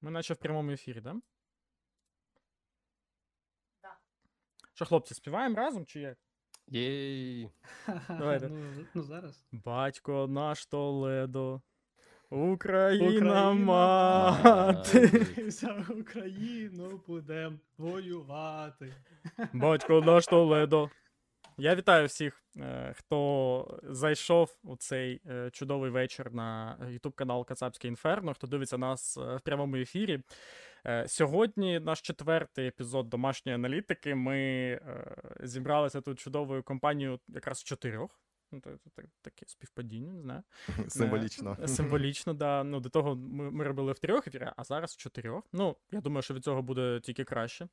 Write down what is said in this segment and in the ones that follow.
Ми наче в прямому ефірі, да? Да. Що, хлопці, співаємо разом чи як? Єй. Давайте. Ну, ну зараз. Батько наш Толедо, Україна, Україна мати. За Україну будем воювати. Батько наш Толедо. Я вітаю всіх, е, хто зайшов у цей е, чудовий вечір на YouTube канал Кацапське Інферно, хто дивиться нас е, в прямому ефірі. Сьогодні наш четвертий епізод домашньої аналітики. Ми зібралися тут чудовою компанією якраз чотирьох. Ну, таке співпадіння, не знаю. Символічно. Символічно, да. Ну, до того ми, ми робили в трьох ефірах, а зараз в чотирьох. Ну, я думаю, що від цього буде тільки краще.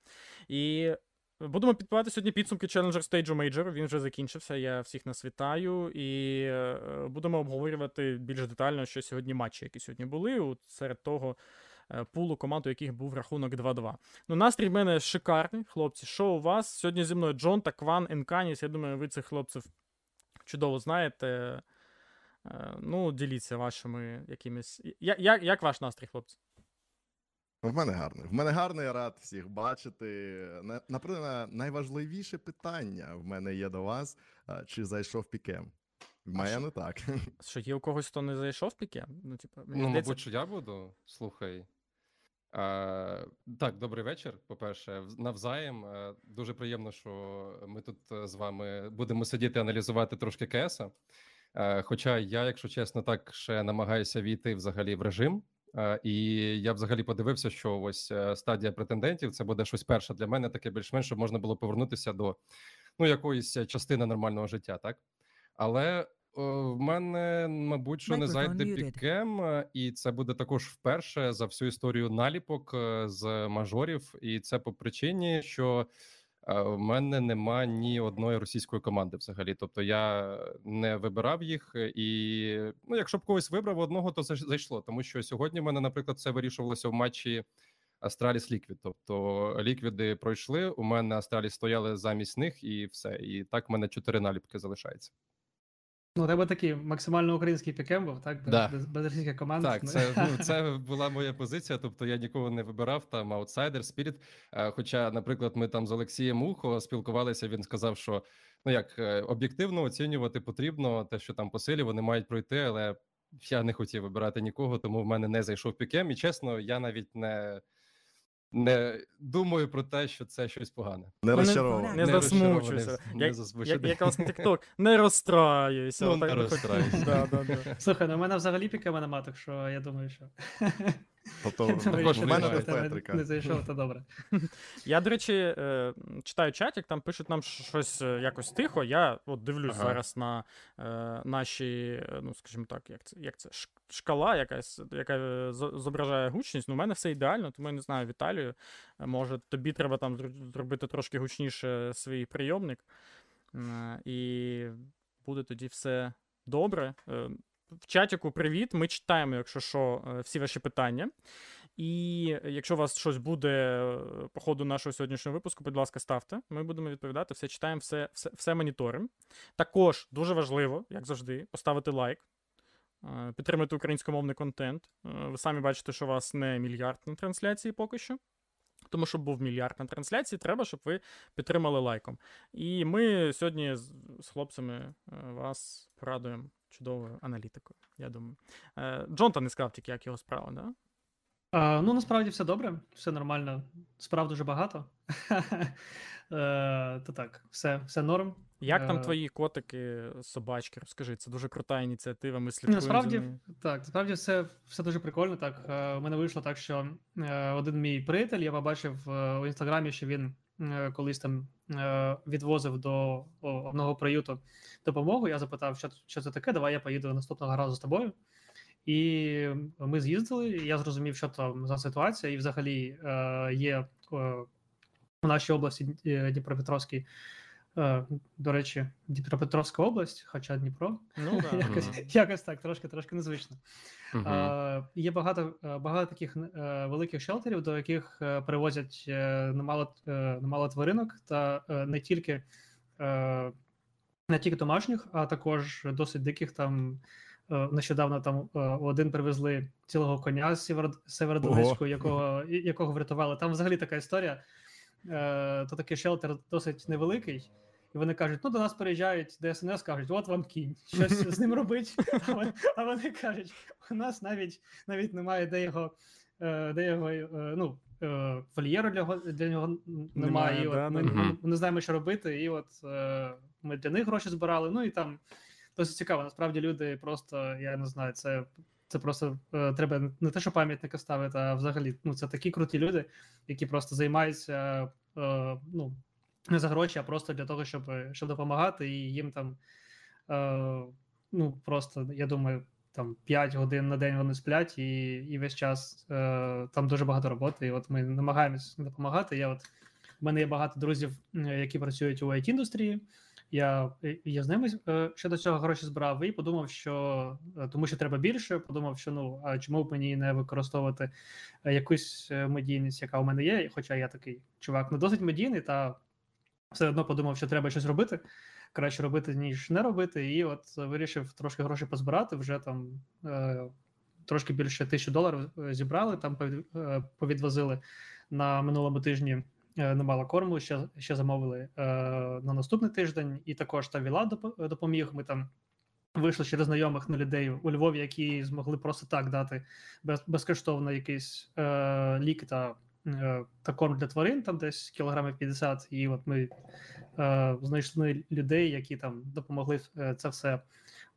І будемо підбивати сьогодні підсумки Challenger Stage Major. Він вже закінчився. Я всіх нас вітаю. І е, будемо обговорювати більш детально, що сьогодні матчі, які сьогодні були. Серед того. е, Пулу команд, у яких був рахунок 2-2. Ну, настрій в мене шикарний, хлопці. Що у вас? Сьогодні зі мною Джон та Кван Енканіс. Я думаю, ви цих хлопців чудово знаєте. Е, Ну, діліться вашими якимись. Я, як, як ваш настрій, хлопці? В мене гарний. В мене гарний, я рад всіх бачити. На- Напевно, найважливіше питання в мене є до вас: чи зайшов пікем? В мене не так. Що є у когось, хто не зайшов в піке? Ну, типу, мені Ну, здається, мабуть, що я буду. Слухай. Е, так, добрий вечір. По-перше, Вз- навзаєм. Е, дуже приємно, що ми тут е, з вами будемо сидіти аналізувати трошки КС. Е, хоча я, якщо чесно, так ще намагаюся війти взагалі в режим. Е, і я взагалі подивився, що ось е, стадія претендентів це буде щось перше для мене, таке більш-менш, щоб можна було повернутися до ну, якоїсь е, частини нормального життя, так? Але в мене, мабуть, що не зайде пікем, і це буде також вперше за всю історію наліпок з мажорів. І це по причині, що в мене нема ні одної російської команди взагалі. Тобто я не вибирав їх, е, і ну, якщо б когось вибрав одного, то зай- зайшло. Тому що сьогодні в мене, наприклад, це вирішувалося в матчі. Астраліс Ліквід. Тобто ліквіди пройшли. У мене Астраліс стояли замість них, і все. І так в мене чотири наліпки залишається. Ну, тебе такий максимально український pick'em був, так? Да. без, без російських команд. Так, Ну, це ну це була моя позиція. Тобто я нікого не вибирав там Outsiders, Spirit. Е, Хоча, наприклад, ми там з Олексієм Ухо спілкувалися. Він сказав, що ну як е, об'єктивно оцінювати потрібно те, що там по силі вони мають пройти, але я не хотів вибирати нікого, тому в мене не зайшов pick'em. І чесно, я навіть не. Не думаю про те, що це щось погане. Не Ну, не- розчарований. Не Не засмучуйся. не Як, засмучений. як, як на TikTok, не розстраюйся. Ну, не розстраюйся. Да, да, да. Слухай, ну в мене взагалі пікема нема, так що я думаю, що. Тобто, також в мене тебе Петрика. Не зайшов, то добре. Я, до речі, е, читаю чатик, там пишуть нам щось е, якось тихо. Я от дивлюсь Ага. зараз на е, наші, ну скажімо так, як це, як це шкала, якась, яка е, зображає гучність. Ну, у мене все ідеально, тому я не знаю, Віталію. е, Може, тобі треба там зробити трошки гучніше свій прийомник. Е, І буде тоді все добре. В чатіку привіт. Ми читаємо, якщо що, всі ваші питання. І якщо у вас щось буде по ходу нашого сьогоднішнього випуску, будь ласка, ставте. Ми будемо відповідати, все читаємо, все, все, все моніторимо. Також дуже важливо, як завжди, поставити лайк, підтримати українськомовний контент. Е, Ви самі бачите, що у вас не мільярд на трансляції поки що. Тому, щоб був мільярд на трансляції, треба, щоб ви підтримали лайком. І ми сьогодні з, хлопцями е, вас порадуємо чудовою аналітикою, я думаю. Е, Джонта не сказав тільки, як його справа, да? А, ну, насправді все добре, все нормально. Справ дуже багато. Е, То так, все, все норм. Як там Е, твої котики, собачки? Розкажи, це дуже крута ініціатива. Ми слідкуємо. Насправді, так, насправді все, все дуже прикольно. Так, Е, у мене вийшло так, що один мій приятель, я побачив у інстаграмі, що він колись там відвозив до одного приюту допомогу. Я запитав, що, що це таке, давай я поїду наступного разу з тобою. І ми з'їздили, і я зрозумів, що там за ситуація, і взагалі е, є е, в нашій області е, Дніпропетровській. Е, До речі, Дніпропетровська область, хоча Дніпро, Ну, да. якось, якось так, трошки трошки незвично. Мгм. Е, Є багато, е, багато таких е, великих шелтерів, до яких привозять немало, немало тваринок, та не тільки, е, не тільки домашніх, а також досить диких там нещодавно там е, один привезли цілого коня з Северодонецьку, якого якого врятували. Там взагалі така історія. Е, то такий шелтер досить невеликий. І вони кажуть: ну до нас переїжджають ДСНС, кажуть, от вам кінь, щось з ним робить. А вони, а вони кажуть, у нас навіть навіть немає де його, де його ну, вольєру для для нього немає. немає і да, от Ми, ми не знаємо, що робити. І от ми для них гроші збирали. Ну і там досить цікаво. Насправді люди просто, я не знаю, це це просто е, треба не те, що пам'ятника ставити, а взагалі ну, це такі круті люди, які просто займаються е, ну, не за гроші, а просто для того, щоб щоб допомагати, і їм там е, ну, просто, я думаю, там 5 годин на день вони сплять, і і весь час е, там дуже багато роботи. І от ми намагаємось допомагати. Я от У мене є багато друзів, які працюють у it індустрії я я з ними е, ще до цього гроші збирав і подумав, що е, тому що треба більше. Подумав, що ну а чому б мені не використовувати е, якусь медійність, яка у мене є. Хоча я такий чувак не досить медійний, та все одно подумав, що треба щось робити. Краще робити, ніж не робити. І от вирішив трошки грошей позбирати. Вже там е, трошки більше тисячі доларів зібрали, там повідвозили на минулому тижні. Е, немало корму, ще ще замовили е, на наступний тиждень, і також та Віла допоміг. Ми там вийшли через знайомих на людей у Львові, які змогли просто так дати без, безкоштовно якийсь е, лік та е, та корм для тварин, там десь кілограмів 50, І от ми е, знайшли людей, які там допомогли е, це все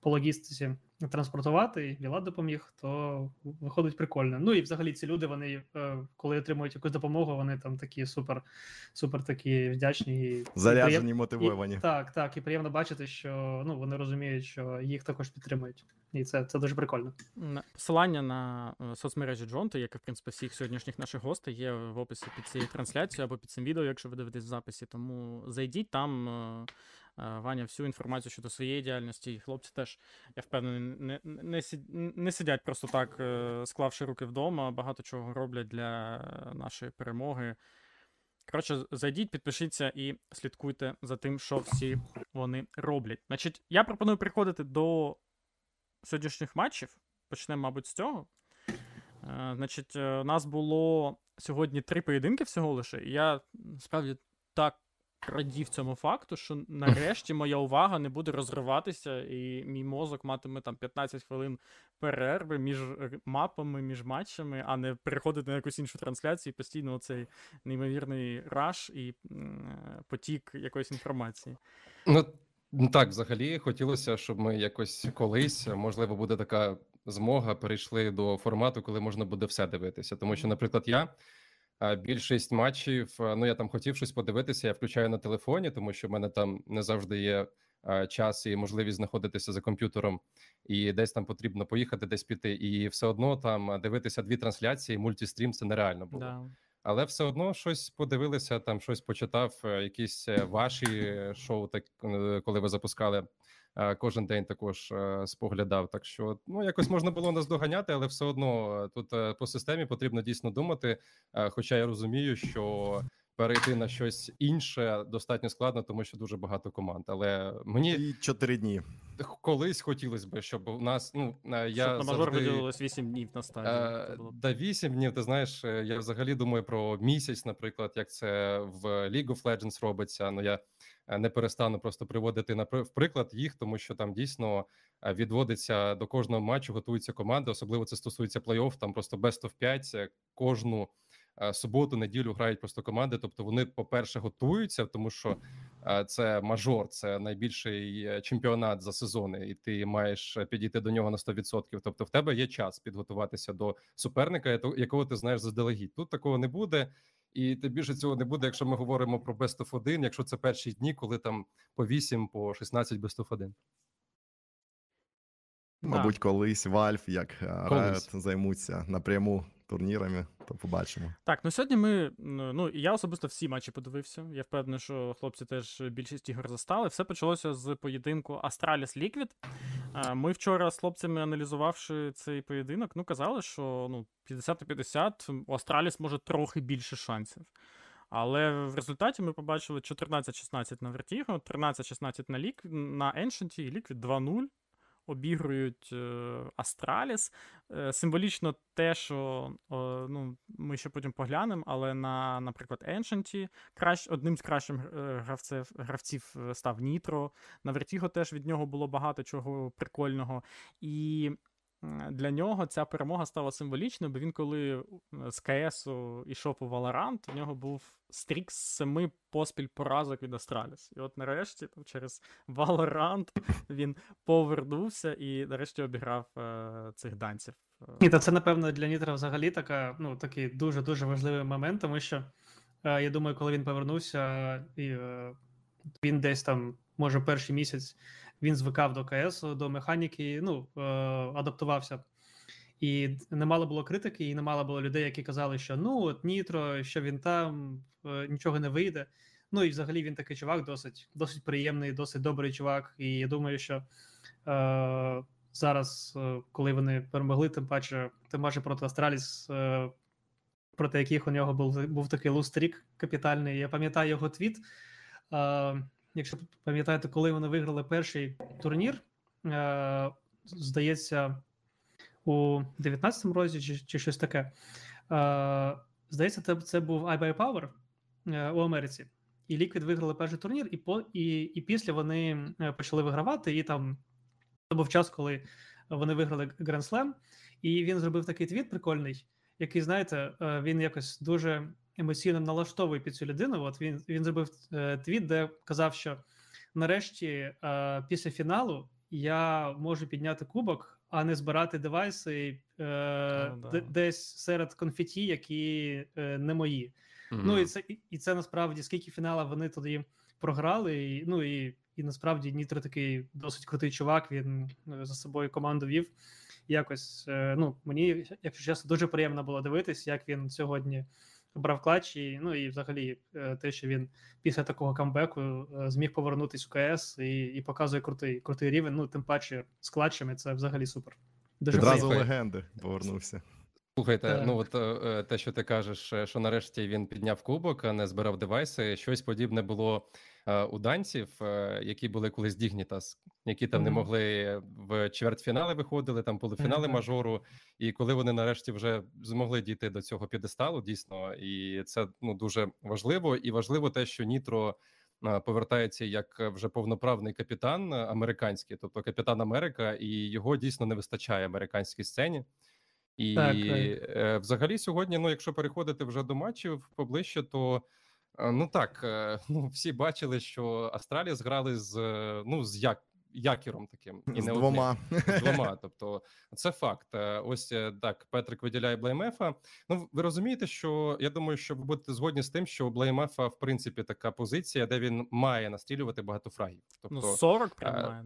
по логістиці транспортувати, і Вілат допоміг, то виходить прикольно. Ну і взагалі ці люди, вони е, коли отримують якусь допомогу, вони там такі супер, супер такі вдячні і заряджені, приєм... мотивовані. І, так, так, і приємно бачити, що ну вони розуміють, що їх також підтримують, і це це дуже прикольно. Посилання на е, соцмережі Джонти, як і в принципі всіх сьогоднішніх наших гостей, є в описі під цією трансляцією або під цим відео, якщо ви дивитесь в записі. Тому зайдіть там. Е, Е, Ваня всю інформацію щодо своєї діяльності, і хлопці теж, я впевнений, не не, сидять просто так, е, склавши руки вдома, багато чого роблять для нашої перемоги. Коротше, зайдіть, підпишіться і слідкуйте за тим, що всі вони роблять. Значить, я пропоную приходити до сьогоднішніх матчів. Почнемо, мабуть, з цього. Е, значить, у нас було сьогодні три поєдинки всього лише, і я справді так радів цьому факту, що нарешті моя увага не буде розриватися, і мій мозок матиме там 15 хвилин перерви між мапами, між матчами, а не переходити на якусь іншу трансляцію і постійно оцей неймовірний раш і потік якоїсь інформації. Ну так, взагалі хотілося, щоб ми якось колись, можливо, буде така змога, перейшли до формату, коли можна буде все дивитися. Тому що, наприклад, я. Більшість матчів, ну я там хотів щось подивитися. Я включаю на телефоні, тому що в мене там не завжди є час і можливість знаходитися за комп'ютером, і десь там потрібно поїхати, десь піти. І все одно там дивитися дві трансляції, мультістрім це нереально було. Да. Але все одно щось подивилися, там щось почитав, е, якісь е, ваші шоу, так е, коли ви запускали кожен день також е, споглядав. Так що ну якось можна було нас доганяти, але все одно е, тут по системі потрібно дійсно думати. Хоча я розумію, що перейти на щось інше достатньо складно, тому що дуже багато команд. Але мені І чотири дні колись хотілося б, щоб у нас ну я щоб на мажор завжди... виділилось 8 днів на стадії. Да, 8 днів. Ти знаєш, я взагалі думаю про місяць, наприклад, як це в League of Legends робиться. Ну я не перестану просто приводити на в приклад їх, тому що там дійсно відводиться до кожного матчу, готуються команди. Особливо це стосується плей-офф, Там просто best of 5 кожну суботу, неділю грають просто команди. Тобто вони, по-перше, готуються, тому що це мажор, це найбільший е, чемпіонат за сезони, і ти маєш підійти до нього на 100%. Тобто, в тебе є час підготуватися до суперника, якого ти знаєш заздалегідь. Тут такого не буде. І тим більше цього не буде, якщо ми говоримо про Best of 1, якщо це перші дні, коли там по 8, по 16 Best of 1. Мабуть, колись Valve, як е, Riot, займуться напряму турнірами, то побачимо. Так, ну сьогодні ми. Ну я особисто всі матчі подивився. Я впевнений, що хлопці теж більшість ігор застали. Все почалося з поєдинку Astralis Liquid. Ми вчора з хлопцями, аналізувавши цей поєдинок, ну казали, що ну 50 на 50 у Astralis може трохи більше шансів. Але в результаті ми побачили 14-16 на Vertigo, 13-16 на Liquid, на Ancient і Liquid 2-0. Обігрують Астраліс. Символічно те, що ну, ми ще потім поглянемо, але на, наприклад, Еншенті кращ, одним з кращих гравців, гравців став Нітро. На Вертіго теж від нього було багато чого прикольного. І для нього ця перемога стала символічною, бо він, коли з КС йшов у Valorant, у нього був стрік з семи поспіль поразок від Астраліс. І от нарешті, там, через Valorant він повернувся і нарешті обіграв е, цих данців. Ні, та це, напевно, для Нітра взагалі така, ну, такий дуже-дуже важливий момент, тому що е, я думаю, коли він повернувся, і е, він десь там, може, перший місяць він звикав до КС, до механіки, ну, е, адаптувався. І немало було критики, і немало було людей, які казали, що ну, от Нітро, що він там, е, нічого не вийде. Ну і взагалі він такий чувак, досить досить приємний, досить добрий чувак. І я думаю, що е, зараз, е, коли вони перемогли, тим паче, тим паче проти Астраліс, е, проти яких у нього був був такий лустрік капітальний. Я пам'ятаю його твіт. Е, якщо пам'ятаєте, коли вони виграли перший турнір, е, здається, у 19-му році чи, чи щось таке. Е, Здається, це це був iBuy Power е, у Америці. І Liquid виграли перший турнір, і по, і, і після вони е, почали вигравати. І там це був час, коли вони виграли Grand Slam, і він зробив такий твіт прикольний, який, знаєте, е, він якось дуже емоційно налаштовує під цю людину. От він він зробив е, твіт, де казав, що нарешті е, після фіналу я можу підняти кубок, а не збирати девайси е, oh, да. десь серед конфеті, які е, не мої. Mm-hmm. Ну і це і, і це насправді скільки фіналів вони тоді програли. І, Ну і і насправді Нітро такий досить крутий чувак. Він е, за собою команду вів. Якось е, ну мені, якщо чесно, дуже приємно було дивитись, як він сьогодні брав клатч, і, ну і взагалі е, те, що він після такого камбеку е, зміг повернутися у КС і і показує крутий крутий рівень. Ну, тим паче з клатчами це взагалі супер. Дуже Одразу легенди повернувся. Слухайте, так. ну от е, те, що ти кажеш, що нарешті він підняв кубок, а не збирав девайси. Щось подібне було у данців, е, які були колись Дігнітас, які там не могли в чвертьфінали виходили, там полуфінали мажору. І коли вони нарешті вже змогли дійти до цього підесталу, дійсно, і це ну дуже важливо. І важливо те, що Нітро. Е, повертається як вже повноправний капітан американський, тобто капітан Америка, і його дійсно не вистачає американській сцені. І так, так. взагалі сьогодні, ну якщо переходити вже до матчів поближче, то Ну так, е, ну всі бачили, що Астраліс грали з ну з як якіром таким і з не двома. З двома. Тобто, це факт. Е, ось е, так. Петрик виділяє Блеймефа. Ну ви розумієте, що я думаю, що ви будете згодні з тим, що у Блеймефа в принципі така позиція, де він має настрілювати багато фрагів. Тобто ну 40 прям має.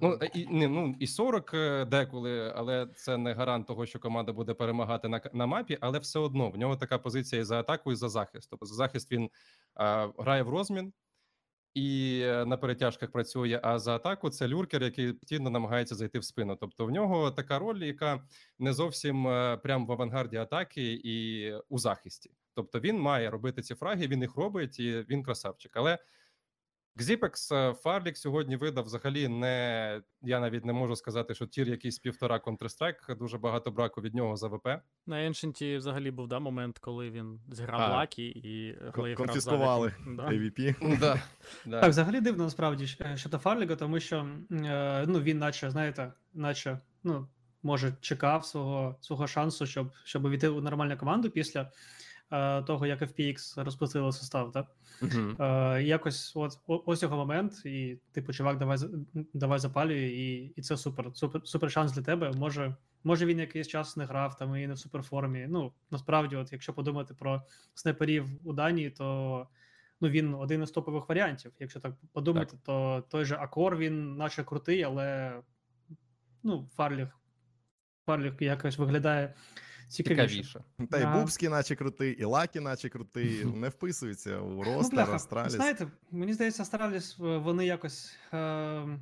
Ну і не ну і 40 деколи, але це не гарант того, що команда буде перемагати на на мапі, але все одно в нього така позиція і за атаку, і за захист. Тобто за захист він а, грає в розмін і е, на перетяжках працює. А за атаку це lurker, який постійно намагається зайти в спину. Тобто в нього така роль, яка не зовсім е, прям в авангарді атаки і у захисті. Тобто він має робити ці фраги, він їх робить, і він красавчик. Але Xyp9x е, Фарліг сьогодні видав взагалі не я навіть не можу сказати, що tier якийсь півтора Counter-Strike, дуже багато браку від нього з AWP. На Ancient взагалі був да, момент, коли він зіграв Лакі і коли конфіскували AWP. Да. да. Так, взагалі дивно насправді щодо Фарліга, тому що е, ну він, наче, знаєте, наче ну може чекав свого свого шансу, щоб щоб увійти у нормальну команду після е, того, як FPX розпустили состав. так? Uh-huh. Е, Якось от ось його момент, і типу, чувак, давай давай запалює, і і це супер. Супер супер шанс для тебе. Може, може він якийсь час не грав там і не в суперформі. Ну насправді, от якщо подумати про снайперів у Данії, то ну він один із топових варіантів. Якщо так подумати, так. то той же acoR він наче крутий, але ну, Фарліг Фарліг якось виглядає цікавіше. Та й Бубський, наче крутий, і Лакі, наче крутий, не вписуються у ну, roster, ну, Астраліс. Знаєте, мені здається, Астраліс вони якось. Е,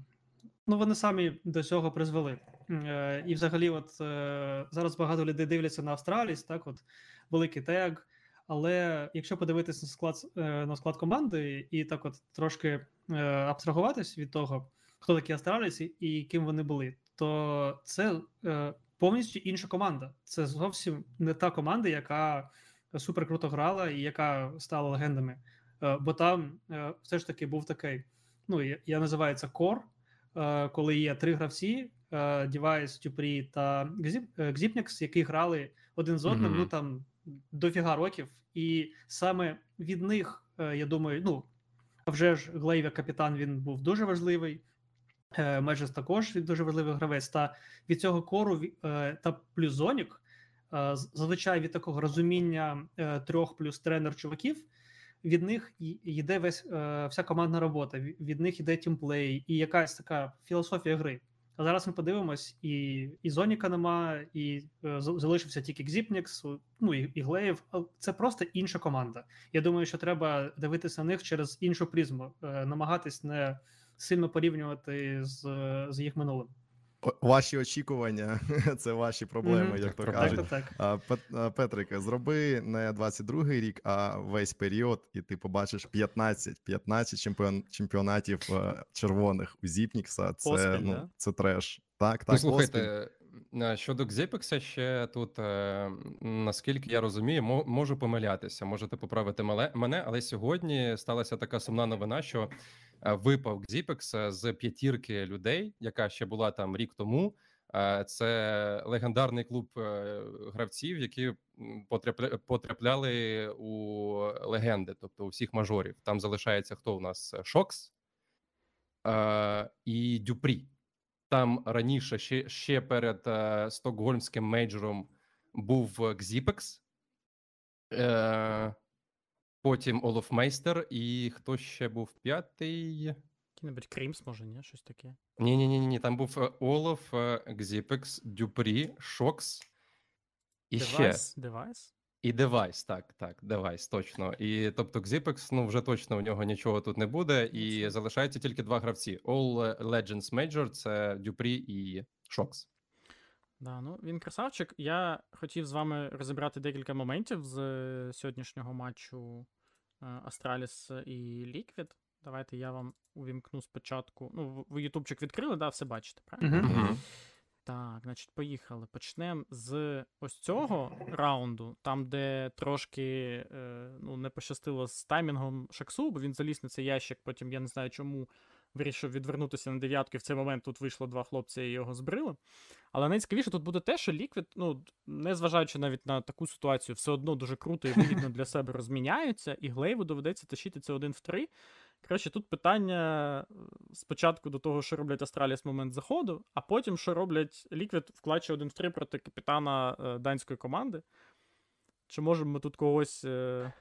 Ну, вони самі до цього призвели. Е, І взагалі, от е, зараз багато людей дивляться на Астраліс, так, от великий тег. Але якщо подивитися на склад е, на склад команди і так от трошки е, абстрагуватись від того, хто такі Астраліс і, ким вони були, то це е, повністю інша команда. Це зовсім не та команда, яка супер круто грала і яка стала легендами. Е, бо там е, все ж таки був такий. Ну, я, називаю це core, е, коли є три гравці: Device, Дюпрі та Xyp9x, які грали один з одним, Мгм. ну там дофіга років. І саме від них, я думаю, ну а вже ж Глейв капітан він був дуже важливий. Е, Меджіск також він дуже важливий гравець. Та від цього core у е, та плюс Зонік, е, зазвичай від такого розуміння трьох плюс тренер чуваків, від них йде весь вся командна робота, від них йде тімплей і якась така філософія гри. А зараз ми подивимось, і, і Зоніка нема, і залишився тільки Гзіпнікс, ну і, і Глеєв. Це просто інша команда. Я думаю, що треба дивитися на них через іншу призму, намагатись не сильно порівнювати з, з їх минулим. Ваші очікування це ваші проблеми, Мгм. як то Так, Так, кажуть. так, так. А, Пет- а, зроби не 22-й рік, а весь період, і ти побачиш 15, 15 чемпіон, чемпіонатів е, червоних у Зіпнікса. Це, Поспіль, ну, да? це треш. Так, Ну, так, поспіль. слухайте, щодо Xapex ще тут, е, наскільки я розумію, мо- можу помилятися, можете поправити мене, але сьогодні сталася така сумна новина, що випав Xapex з п'ятірки людей, яка ще була там рік тому. Е, Це легендарний клуб е, гравців, які потрапляли у легенди, тобто у всіх мажорів. Там залишається хто у нас? Шокс е, і Дюпрі. Там раніше ще, ще перед е, стокгольмським мейджором був е, потім Олоф Мейстер, і хто ще був п'ятий? Який-небудь Крімс, може, ні? Щось таке. Ні, ні, ні, ні. Там був е, Олоф, е, Xyp9x, Дюпрі, Шокс. І ще Девайс? Девайс? і девайс, так, так, девайс, точно. І тобто Xyp9x, ну вже точно у нього нічого тут не буде, і залишається тільки два гравці: All Legends Major, це Дюпрі і Шокс. Да, ну він красавчик. Я хотів з вами розібрати декілька моментів з е, сьогоднішнього матчу е, Астраліс і Ліквід. Давайте я вам увімкну спочатку. Ну, ви ютубчик відкрили, да, все бачите, правильно? Так, значить, поїхали. Почнемо з ось цього раунду, там, де трошки е, ну, не пощастило з таймінгом Шаксу, бо він заліз на цей ящик, потім я не знаю чому вирішив відвернутися на дев'ятки. В цей момент тут вийшло два хлопці і його збрили. Але найцікавіше тут буде те, що Ліквід, ну, незважаючи навіть на таку ситуацію, все одно дуже круто і вигідно для себе розміняються, і Глейву доведеться тащити це один в три. Коротше, тут питання е, спочатку до того, що роблять Астраліс в момент заходу, а потім, що роблять Ліквід в клатчі 1 в 3 проти капітана е, данської команди. Чи можемо ми тут когось, е,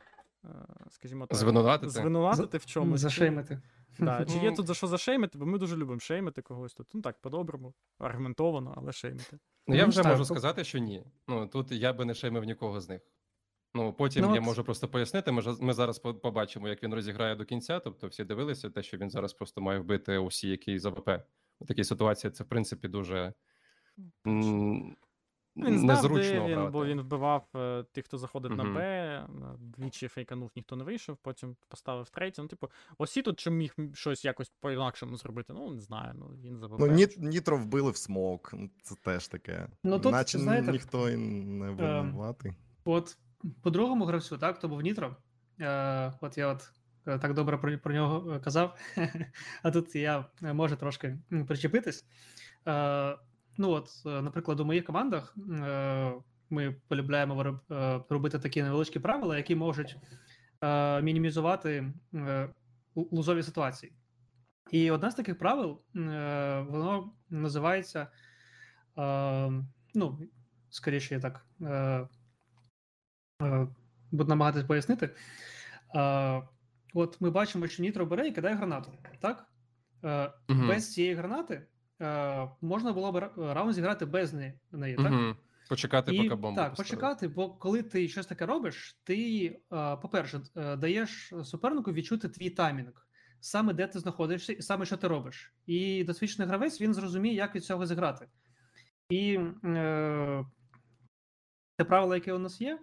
скажімо так, Звинуватити? звинуватити в чомусь? чи- Зашеймити. Да, чи є Ну. тут за що зашеймити, бо ми дуже любимо шеймити когось тут. Ну так, по-доброму, аргументовано, але шеймити. Ну, я Ну, вже так, можу тут- сказати, що ні. Ну тут я би не шеймив нікого з них. Ну потім Ну, я от- можу просто пояснити. Ми, ж- ми зараз побачимо, як він розіграє до кінця. Тобто всі дивилися, те, що він зараз просто має вбити усі, які з АВП. У такій ситуації це в принципі дуже м, Він знав, незручно де він, бо він вбивав е, тих, хто заходить на Б, е, двічі фейканув, ніхто не вийшов, потім поставив третій. Ну, типу, осі тут чи міг щось якось по-інакшому зробити? Ну, не знаю, ну він за Ну, ні, Нітро вбили в смок. ну, Це теж таке. Ну, тут, Наче знаєте, ніхто і не винуватий. От по другому гравцю, так, то був Нітро. Е, от я от е, так добре про, про нього е, казав. а тут я е, можу трошки причепитись. Е, ну, от, е, наприклад, у моїх командах е, ми полюбляємо е, робити такі невеличкі правила, які можуть мінімізувати лузові ситуації. І одне з таких правил, воно називається. Ну, скоріше, я так. Буду намагатись пояснити. От ми бачимо, що Нітро бере і кидає гранату. Так? Мгм. Без цієї гранати е, можна було б ра- раунд зіграти без неї, неї так? Почекати, І, поки бомбу так, поставить. почекати, бо коли ти щось таке робиш, ти, е, по-перше, е, даєш супернику відчути твій таймінг, саме де ти знаходишся, і саме що ти робиш. І досвідчений гравець він зрозуміє, як від цього зіграти. І е, те правило, яке у нас є,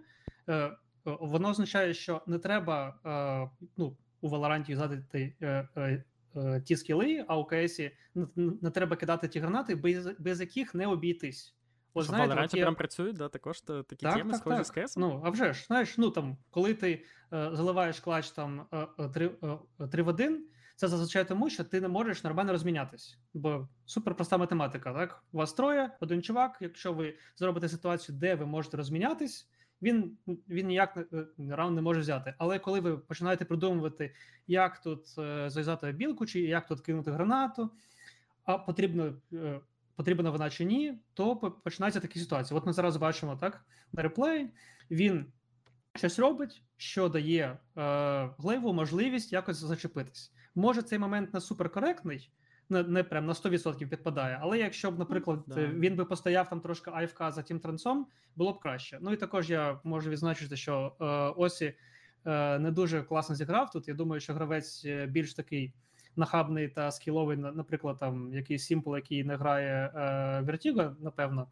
е, воно означає, що не треба е, ну, у Валоранті згадати е, е, е, ті скіли, а у КСі не, не треба кидати ті гранати, без, без яких не обійтись. От, Що, знаєте, от є... прям працюють, да, також то, такі так, теми так, схожі так. з КС? Ну, а вже ж, знаєш, ну там, коли ти е, заливаєш клач там 3, е, 3 в 1, це зазвичай тому, що ти не можеш нормально розмінятись. Бо супер проста математика, так? У вас троє, один чувак, якщо ви зробите ситуацію, де ви можете розмінятись, він він ніяк раунд не може взяти. Але коли ви починаєте придумувати, як тут е, зав'язати білку, чи як тут кинути гранату, а потрібно е, потрібна вона чи ні, то починаються такі ситуації. От ми зараз бачимо так на реплеї. Він щось робить, що дає е, глейву можливість якось зачепитись. Може, цей момент не суперкоректний, не не прям на 100% підпадає. Але якщо б, наприклад, да. він би постояв там трошки АФК за тим трансом, було б краще. Ну і також я можу відзначити, що е, Осі е, не дуже класно зіграв тут. Я думаю, що гравець е, більш такий нахабний та скіловий, наприклад, там якийсь Сімпл, який не грає е, Vertigo, напевно,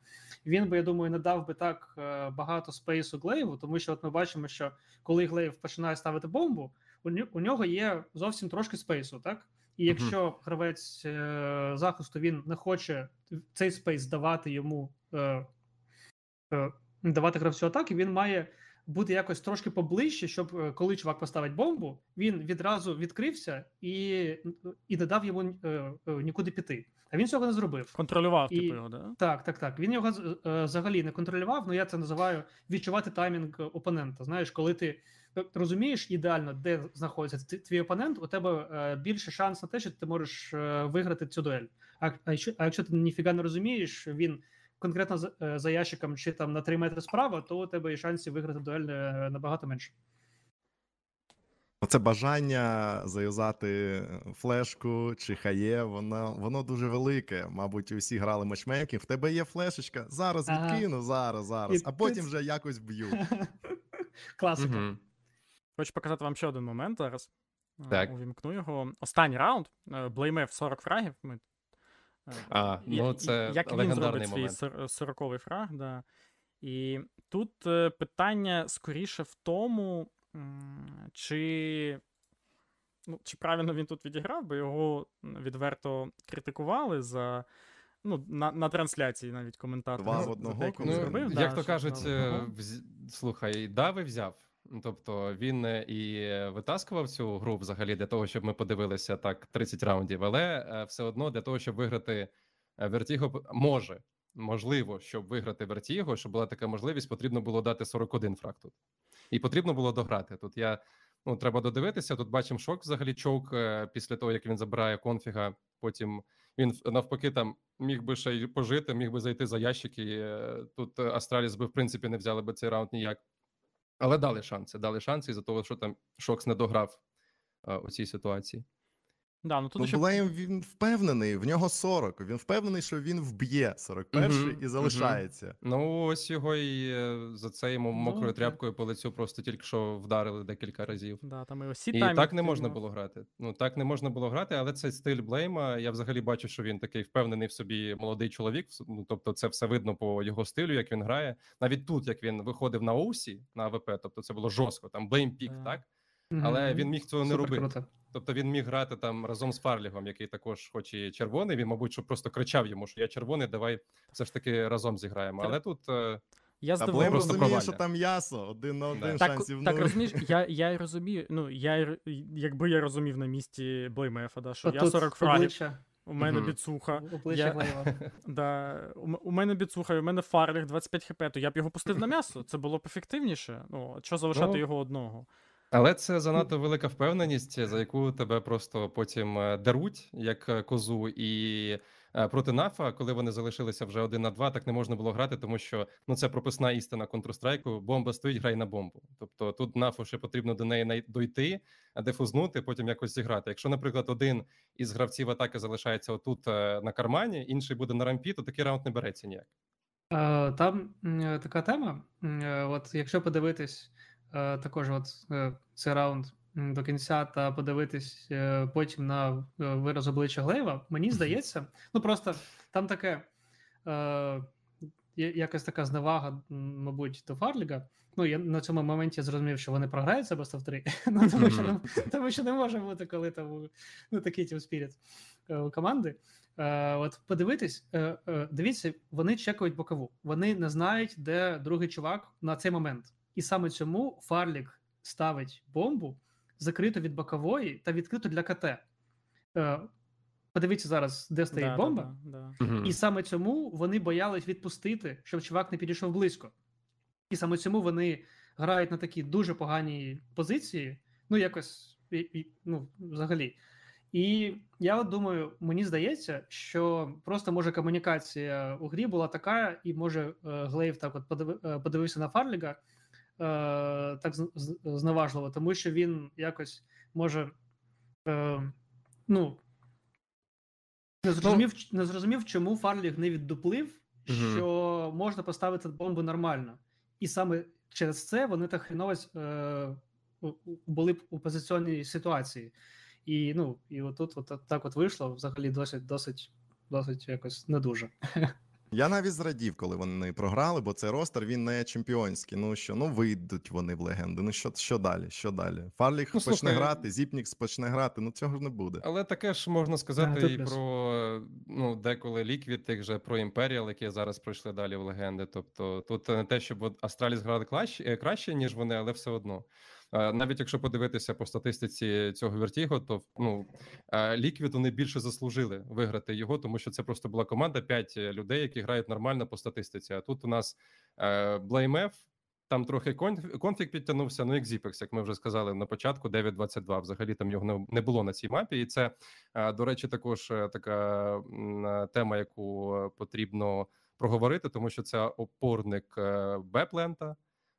він би, я думаю, не дав би так е, багато space у Глейву, тому що от ми бачимо, що коли Глейв починає ставити бомбу, у нього є зовсім трошки space у, так? І якщо uh-huh. гравець е, захисту він не хоче цей space давати йому е, е, давати гравцю атаки, він має бути якось трошки поближче, щоб е, коли чувак поставить бомбу, він відразу відкрився і і не дав йому е, е, нікуди піти. А він цього не зробив. Контролював і, типу його, да? Так, так, так. Він його е, взагалі не контролював, але я це називаю відчувати таймінг опонента. Знаєш, коли ти розумієш ідеально, де знаходиться твій опонент, у тебе е, більше шанс на те, що ти можеш е, виграти цю дуель. А, а якщо а якщо ти ніфіга не розумієш, він конкретно за, е, за ящиком чи там на 3 метри справа, то у тебе і шансів виграти дуель набагато менше. Оце бажання зав'язати флешку чи хає, воно воно дуже велике. Мабуть, усі грали матчмейкінг. В тебе є флешечка, зараз ага. відкину, зараз, зараз, а потім вже якось б'ю. Класика. Угу. Хочу показати вам ще один момент зараз. Так. Увімкну його. Останній раунд. Блеймев 40 фрагів. Ми... А, ну це Як він зробить свій 40-й фраг, да. І тут е, питання скоріше в тому, чи ну, чи правильно він тут відіграв, бо його відверто критикували за. Ну, на на трансляції навіть коментатор. Два в одного, ну, зробив. Як да, то кажуть, е, вз... слухай, дави взяв. Тобто він е, і витаскував цю гру взагалі для того, щоб ми подивилися так 30 раундів, але е, все одно для того, щоб виграти Вертіго, може можливо, щоб виграти Вертіго, щоб була така можливість, потрібно було дати 41 фраг тут. І потрібно було дограти. Тут я ну треба додивитися. Тут бачимо шок взагалі чоук е, після того, як він забирає конфіга. Потім він навпаки там міг би ще й пожити, міг би зайти за ящики. Тут Астраліс би в принципі не взяли би цей раунд ніяк. Але дали шанси. Дали шанси із-за того, що там Шокс не дограв а, у цій ситуації. Да, ну, тут ну, ще... Блейм він впевнений, в нього 40. Він впевнений, що він вб'є 41 угу, і залишається. Угу. Ну, ось його і е, за це йому ну, мокрою тряпкою по лицю просто тільки що вдарили декілька разів. Да, там І всі і так не можна було грати. Ну так не можна було грати, але цей стиль Блейма. Я взагалі бачу, що він такий впевнений в собі молодий чоловік. Ну, тобто, це все видно по його стилю, як він грає. Навіть тут, як він виходив на Оусі на АВП, тобто це було жорстко, там Блейм пік, так? Але він міг цього не Супер робити. Круто. Тобто він міг грати там разом з Фарлігом, який також, хоч і червоний. Він, мабуть, що просто кричав йому, що я червоний, давай все ж таки разом зіграємо. Але тут е, я здивований. просто розумію, що там м'ясо, один на один да. шансів. Так, так розумієш, я я розумію. Ну я якби я розумів на місці Блеймефа, да, що О, я 40 фрагів. У мене угу. біцуха. Я... да, у, у мене біцуха, у мене фарліх 25 хп, то я б його пустив на м'ясо. Це було б ефективніше. Ну, що залишати ну, його одного. Але це занадто велика впевненість, за яку тебе просто потім е, даруть як е, козу, і е, проти нафа, коли вони залишилися вже один на два, так не можна було грати, тому що ну це прописна істина Counter-Strike, Бомба стоїть, грай на бомбу. Тобто тут нафу ще потрібно до неї дойти, дефузнути, потім якось зіграти. Якщо, наприклад, один із гравців атаки залишається отут на кармані, інший буде на рампі, то такий раунд не береться ніяк. Там така тема. От якщо подивитись. Е, також от е, цей раунд до кінця та подивитись е, потім на вираз обличчя Глейва, мені здається, ну просто там таке. якась така зневага, мабуть, до Фарліга. Ну, я на цьому моменті зрозумів, що вони програють себе в 3, ну, тому, що не, тому що не може бути, коли там ну, такий Team Spirit у команди. Е, От подивитись, е, е, дивіться, вони чекають бокову. Вони не знають, де другий чувак на цей момент. І саме цьому Фарлік ставить бомбу закриту від бокової та відкриту для КТ. Е, Подивіться зараз, де стоїть Да, бомба. да, да. І саме цьому вони боялись відпустити, щоб чувак не підійшов близько. І саме цьому вони грають на такі дуже поганій позиції, ну якось і, і, ну, взагалі. І я от думаю, мені здається, що просто може комунікація у грі була така, і може е, Глейв так от е, подивився на Фарліга так з- з- зневажливо, тому що він якось може е, ну, не зрозумів, не зрозумів, чому Фарліг не віддуплив, що можна поставити бомбу нормально. І саме через це вони так хреново е, були б у позиціонній ситуації. І ну, і отут от так от вийшло взагалі досить, досить, досить якось не дуже. Я навіть зрадів, коли вони програли, бо цей ростер він не чемпіонський. Ну що, ну вийдуть вони в легенди. Ну що, що далі? Що далі? Фарліх Ну, почне грати, Зіпнікс почне грати. Ну цього ж не буде. Але таке ж можна сказати тут і плюс. про ну, деколи Ліквід, тих же про Імперіал, які зараз пройшли далі в легенди. Тобто тут не те, щоб Астраліс грали краще, краще, ніж вони, але все одно. Е, Навіть якщо подивитися по статистиці цього Вертіго, то ну Ліквід вони більше заслужили виграти його, тому що це просто була команда 5 людей, які грають нормально по статистиці. А тут у нас Блеймеф, там трохи конф- конфлікт підтягнувся. Ну як Зіпекс, як ми вже сказали на початку, 9-22. Взагалі там його не- було на цій мапі, і це е, до речі, також е, така е, тема, яку е, потрібно проговорити, тому що це опорник е, Беплента е,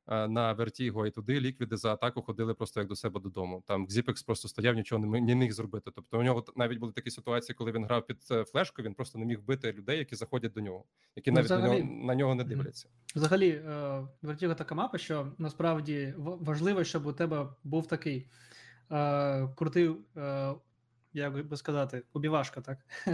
на Вертіго, і туди ліквіди за атаку ходили просто як до себе додому. Там Зіпекс просто стояв, нічого не не міг зробити. Тобто у нього навіть були такі ситуації, коли він грав під е, флешку, він просто не міг вбити людей, які заходять до нього, які Ну, навіть на нього на нього не дивляться. Взагалі, е, Vertigo така мапа, що насправді важливо, щоб у тебе був такий е, крутий, е, як би сказати, убівашка, так?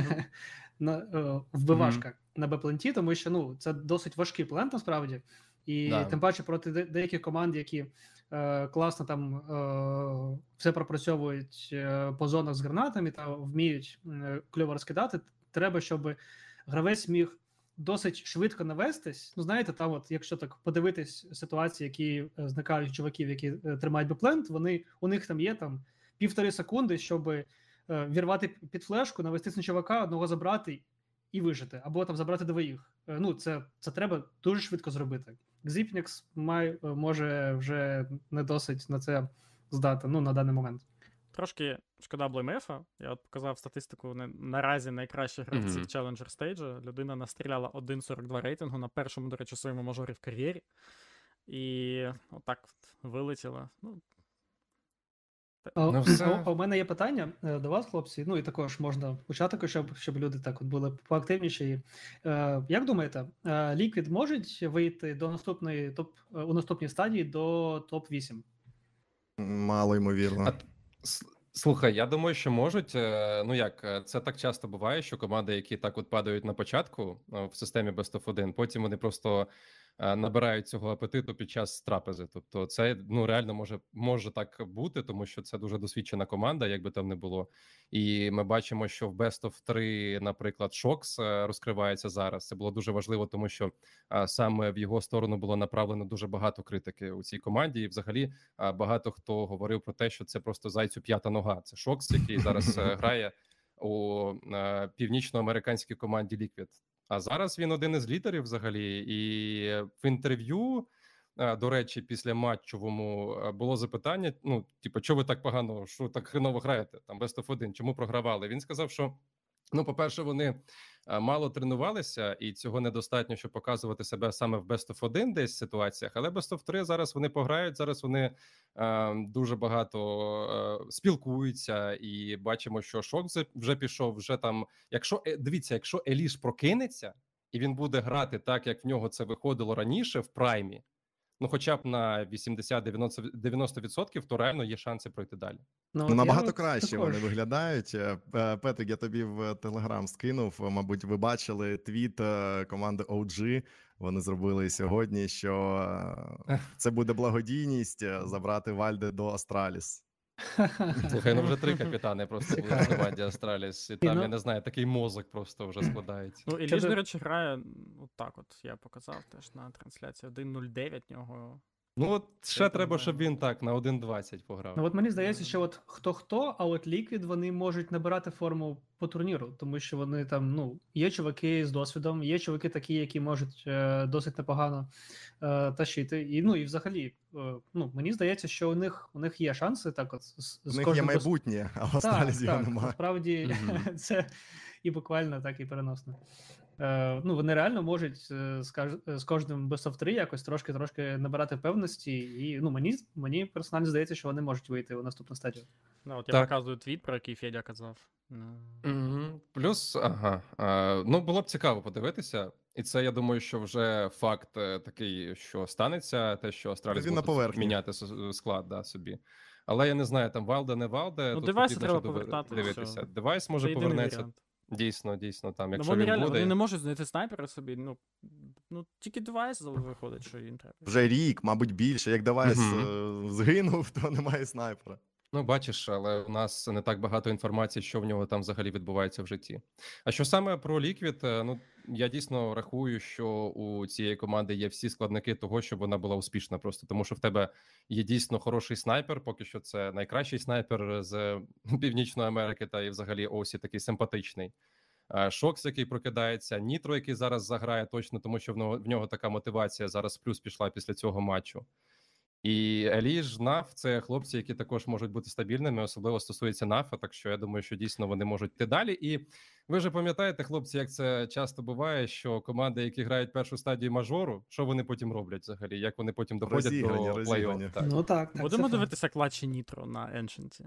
на, е, вбивашка на Б-пленті, тому що ну, це досить важкий плент насправді. І Да. тим паче проти деяких команд, які е, класно там е, все пропрацьовують е, по зонах з гранатами та вміють е, кльово розкидати, треба, щоб гравець міг досить швидко навестись. Ну, знаєте, там, от, якщо так подивитись ситуації, які е, зникають чуваків, які е, тримають беплент, вони у них там є там півтори секунди, щоб е, вірвати під флешку, навестись на чувака, одного забрати і вижити, або там забрати двоїх. Ну, це, це треба дуже швидко зробити. Xipnix має, е, може вже не досить на це здати, ну, на даний момент. Трошки шкода Блеймефа. Я от показав статистику не- наразі найкращих гравців Мгм. Challenger стейджа. Людина настріляла 1.42 рейтингу на першому, до речі, своєму мажорі в кар'єрі. І отак вилетіла. Ну, Ну, все. а- у мене є питання е, до вас, хлопці. Ну і також можна почати, щоб, щоб люди так от були поактивніші. Е, як думаєте, е, Liquid можуть вийти до наступної топ е, у наступній стадії до топ 8 Мало ймовірно. А Слухай, я думаю, що можуть. е, Ну як е, це так часто буває, що команди, які так от падають на початку е, в системі Best of 1, потім вони просто е, набирають цього апетиту під час трапези. Тобто, це ну реально може може так бути, тому що це дуже досвідчена команда, як би там не було. І ми бачимо, що в Best of 3, наприклад, Шокс е, розкривається зараз. Це було дуже важливо, тому що е, саме в його сторону було направлено дуже багато критики у цій команді. І взагалі багато хто говорив про те, що це просто зайцю п'ята нога. Це Шокс, який зараз е, грає у е, північноамериканській команді Liquid. А зараз він один із лідерів взагалі. І в інтерв'ю, е, до речі, після матчовому е, було запитання: ну, типу, чого ви так погано, що так хреново граєте? Там Best of 1, чому програвали? Він сказав, що. Ну, по-перше, вони е, мало тренувалися, і цього недостатньо, щоб показувати себе саме в Best of 1 десь ситуаціях. Але Best of 3 зараз вони пограють. Зараз вони е, дуже багато е, спілкуються, і бачимо, що шок вже пішов. Вже там, якщо е, дивіться, якщо Еліш прокинеться і він буде грати так, як в нього це виходило раніше в праймі. Ну, хоча б на 80-90%, 90%, то реально є шанси пройти далі. Ну, Ну, набагато краще вони виглядають. Е, е, Петрик, я тобі в Телеграм скинув. Мабуть, ви бачили твіт е, команди OG. вони зробили сьогодні, що е, це буде благодійність е, забрати Вальде до Астраліс. Слухай, ну вже три капітани просто були в команді Астраліс, і І там, ну- я не знаю, такий мозок просто вже складається. Ну, і Ліж, до речі, грає от так от, я показав теж на трансляції. 1.09 нього. Ну от ще там треба, щоб він так на 1.20 пограв. Ну от мені здається, що от хто хто, а от Liquid вони можуть набирати форму по турніру, тому що вони там, ну, є чуваки з досвідом, є чуваки такі, які можуть е, досить непогано е, тащити. І ну і взагалі, е, ну мені здається, що у них у них є шанси так от з, У з них є дос- майбутнє, а в Так, Астраліс його немає. насправді Мгм. це і буквально так, і переносно. Е, ну, вони реально можуть е, з, каж... з кожним Best of 3 якось трошки-трошки набирати певності, і ну, мені, мені персонально здається, що вони можуть вийти у наступну стадію. Ну, от я Так. показую твіт, про який Федя казав. Мгм. Плюс, ага. А, ну, було б цікаво подивитися. І це, я думаю, що вже факт е, такий, що станеться, те, що Астраліс буде міняти склад да, собі. Але я не знаю, там Валде, не Валде. Ну, тут девайси треба повертати, Дивитися. все. Девайс може повернеться. варіант. Дійсно, дійсно, там, Ну, якщо вони він реально буде. вони не можуть знайти снайпера собі. Ну, ну тільки девайс виходить, що їм треба. Вже рік, мабуть, більше. Як девайс е, згинув, то немає снайпера. Ну, бачиш, але у нас не так багато інформації, що в нього там взагалі відбувається в житті. А що саме про Liquid, е, ну я дійсно рахую, що у цієї команди є всі складники того, щоб вона була успішна, просто тому що в тебе є дійсно хороший снайпер. Поки що це найкращий снайпер з Північної Америки, та і взагалі Осі такий симпатичний. Е, Шокс, який прокидається, Нітро, який зараз заграє точно, тому що в нього в нього така мотивація зараз плюс пішла після цього матчу. І Еліж, Наф це хлопці, які також можуть бути стабільними, особливо стосується Нафа. Так що я думаю, що дійсно вони можуть йти далі. І ви вже пам'ятаєте, хлопці, як це часто буває, що команди, які грають першу стадію мажору, що вони потім роблять взагалі? Як вони потім доходять Розіграні, до розіграні. плей-офф? Так. Ну так, так. Будемо дивитися клатчі Нітро на Еншенті.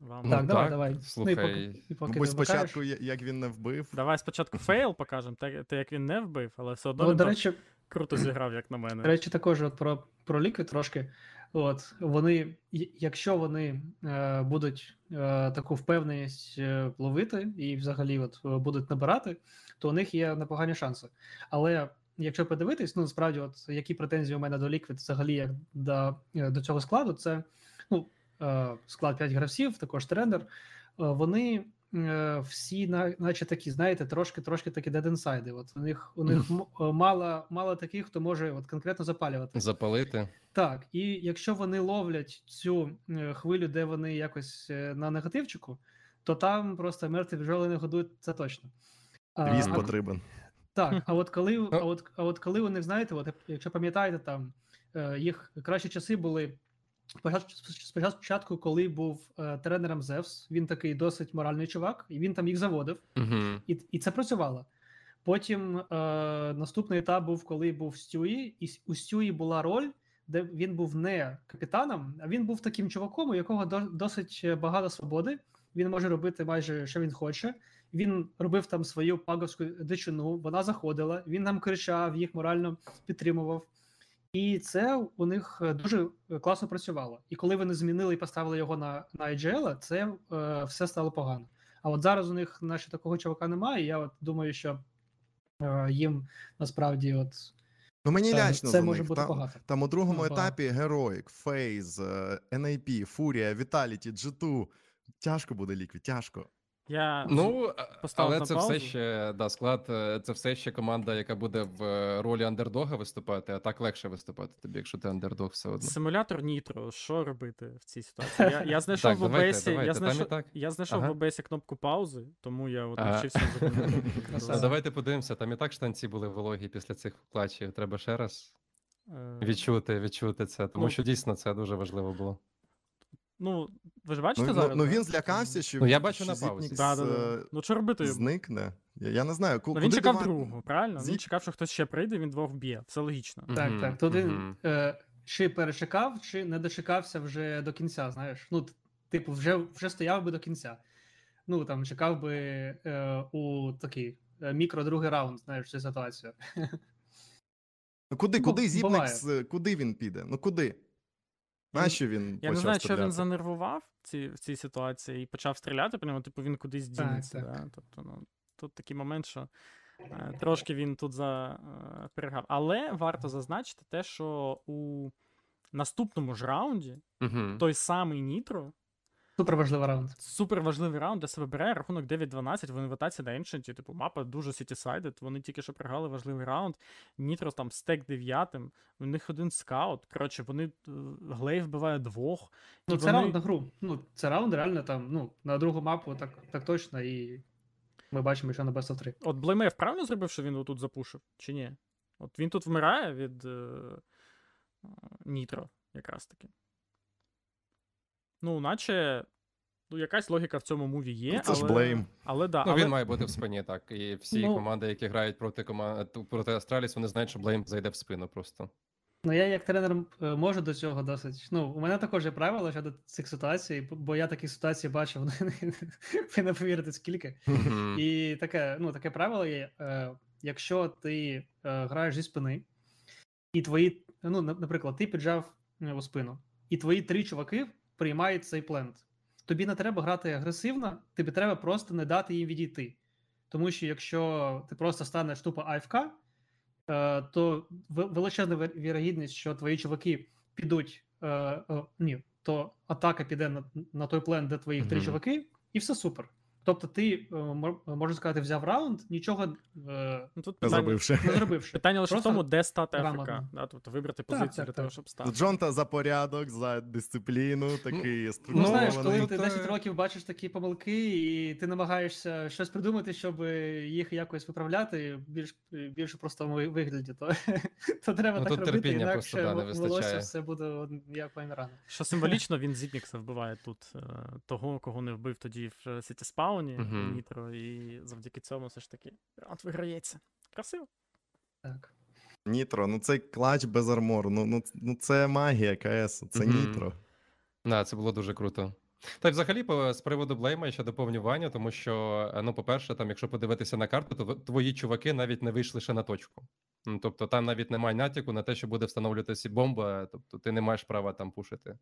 Вам... Ну, давай, так, давай. Ну, і поки, і поки спочатку, як він не вбив. Давай спочатку fail покажемо, те, те, як він не вбив, але все одно Ну, він до речі, круто зіграв, як на мене. До речі, також от про, про Liquid трошки. От вони, якщо вони е, будуть е, таку впевненість е, ловити і взагалі от е, будуть набирати, то у них є непогані шанси. Але якщо подивитись, ну насправді, от які претензії у мене до Liquid взагалі як до, е, до цього складу, це ну, е, склад 5 гравців, також трендер. Е, вони всі, на- наче такі, знаєте, трошки трошки такі дединсайди. От у них у них е, мало, мало таких, хто може от конкретно запалювати. Запалити. Так, і якщо вони ловлять цю е, хвилю, де вони якось е, на негативчику, то там просто мертві бджоли не годують, це точно. Ріст потрібен. так, а от коли, а от, а от коли у них, знаєте, от, якщо пам'ятаєте, там е, їх кращі часи були спочатку, спочатку, коли був е, тренером Зевс, він такий досить моральний чувак, і він там їх заводив, Угу. і, і це працювало. Потім е, наступний етап був, коли був Стюї, і у Стюї була роль, де він був не капітаном, а він був таким чуваком, у якого до, досить багато свободи. Він може робити майже що він хоче. Він робив там свою паговську дичину, вона заходила, він нам кричав, їх морально підтримував. І це у них е, дуже класно працювало. І коли вони змінили і поставили його на, на IGL, це е, все стало погано. А от зараз у них наче такого чувака немає. І я от думаю, що е, їм насправді от Ну мені це, лячно це за може них. бути Там, багато. там у другому Ну, багато. етапі Героїк, Фейз, е, NAP, Фурія, Vitality, G2. Тяжко буде ліквід, тяжко. Я Ну, але це паузу. все ще да, склад, е, це все ще команда, яка буде в е, ролі андердога виступати, а так легше виступати тобі, якщо ти андердог все одно. Симулятор Нітро, що робити в цій ситуації? Я, я знайшов в давайте, я знайшов, я знайшов в OBS кнопку паузи, тому я от навчився. А давайте подивимося, там і так штанці були вологі після цих клатчів. Треба ще раз Е, відчути, відчути це, тому Ну, що дійсно це дуже важливо було. Ну, ви ж бачите Ну, ну, зараз? ну він злякався, що, Ну, я бачу що на паузі. Зіпнікс, Да, да, да. е, Ну, що робити зникне. Я, я не знаю, ку- Ну, куди він чекав дива- другого, правильно? Він чекав, що хтось ще прийде, він двох вб'є. Це логічно. Так, Мгм, так. То він мгм. е, чи перечекав, чи не дочекався вже до кінця, знаєш. Ну, т- типу, вже, вже стояв би до кінця. Ну, там, чекав би е, у такий е, мікро другий раунд, знаєш, цю ситуацію. Ну, куди, Ну, куди буває. Зіпникс, е, куди він піде? Ну куди? Нащо він Я не почав знаю, що він занервував в цій, в цій ситуації і почав стріляти по ньому, типу він кудись Так, дінеться. так. Да? Тобто, ну, тут такий момент, що Е, Трошки він тут заперегав. Але варто зазначити те, що у наступному ж раунді Угу. той самий Нітро Супер важливий раунд. супер важливий раунд, де себе бере рахунок 9-12 в інвітації на Ancient. Типу, мапа дуже сітісайдед. Вони тільки що програли важливий раунд. Нітро там стек дев'ятим. У них один скаут. Коротше, вони е, Глейв вбиває двох. Ну, це вони- раунд на гру. Ну, це раунд реально там, ну, на другу мапу так, так точно, і ми бачимо, що на Best of 3. От БлеймЕф правильно зробив, що він тут запушив, чи ні? От він тут вмирає від е, е, Нітро, якраз таки. Ну, наче. Ну, якась логіка в цьому муві є. Ну, це ж Blame. Але да. Ну, але... він має бути в спині, так. І всі Ну- команди, які грають проти команд проти Астраліс, вони знають, що Блейм зайде в спину просто. Ну, я як тренер е, можу до цього досить. Ну, у мене також є правила щодо цих ситуацій, бо я такі ситуації бачив, ви не повірите скільки. І таке, ну, таке правило є: е, якщо ти е, граєш зі спини, і твої, ну, наприклад, ти піджав у спину, і твої три чуваки приймають цей плент. Тобі не треба грати агресивно, тобі треба просто не дати їм відійти. Тому що якщо ти просто станеш тупо АФК, е, то величезна вірогідність, що твої чуваки підуть. Е, е, ні, то атака піде на, той плен, де твої три Мгм. чуваки, і все супер. Тобто, ти е, можна сказати, взяв раунд, нічого е, Ну, тут Не зробивши. не зробивши. питання лише в тому, де стати АФК. Да, тобто вибрати позицію так, для того, так. щоб стати. Джонта за порядок, за дисципліну, такий Ну, структурований. знаєш, коли ти е, 10 років бачиш такі помилки, і ти намагаєшся щось придумати, щоб їх якось виправляти більш більш простому ви- вигляді, то, то треба Ну, так тут робити, просто, інакше да, не волосся все буде як вайнрана. Що символічно він Зіпнікса вбиває тут е, того, кого не вбив тоді в Сіті Спауні, Мгм. Нітро, і завдяки цьому все ж таки раунд виграється. Красиво. Так. Нітро, ну цей клач без армору. Ну, ну, ну це магія КС, це Мгм. нітро. Да, це було дуже круто. Та й взагалі, по, з приводу Блейма ще доповнювання, тому що, е, ну, по-перше, там, якщо подивитися на карту, то твої чуваки навіть не вийшли ще на точку. Ну, тобто там навіть немає натяку на те, що буде встановлюватися бомба, тобто ти не маєш права там пушити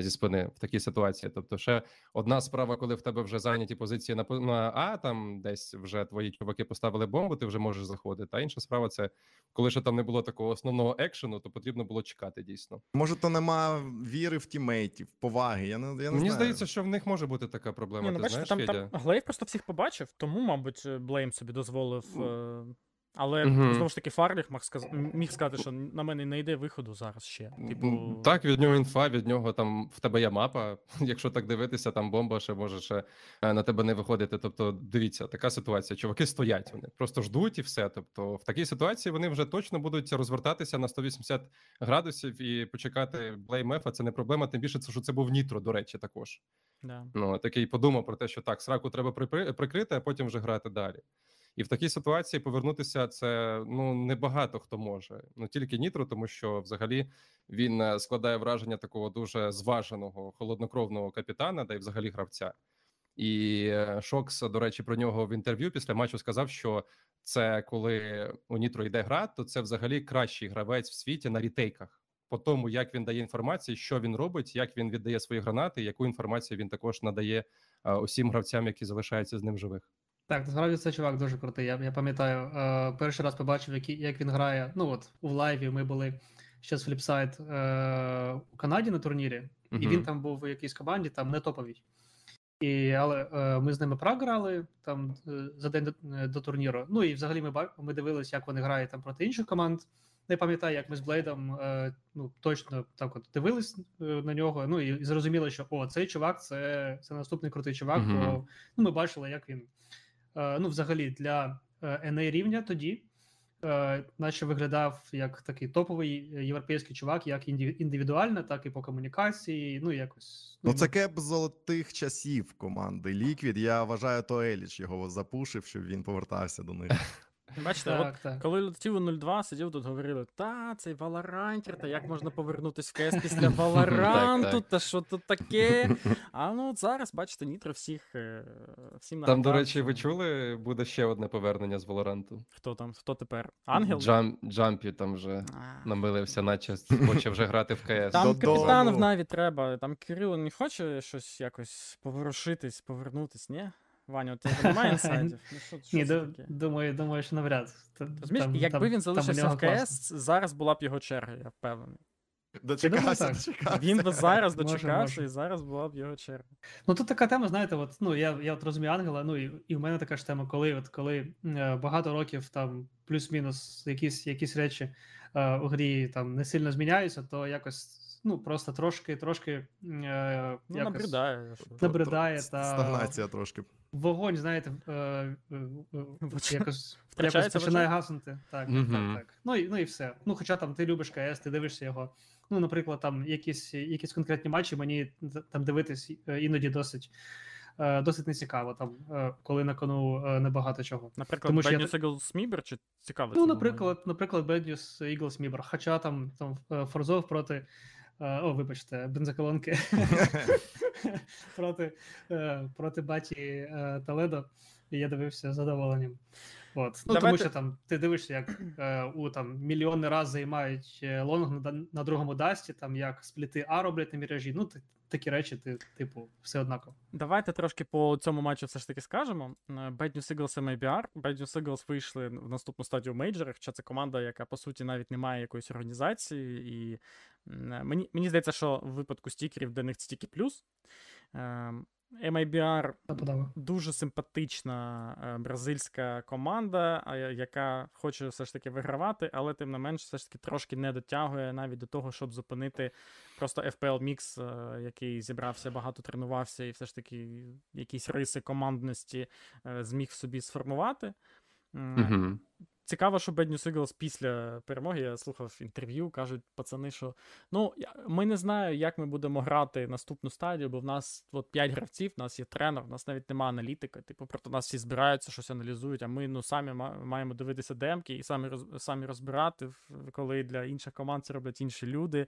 зі спини в такій ситуації. Тобто, ще одна справа, коли в тебе вже зайняті позиції на, на А, там десь вже твої чуваки поставили бомбу, ти вже можеш заходити. А інша справа це коли ще там не було такого основного екшену, то потрібно було чекати дійсно. Може, то нема віри в тімейтів, поваги. Я не, я не Мені знаю. здається, що в них може бути така проблема. Ні, ну, ти бачите, знаєш, там, Федя? там Глейв просто всіх побачив, тому, мабуть, Блейм собі дозволив. Е... Але Мгм. знову ж таки, Фарліх міг сказати, що на мене не йде виходу зараз ще. Типу, Так, від нього інфа, від нього там в тебе є мапа. Якщо так дивитися, там бомба ще може ще е, на тебе не виходити. Тобто, дивіться, така ситуація. Чуваки стоять, вони просто ждуть і все. Тобто, в такій ситуації вони вже точно будуть розвертатися на 180 градусів і почекати блеймефа. Це не проблема. Тим більше, це що це був нітро, до речі, також. да. Ну такий подумав про те, що так, сраку треба прикрити, а потім вже грати далі. І в такій ситуації повернутися це ну небагато хто може. Ну тільки Нітро, тому що взагалі він е, складає враження такого дуже зваженого холоднокровного капітана, да й взагалі гравця. І е, Шокс, до речі, про нього в інтерв'ю після матчу сказав, що це коли у Нітро йде гра, то це взагалі кращий гравець в світі на рітейках. По тому, як він дає інформацію, що він робить, як він віддає свої гранати, яку інформацію він також надає е, усім гравцям, які залишаються з ним живих. Так, насправді це чувак дуже крутий. Я, я пам'ятаю, е, перший раз побачив, які, як він грає. Ну от у лайві ми були ще з Фліпсайд е, у Канаді на турнірі, і він там був у якійсь команді, там не топовій. І, але е, ми з ними програли там е, за день до, е, до турніру. Ну і взагалі ми, ми дивилися, як вони грають там проти інших команд. Не пам'ятаю, як ми з Блейдом е, ну, точно так от дивились е, на нього. Ну і зрозуміли, що о, цей чувак це, це наступний крутий чувак. Мгм. Бо ну, ми бачили, як він ну, взагалі для е, NA рівня тоді, е, наче виглядав як такий топовий е, європейський чувак, як індивідуально, так і по комунікації. Ну, якось. Ну, це кеп золотих часів команди. Ліквід, я вважаю, то Еліч його запушив, щоб він повертався до них. Бачите, от Так, так. коли летів у 02, сидів тут, говорили, та, цей Валорантір, та як можна повернутись в КС після Валоранту, та що тут таке? А ну от зараз, бачите, Нітро всіх е, всім Там, до речі, ви чули, буде ще одне повернення з Валоранту. Хто там? Хто тепер? Ангел? Джам, Джампі там вже намилився, наче хоче вже грати в КС. Там Додому. капітанів навіть треба. Там Кирило не хоче щось якось поворушитись, повернутись, ні? Ваня, у тебе немає інсайдів? Ну, що, що Ні, це таке? думаю, думаю, що навряд. Розумієш, там- якби там- він там у залишився нього в. КС, зараз була б його черга, я впевнений. Дочекався, так? дочекався. Він би зараз Може, дочекався, може. і зараз була б його черга. Ну тут така тема, знаєте, от, ну я, я от розумію Ангела, ну і, і в мене така ж тема, коли от коли е, багато років там плюс-мінус якісь, якісь речі е, у грі там не сильно зміняються, то якось ну просто трошки, трошки е, Ну, якось набридає. набридає Ст- та Стагнація трошки. вогонь, знаєте, е, е, е, якось, якось починає гаснути. Так, Мгм. так, так. Ну і, ну і все. Ну, хоча там ти любиш КС, ти дивишся його. Ну, наприклад, там якісь, якісь конкретні матчі мені там дивитись е, іноді досить. е, Досить нецікаво, там, е, коли на кону е, небагато чого. Наприклад, Тому Bad News Eagles Mibber, чи цікаво? Ну, наприклад, наприклад, Bad News Eagles Mibber. Хоча там, там Форзов проти. Е, О, вибачте, бензоколонки проти, е, проти баті е, Таледо. І я дивився з задоволенням. От. Ну, тому що там ти дивишся, як е, у там мільйони раз займають лонг на, на другому дасті, там як спліти А роблять на міражі. Ну, такі речі, ти, типу, все однаково. Давайте трошки по цьому матчу все ж таки скажемо. Е, Bad News Eagles і MIBR. Bad News Eagles вийшли в наступну стадію в мейджорах, хоча це команда, яка по суті навіть не має якоїсь організації. І е, мені, мені здається, що в випадку стікерів для них це тільки плюс. MIBR дуже симпатична е, бразильська команда, яка хоче все ж таки вигравати, але тим не менш, все ж таки трошки не дотягує навіть до того, щоб зупинити просто FPL Мікс, який зібрався, багато тренувався, і все ж таки якісь риси командності е, зміг в собі сформувати. Угу. Цікаво, що Bad News Eagles після перемоги я слухав інтерв'ю, кажуть пацани, що ну ми не знаємо, як ми будемо грати наступну стадію, бо в нас от 5 гравців, в нас є тренер, в нас навіть немає аналітика. Типу, проти нас всі збираються, щось аналізують, а ми ну самі ма- маємо дивитися демки і самі самі розбирати, коли для інших команд це роблять інші люди.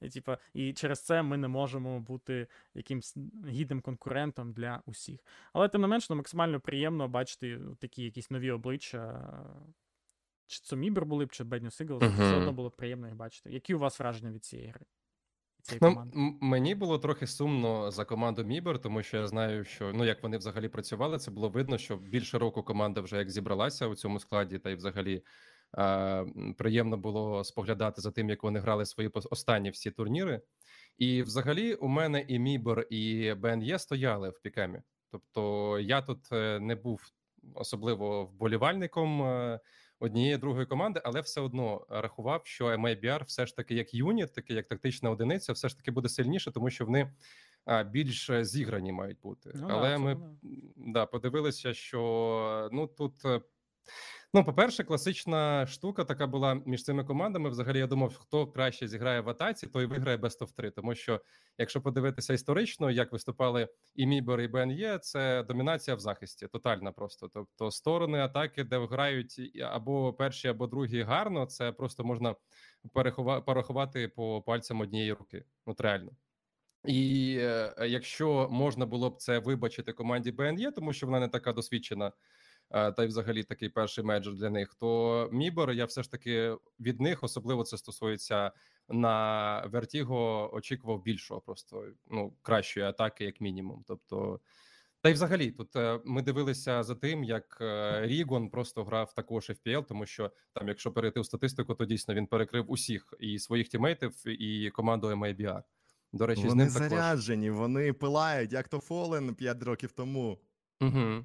І, типу, і через це ми не можемо бути якимсь гідним конкурентом для усіх. Але тим не менш, ну, максимально приємно бачити такі якісь нові обличчя. Чи це Мібер були б, чи News Eagles, Мгм. все одно було б приємно їх бачити. Які у вас враження від цієї гри? Ну, м- мені було трохи сумно за команду Мібер, тому що я знаю, що ну як вони взагалі працювали, це було видно, що більше року команда вже як зібралася у цьому складі, та й взагалі приємно було споглядати за тим, як вони грали свої останні всі турніри. І взагалі у мене і Мібер, і БНЄ стояли в пікемі. Тобто я тут е, не був особливо вболівальником е, однієї другої команди, але все одно рахував, що MIBR все ж таки як юніт, таки як тактична одиниця, все ж таки буде сильніше, тому що вони більш е, зіграні мають бути. Ну але це ми да. да, подивилися, що ну тут. Ну, по-перше, класична штука така була між цими командами. Взагалі, я думав, хто краще зіграє в атаці, той виграє Best of 3. Тому що, якщо подивитися історично, як виступали і Мібер, і БНЄ, це домінація в захисті, тотальна просто. Тобто, сторони атаки, де грають або перші, або другі гарно, це просто можна порахувати по пальцям однієї руки. От реально. І е, якщо можна було б це вибачити команді БНЄ, тому що вона не така досвідчена, та й взагалі такий перший менеджер для них, то Мібор я все ж таки від них, особливо це стосується на Вертіго, очікував більшого, просто ну кращої атаки, як мінімум. Тобто, та й взагалі, тут е, ми дивилися за тим, як е, Рігон просто грав також FPL, тому що там, якщо перейти у статистику, то дійсно він перекрив усіх і своїх тімейтів, і команду MIBR. До речі, з Вони ним також. заряджені, вони пилають, як то Фолен 5 років тому. Угу.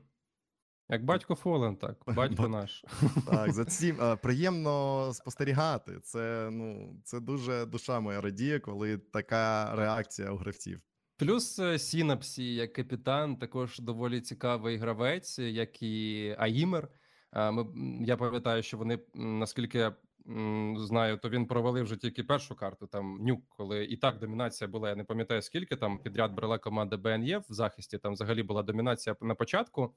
Як батько Фолен, так, батько наш. Так, за цим е, приємно спостерігати. Це ну це дуже душа моя радіє, коли така реакція у гравців. Плюс е, Сінапсі, як капітан, також доволі цікавий гравець, як і Аїмер. Е, Ми, я пам'ятаю, що вони, наскільки я знаю, то він провалив вже тільки першу карту. Там нюк, коли і так домінація була. Я не пам'ятаю скільки там підряд брала команда БНЄ в захисті. Там взагалі була домінація на початку,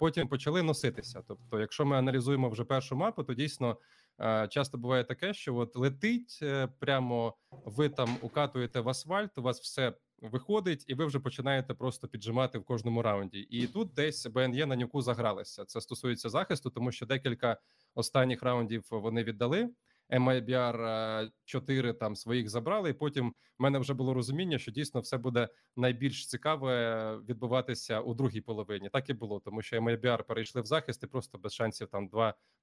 потім почали носитися. Тобто, якщо ми аналізуємо вже першу мапу, то дійсно е, часто буває таке, що от летить е, прямо ви там укатуєте в асфальт, у вас все виходить, і ви вже починаєте просто піджимати в кожному раунді. І тут десь БНЄ на нюку загралися. Це стосується захисту, тому що декілька останніх раундів вони віддали MIBR 4 там своїх забрали, і потім в мене вже було розуміння, що дійсно все буде найбільш цікаве відбуватися у другій половині. Так і було, тому що MIBR перейшли в захист і просто без шансів там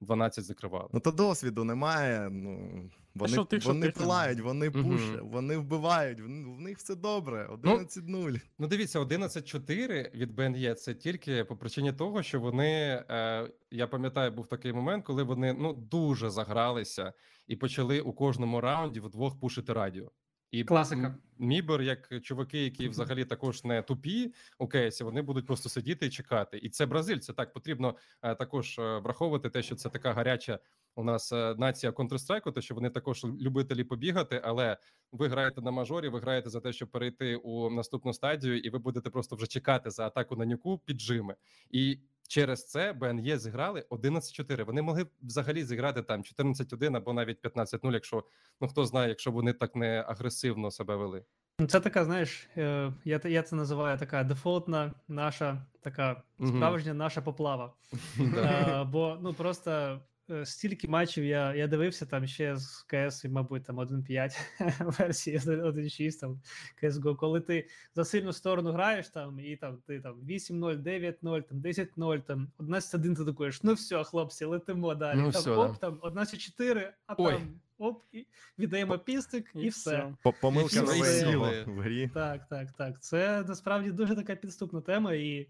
2-12 закривали. Ну то досвіду немає. Ну вони що тих, що вони немає. пилають, вони Мгм. пушать, вони вбивають. В, в них все добре. 11-0. Ну, дивіться, 11-4 від БНЄ це тільки по причині того, що вони е, я пам'ятаю, був такий момент, коли вони ну дуже загралися і почали у кожному раунді вдвох пушити радіо. І Класика. Мібер, як чуваки, які взагалі також не тупі у кейсі, вони будуть просто сидіти і чекати. І це Бразиль. Це так потрібно е, також е, враховувати те, що це така гаряча у нас е, нація Counter-Strike, то що вони також любителі побігати, але ви граєте на мажорі, ви граєте за те, щоб перейти у наступну стадію, і ви будете просто вже чекати за атаку на нюку піджими. І через це БНЄ зіграли 11-4. Вони могли взагалі зіграти там 14-1 або навіть 15-0, якщо ну хто знає, якщо б вони так не агресивно себе вели. Ну, Це така, знаєш, е, я, я це називаю така дефолтна наша така справжня наша поплава. Е, бо ну просто стільки матчів я, я дивився там ще з КС, мабуть, там 1.5 версії 1.6 там CSGO, коли ти за сильну сторону граєш там, і там ти там 8-0, 9-0, там 10-0, там 11-1 ти такуєш, ну все, хлопці, летимо далі. Ну, там всьо, оп, да. там 11-4, а Ой. там оп, і віддаємо пістик, і, все. Помилка всі новенького в грі. Так, так, так. Це насправді дуже така підступна тема, і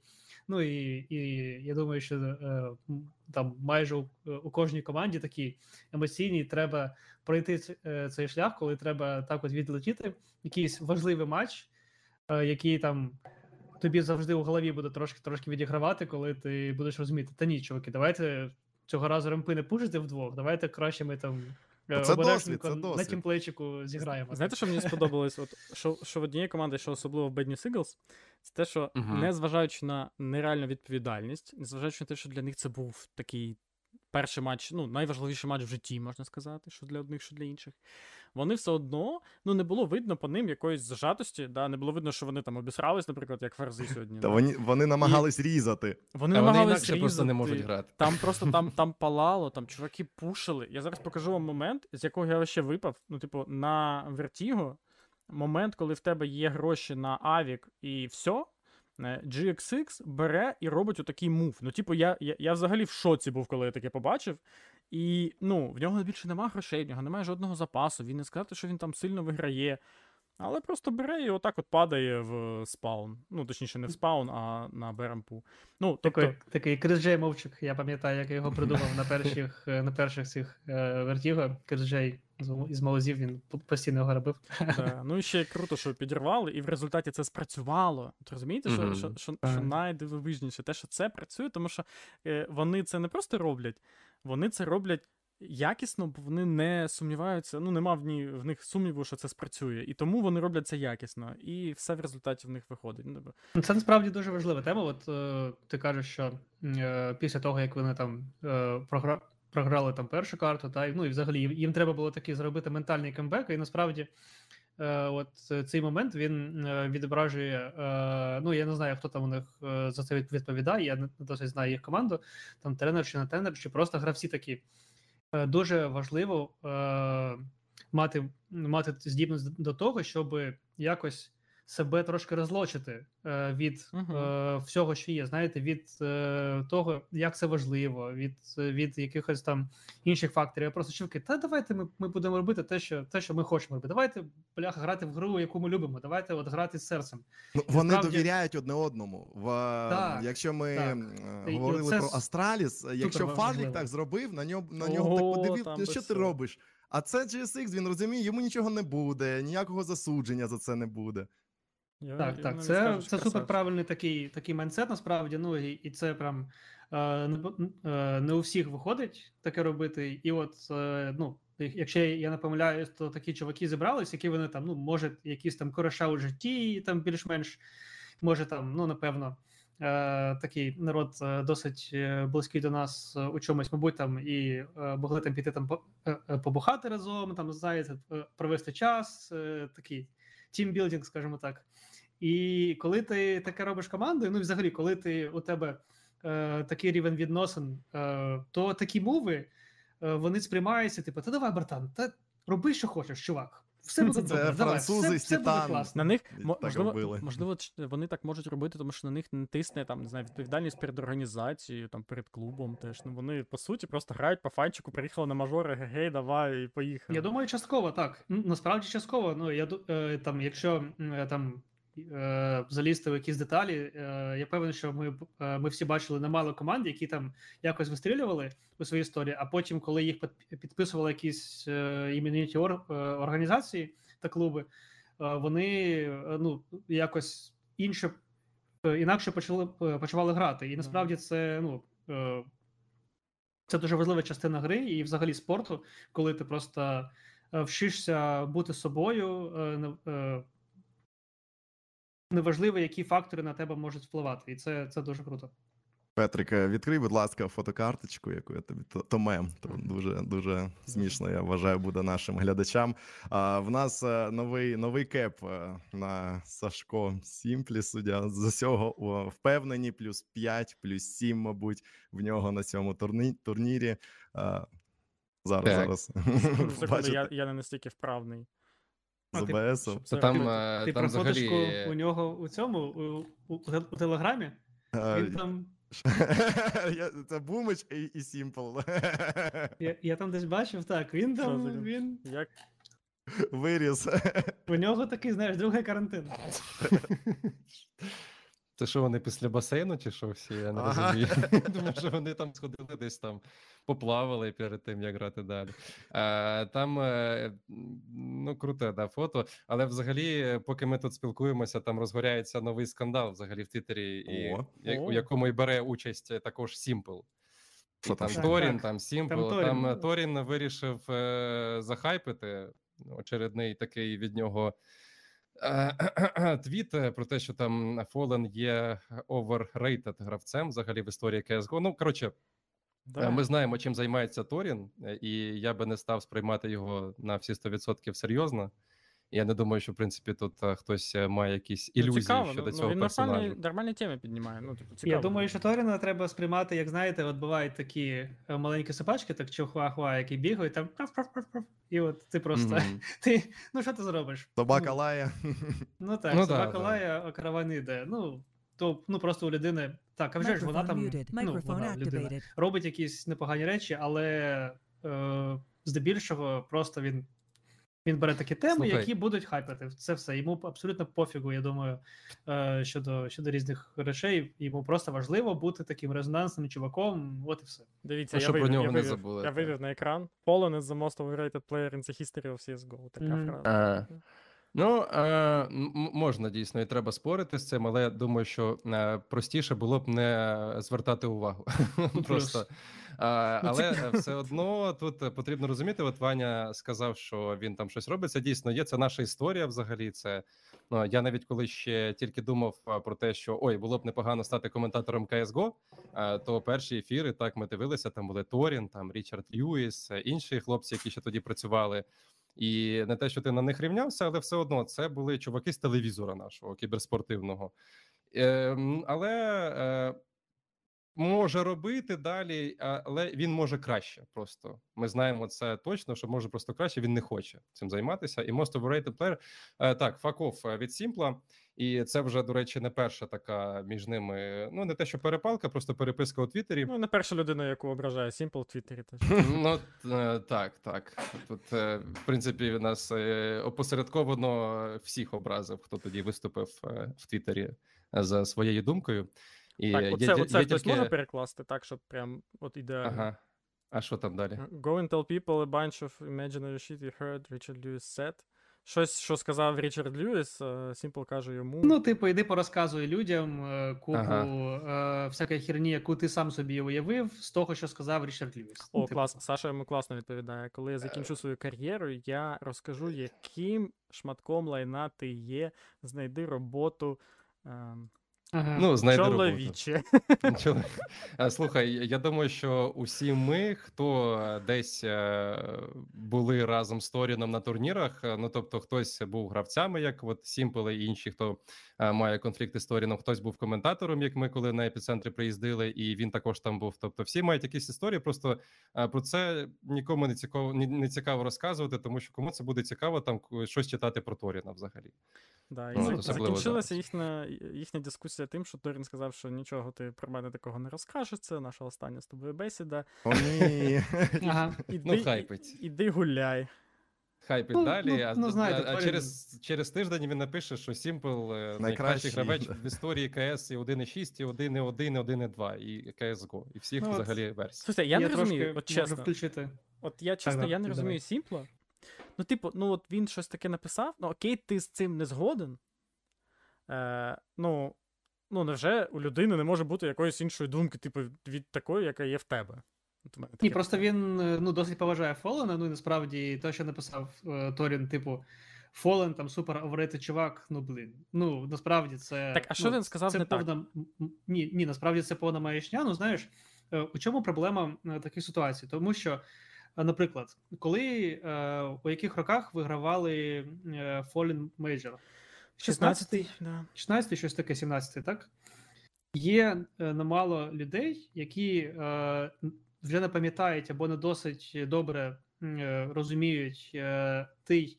ну і, і я думаю, що е, там майже у, у кожній команді такі емоційні треба пройти е, цей шлях, коли треба так от відлетіти якийсь важливий матч, е, який там. Тобі завжди у голові буде трошки трошки відігравати, коли ти будеш розуміти, та ні, чуваки, давайте цього разу ремпи не пушити вдвох, давайте краще ми там е, досвід, це досвід, на тімплейчику зіграємо. Знаєте, що мені сподобалось? От, що, що в однієї команди, що особливо в Bad News Eagles, це те, що Мгм. незважаючи на нереальну відповідальність, незважаючи на те, що для них це був такий перший матч, ну, найважливіший матч в житті, можна сказати, що для одних, що для інших. Вони все одно, ну, не було видно по ним якоїсь зажатості, да, не було видно, що вони там обісрались, наприклад, як фарзи сьогодні. Та вони, вони намагались різати. Вони намагались інакше просто не можуть грати. Там просто там, там палало, там чуваки пушили. Я зараз покажу вам момент, з якого я ще випав. Ну, типу, на Vertigo, момент, коли в тебе є гроші на Авік і все. GXX бере і робить отакий мув. Ну, типу, я, я, я взагалі в шоці був, коли я таке побачив. І ну, в нього більше немає грошей, в нього немає жодного запасу. Він не сказати, що він там сильно виграє. Але просто бере і отак от падає в спаун. Ну, точніше, не в спаун, а на B рампу. Ну, тобто, Такий, такий Крис Джей Мовчик, я пам'ятаю, як я його придумав на перших, е, на перших цих е, вертіго. Крис Джей із Молозів він постійно його робив. Та, ну і ще круто, що підірвали, і в результаті це спрацювало. От розумієте, що, Мгм. що, що, що найдивовижніше, те, що це працює, тому що е, вони це не просто роблять, вони це роблять якісно, бо вони не сумніваються, ну нема в, ні, в них сумніву, що це спрацює. І тому вони роблять це якісно. І все в результаті в них виходить. Ну, Ну, Це насправді дуже важлива тема. От е, ти кажеш, що е, після того, як вони там е, програ... програли там першу карту, та ну і взагалі їм треба було таки зробити ментальний камбек, і насправді. Е, от е, цей момент він е, відображує. Е, ну я не знаю, хто там у них е, за це відповідає. Я не досить знаю їх команду, там тренер чи не тренер, чи просто гравці такі. Дуже важливо мати, мати здібність до того, щоб якось себе трошки розлочити е, від е, всього, що є. Знаєте, від е, того, як це важливо, від, від якихось там інших факторів. Я просто чуваки, та давайте ми, ми будемо робити те, що те, що ми хочемо робити. Давайте бляха грати в гру, яку ми любимо. Давайте от грати з серцем. Ну, вони Насправді- довіряють одне одному. В, Так, якщо ми так. говорили оце про Астраліс, якщо ва- так зробив, на нього на нього так подивив, там що ти цього. робиш? А це GSX, він розуміє, йому нічого не буде, ніякого засудження за це не буде. Я, Так, я так, навіть це, скажу, що це супер красавчик. правильний такий, такий майндсет, насправді. Ну і, і це прям е, не, е, не у всіх виходить таке робити. І от, е, ну, як- якщо я не помиляюсь, то такі чуваки зібрались, які вони там, ну, може, якісь там кореша у житті, там більш-менш, може там, ну, напевно. Е, такий народ е, досить е, близький до нас е, у чомусь, мабуть, там і е, могли там піти там по- е, е, побухати разом, там знаєте, е, провести час, е, такий тімбілдинг, скажімо так. І коли ти таке робиш командою, ну і взагалі, коли ти у тебе е, такий рівень відносин, е, то такі мови вони сприймаються, типу, та давай, братан, та роби, що хочеш, чувак. Все буде Це добре, давай, все, з все буде класно. На них можливо, робили. можливо, ч- вони так можуть робити, тому що на них не тисне там, не знаю, відповідальність перед організацією, там перед клубом теж. Ну вони по суті просто грають по фанчику, приїхали на мажори, гей, давай, і поїхали. Я думаю, частково так. Ну, Насправді частково. Ну я е, там, якщо е, там е, залізти в якісь деталі, е, я певен, що ми, е, ми всі бачили немало команд, які там якось вистрілювали у своїй історії, а потім, коли їх під- підписували якісь е, іменні ор, е, організації та клуби, е, вони е, ну, якось інше. е, Інакше почали е, почували грати, і насправді це ну е, це дуже важлива частина гри і взагалі спорту, коли ти просто е, вчишся бути собою, е, е, неважливо, які фактори на тебе можуть впливати, і це, це дуже круто. Петрик, е, відкрий, будь ласка, фотокарточку, яку я тобі то, мем. То дуже дуже смішно, я вважаю, буде нашим глядачам. А в нас е, новий новий кеп е, на Сашко Сімплі, суддя з усього впевнені, плюс 5, плюс 7, мабуть, в нього на цьому турні, турнірі. А, зараз, Так. зараз. Секунду, я, я не настільки вправний. З ОБС. ти- Та це там, е, Ти там про взагалі... у нього у цьому у, у, у телеграмі? А, Він там. я- Це Бумич і, і Сімпл. Я, я там десь бачив, так. Він Що там. Він Як Виріс. у нього такий, знаєш, другий карантин. Це що вони після басейну, чи що всі? Я не Ага. розумію. Думаю, що вони там сходили десь там, поплавали перед тим, як грати далі. Е, там е, ну круте, да, фото. Але взагалі, поки ми тут спілкуємося, там розгоряється новий скандал взагалі в Твіттері, і, О. у якому і бере участь також Сімпл. Що там? Торін, Так, там Сімпл, там там, Торін. е, вирішив е, захайпити очередний такий від нього е, твіт е, про те, що там Фолен є overrated гравцем взагалі в історії CSGO. Ну, коротше, е, Да. ми знаємо, чим займається Торін, е, і я би не став сприймати його на всі 100% серйозно. Я не думаю, що в принципі тут е, хтось е, має якісь Ну, ілюзії цікаво, щодо ну, цього він персонажа. нормальні, нормальні теми піднімає. Ну, типу, цікаво. Я думаю, що Торіна треба сприймати, як знаєте, от бувають такі е, маленькі собачки, так чихуахуа, які бігають там. І от ти просто. Мгм. Ти, ну що ти зробиш? Собака Ну, лає. Ну так, Ну собака да. лає, а караван йде. Ну, то ну просто у людини. Так, а вже ж вона там ну, вона людина, робить якісь непогані речі, але е, здебільшого просто він. Він бере такі теми, Слухай. які будуть хайпити. Це все. Йому абсолютно пофігу, я думаю, е, щодо, щодо різних речей. Йому просто важливо бути таким резонансним чуваком. От і все. Дивіться, Ну, я щоб про нього я не вивів, забули, Я вивів на екран. Fallen is the most overrated player in the history of CSGO. Така Мгм. фраза. А, Ну, е, можна дійсно і треба спорити з цим, але я думаю, що е, простіше було б не звертати увагу. Просто. А, Ну, але е, все одно тут е, потрібно розуміти. От Ваня сказав, що він там щось робить. Це дійсно є. Це наша історія взагалі. Це ну, я навіть коли ще тільки думав про те, що ой, було б непогано стати коментатором CSGO, а, то перші ефіри так ми дивилися. Там були Торін, там Річард Льюіс, е, інші хлопці, які ще тоді працювали. І не те, що ти на них рівнявся, але все одно це були чуваки з телевізора нашого кіберспортивного. Ем, але е, може робити далі, але він може краще. Просто ми знаємо це точно, що може просто краще. Він не хоче цим займатися. І most overrated player, е, так, факов від Сімпла. І це вже, до речі, не перша така між ними. Ну не те, що перепалка, просто переписка у Твіттері. Ну, не перша людина, яку ображає Simple в Твіттері теж. Ну е, так, так. Тут, е, в принципі, нас е, опосередковано всіх образив, хто тоді виступив е, в Твіттері за своєю думкою. І Так, оце, є- оце є хтось тільки- може перекласти так, щоб прям от ідеально. Ага. А що там далі? Go and tell people a bunch of imaginary shit you heard Richard Lewis said. Щось, що сказав Річард Льюіс, е, Simple каже йому. Ну, типу, йди порозказуй людям е, купу Ага. е, всякої херні, яку ти сам собі уявив, з того, що сказав Річард Льюіс. О, Ну, типу, клас. Саша йому класно відповідає. Коли я закінчу свою кар'єру, я розкажу, яким шматком лайна ти є. Знайди роботу. ем, Ага. Ну, знайди роботу. Чоловіче. Чоло- Е, Слухай, я думаю, що усі ми, хто десь е, були разом з Торіном на турнірах, е, ну тобто хтось був гравцями, як от Сімпл і інші, хто має конфлікти з Торіном, хтось був коментатором, як ми коли на епіцентрі приїздили, і він також там був. Тобто, всі мають якісь історії. Просто е, про це нікому не цікаво не, не цікаво розказувати, тому що кому це буде цікаво, там щось читати про Торіна взагалі. Да, і Ну, закінчилася їхня, їхня дискусія тим, що Торін сказав, що нічого ти про мене такого не розкажеш. Це наша остання з тобою бесіда. О, ні. Ага. Іди, Ну, хайпить. іди гуляй. Хайпить Ну, далі, ну, а, ну, знаєте, а, а через, через тиждень він напише, що Simple е, найкращий Найкращий, гравець в історії КС і 1.6, і 1.1, і 1.2, і CSGO, і всіх Ну, от- взагалі версій. Слухайте, я, не розумію, от чесно. включити. От я чесно, да, я не давай. розумію Сімпла. Ну, типу, ну от він щось таке написав. Ну, окей, ти з цим не згоден. Е, ну, ну, невже у людини не може бути якоїсь іншої думки, типу, від такої, яка є в тебе? От мене Ні, просто він е, ну, досить поважає Фолена. Ну і насправді те, що написав е, Торін, типу, Фолен там супер overrated чувак. Ну блін. Ну насправді це. Так, а що ну, він сказав це не повна... м- Ні, ні, насправді це повна маячня. Ну знаєш, е, у чому проблема е, таких ситуацій? Тому що, е, наприклад, коли е, у яких роках вигравали е, Fallen Major? 16-й, да. 16 щось таке, 17 так? Є е, немало людей, які е, вже не пам'ятають або не досить добре е, розуміють е, той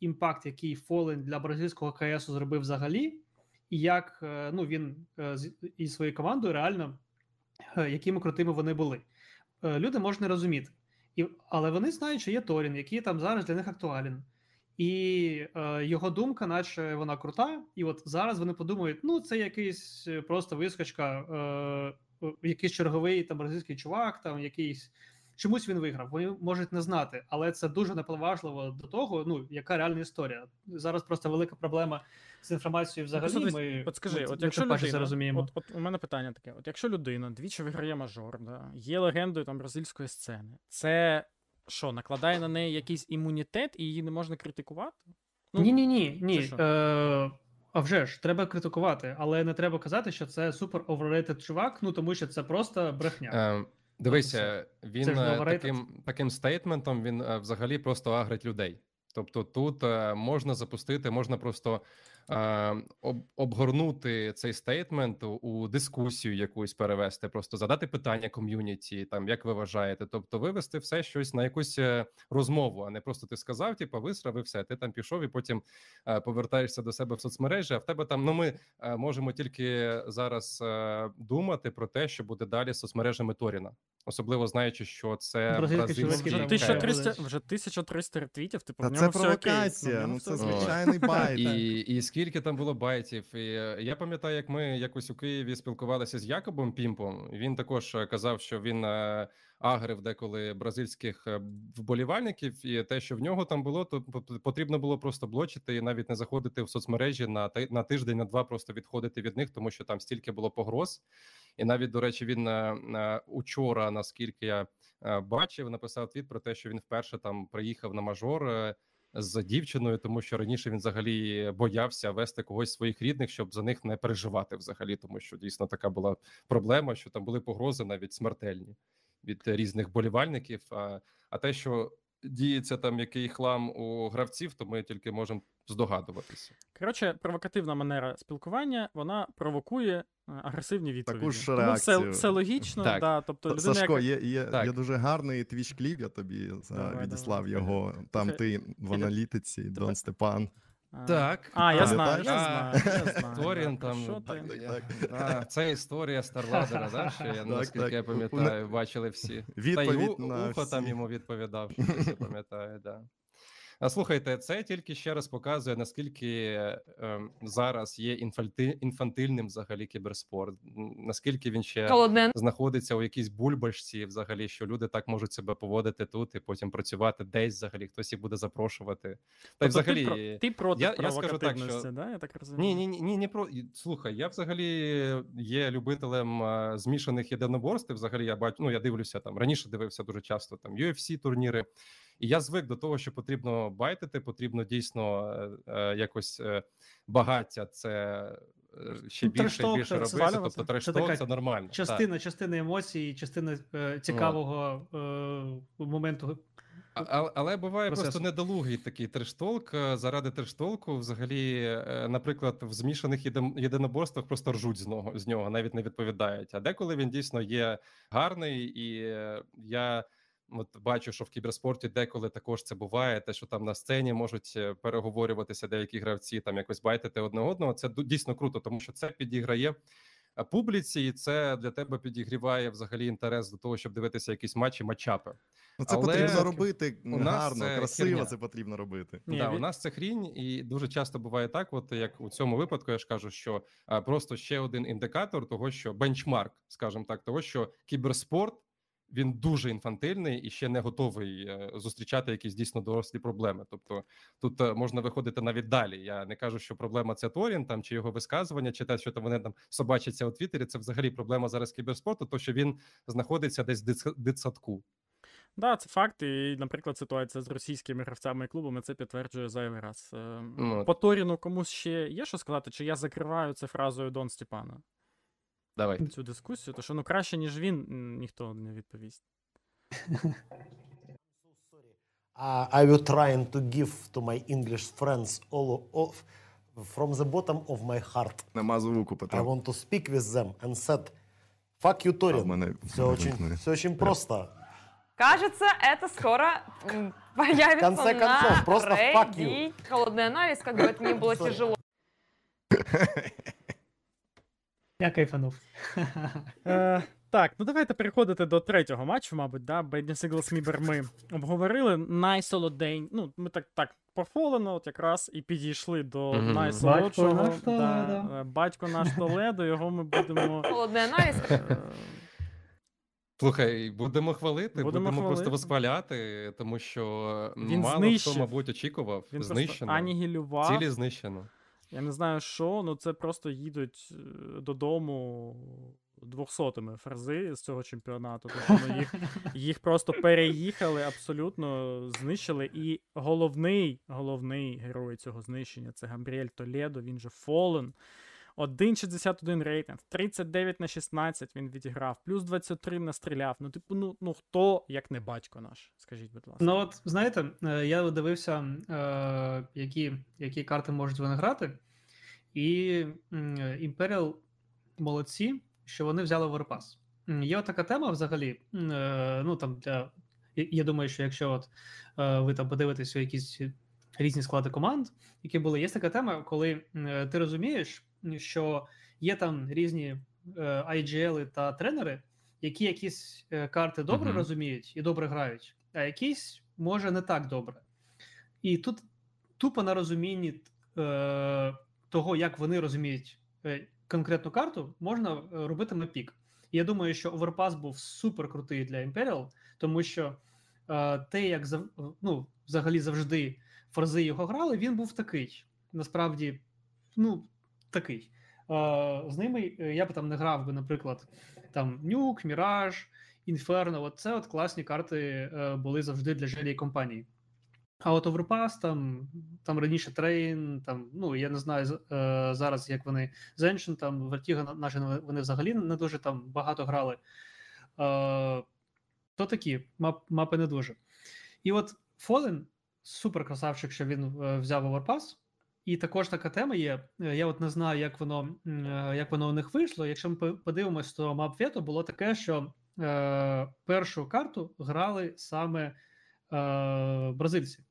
імпакт, який Fallen для бразильського КС зробив взагалі, і як е, ну, він із своєю командою реально, якими крутими вони були. Люди можуть не розуміти. І, але вони знають, що є Торін, який там зараз для них актуален. І е, його думка, наче вона крута, і от зараз вони подумають: ну, це якийсь просто вискочка, е, якийсь черговий там бразильський чувак, там якийсь. Чомусь він виграв. Вони можуть не знати, але це дуже неповажливо до того, ну яка реальна історія. Зараз просто велика проблема з інформацією взагалі. просто Ми, От скажи, ми, от якщо людина, розуміємо. От, от у мене питання таке: от якщо людина двічі виграє мажор, да, є легендою там бразильської сцени, це що, накладає на неї якийсь імунітет і її не можна критикувати? Ну, ні, ні, ні, ні. Е, а вже ж треба критикувати, але не треба казати, що це супер overrated чувак, ну тому що це просто брехня. Е, дивися, він таким, таким стейтментом він е, взагалі просто агрить людей. Тобто тут е, можна запустити, можна просто обгорнути цей стейтмент у, у дискусію якусь перевести, просто задати питання ком'юніті, там як ви вважаєте, тобто вивести все щось на якусь е, розмову, а не просто ти сказав, типу, висрав і все. Ти там пішов і потім е, повертаєшся до себе в соцмережі. А в тебе там ну ми е, можемо тільки зараз е, думати про те, що буде далі з соцмережами Торіна, особливо знаючи, що це бразильський Вже там КС. 1300, вже 1300 ретвітів, типу, Та в це ньому все окей. провокація, в ньому ну все це звичайний байт. І, і скільки там було байтів. І е, я пам'ятаю, як ми якось у Києві спілкувалися з Якобом Пімпом. Він також е, казав, що він е, агрив деколи бразильських вболівальників, і те, що в нього там було, то потрібно було просто блочити і навіть не заходити в соцмережі на на тиждень, на два, просто відходити від них, тому що там стільки було погроз. І навіть, до речі, він учора, наскільки я бачив, написав твіт про те, що він вперше там приїхав на мажор. З дівчиною, тому що раніше він взагалі боявся вести когось своїх рідних, щоб за них не переживати взагалі, тому що дійсно така була проблема, що там були погрози навіть смертельні від різних болівальників. А, а те, що діється там який хлам у гравців, то ми тільки можемо здогадуватися. Коротше, провокативна манера спілкування, вона провокує е, агресивні відповіді. ж Тому все, все логічно, Так. да, тобто людина, Сашко, яка... є, є, Так. є дуже гарний твіч кліп, я тобі Давай, відіслав давай. його. Там Слухай, ти в аналітиці, Дон Степан. А, Так. А, я А, знаю, я знаю, я знаю. Торін там що так, ти? так. А, це історія Старладера, да, що я наскільки так. я пам'ятаю, бачили всі. Та й Відповідь У- на ухо там всі. йому відповідав, що я пам'ятаю, да. А слухайте, це тільки ще раз показує, наскільки ем, зараз є інфальти, інфантильним взагалі кіберспорт, наскільки він ще Холодне. знаходиться у якійсь бульбашці, взагалі, що люди так можуть себе поводити тут і потім працювати десь взагалі, хтось їх буде запрошувати. Та Тобто взагалі. ти, про, ти проти я- я скажу так, що- да? Я так розумію? Ні, ні, ні, ні, не про слухай. Я взагалі є любителем а, змішаних єдиноборств. Взагалі, я бачу, ну я дивлюся там раніше. Дивився дуже часто там UFC турніри, і я звик до того, що потрібно байтити, потрібно дійсно е, е, якось е, багаття це ще Ну, більше і більше робити. Тобто Це трешток така це нормально. так. частина, частина емоцій, частина е, цікавого е, моменту. А- Але, буває процесу. просто недолугий такий трештолк. Заради трештолку, взагалі, наприклад, в змішаних єдин- єдиноборствах просто ржуть з нього, з нього, навіть не відповідають. А деколи він дійсно є гарний, і я от бачу, що в кіберспорті деколи також це буває. Те, що там на сцені можуть е, переговорюватися деякі гравці, там якось байтити одне одного. Це дійсно круто, тому що це підіграє. е, Публіці, і це для тебе підігріває взагалі інтерес до того, щоб дивитися якісь матчі, матчапи. Ну, це Але потрібно робити у нас гарно, це красиво. херня. Це потрібно робити. Ні, да, він- у нас це хрінь, і дуже часто буває так, от як у цьому випадку, я ж кажу, що а, просто ще один індикатор того, що бенчмарк, скажімо так, того, що кіберспорт він дуже інфантильний і ще не готовий е, зустрічати якісь дійсно дорослі проблеми. Тобто тут е, можна виходити навіть далі. Я не кажу, що проблема це Торін там чи його висказування, чи те, що там вони там собачаться у Твіттері. Це взагалі проблема зараз кіберспорту, то що він знаходиться десь в дитсадку. Да, це факт. І, наприклад, ситуація з російськими гравцями і клубами це підтверджує зайвий раз. Е, Ну, По Торіну комусь ще є що сказати, чи я закриваю це фразою Дон Степана Давай. цю дискусію, то що ну краще, ніж він, м, ніхто не відповість. Uh, I will trying to give to my English friends all of from the bottom of my heart. Нема звуку, I Петро. want to speak with them and said, "Fuck you, А в Torin." мене Все очень, вимкнене. все очень просто. Кажется, это скоро м, появится конце на концов, просто fuck you. Reddit. Холодный анализ, как бы это ни было Sorry. тяжело. Я кайфанув. Е, так, ну давайте переходити до третього матчу, мабуть, да. Bad News Eagles MIBR ми обговорили. Найсолодень. Ну, ми так так профолено, от якраз і підійшли до Мгм. найсолодшого. Батько наш да, е, батько наш Толедо, його ми будемо. Холодный анализ. е, Слухай, будемо хвалити, Будемо будемо, просто хвалити. восхваляти, тому що Він мало знищив. хто, мабуть, очікував. Він знищено. анігілював. Цілі знищено. Я не знаю, що, ну це просто їдуть е, додому двохсотими фрази з цього чемпіонату. Тобто ну, їх, їх просто переїхали, абсолютно знищили. І головний, головний герой цього знищення це Гамбріель Толедо, він же Фолен. 1,61 рейтинг, 39 на 16 він відіграв, плюс 23 настріляв. Ну, типу, ну, ну хто, як не батько наш? Скажіть, будь ласка. Ну, от знаєте, е, я дивився, е, які, які карти можуть вони грати, і м, Imperial молодці, що вони взяли. М, Є така тема взагалі. е, Ну там для я- думаю, що якщо от е, ви там подивитесь якісь різні склади команд, які були, є така тема, коли е, ти розумієш, що є там різні е, IGL та тренери, які якісь е, карти добре Мгм. розуміють і добре грають, а якісь може не так добре. І тут тупо на розумінні е, того, як вони розуміють е, конкретну карту, можна е, робити мапік. І я думаю, що Overpass був супер крутий для Imperial, тому що е, те, як зав- ну, взагалі завжди фрази його грали, він був такий. Насправді, ну, такий. Е, з ними е, я б там не грав би, наприклад, там Нюк, Міраж, Інферно. Це от класні карти е, були завжди для желій компанії. А от Overpass, там, там раніше Трейн, там, ну я не знаю зараз, як вони з Ancient, там Vertigo наші вони взагалі не дуже там багато грали. То такі мап, мапи не дуже. І от Fallen супер красавчик, що він взяв Overpass. І також така тема є. е, Я от не знаю, як воно, е, як воно у них вийшло. Якщо ми по- подивимось, то мап Вето було таке, що е, першу карту грали саме е, бразильці.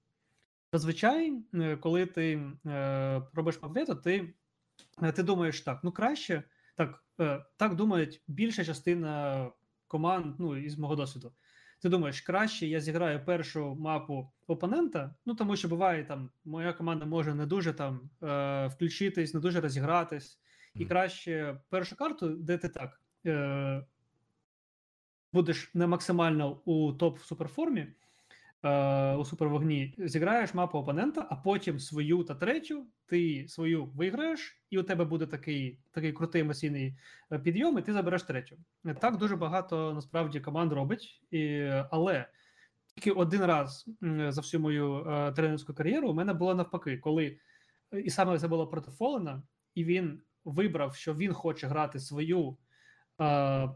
Зазвичай, е, коли ти е, робиш мап Вето, ти, ти думаєш так: ну краще, так, е, так думають більша частина команд, ну, із мого досвіду. Ти думаєш, краще я зіграю першу мапу опонента, ну тому що буває там, моя команда може не дуже там е, включитись, не дуже розігратись, і краще першу карту, де ти так е, будеш не максимально у топ суперформі, е, у супервогні, зіграєш мапу опонента, а потім свою та третю, ти свою виграєш, і у тебе буде такий, такий крутий емоційний е, підйом, і ти забереш третю. Е, Так дуже багато насправді команд робить, і, але тільки один раз за всю мою е, тренерську кар'єру у мене було навпаки, коли і саме це було проти Фолена, і він вибрав, що він хоче грати свою. Е,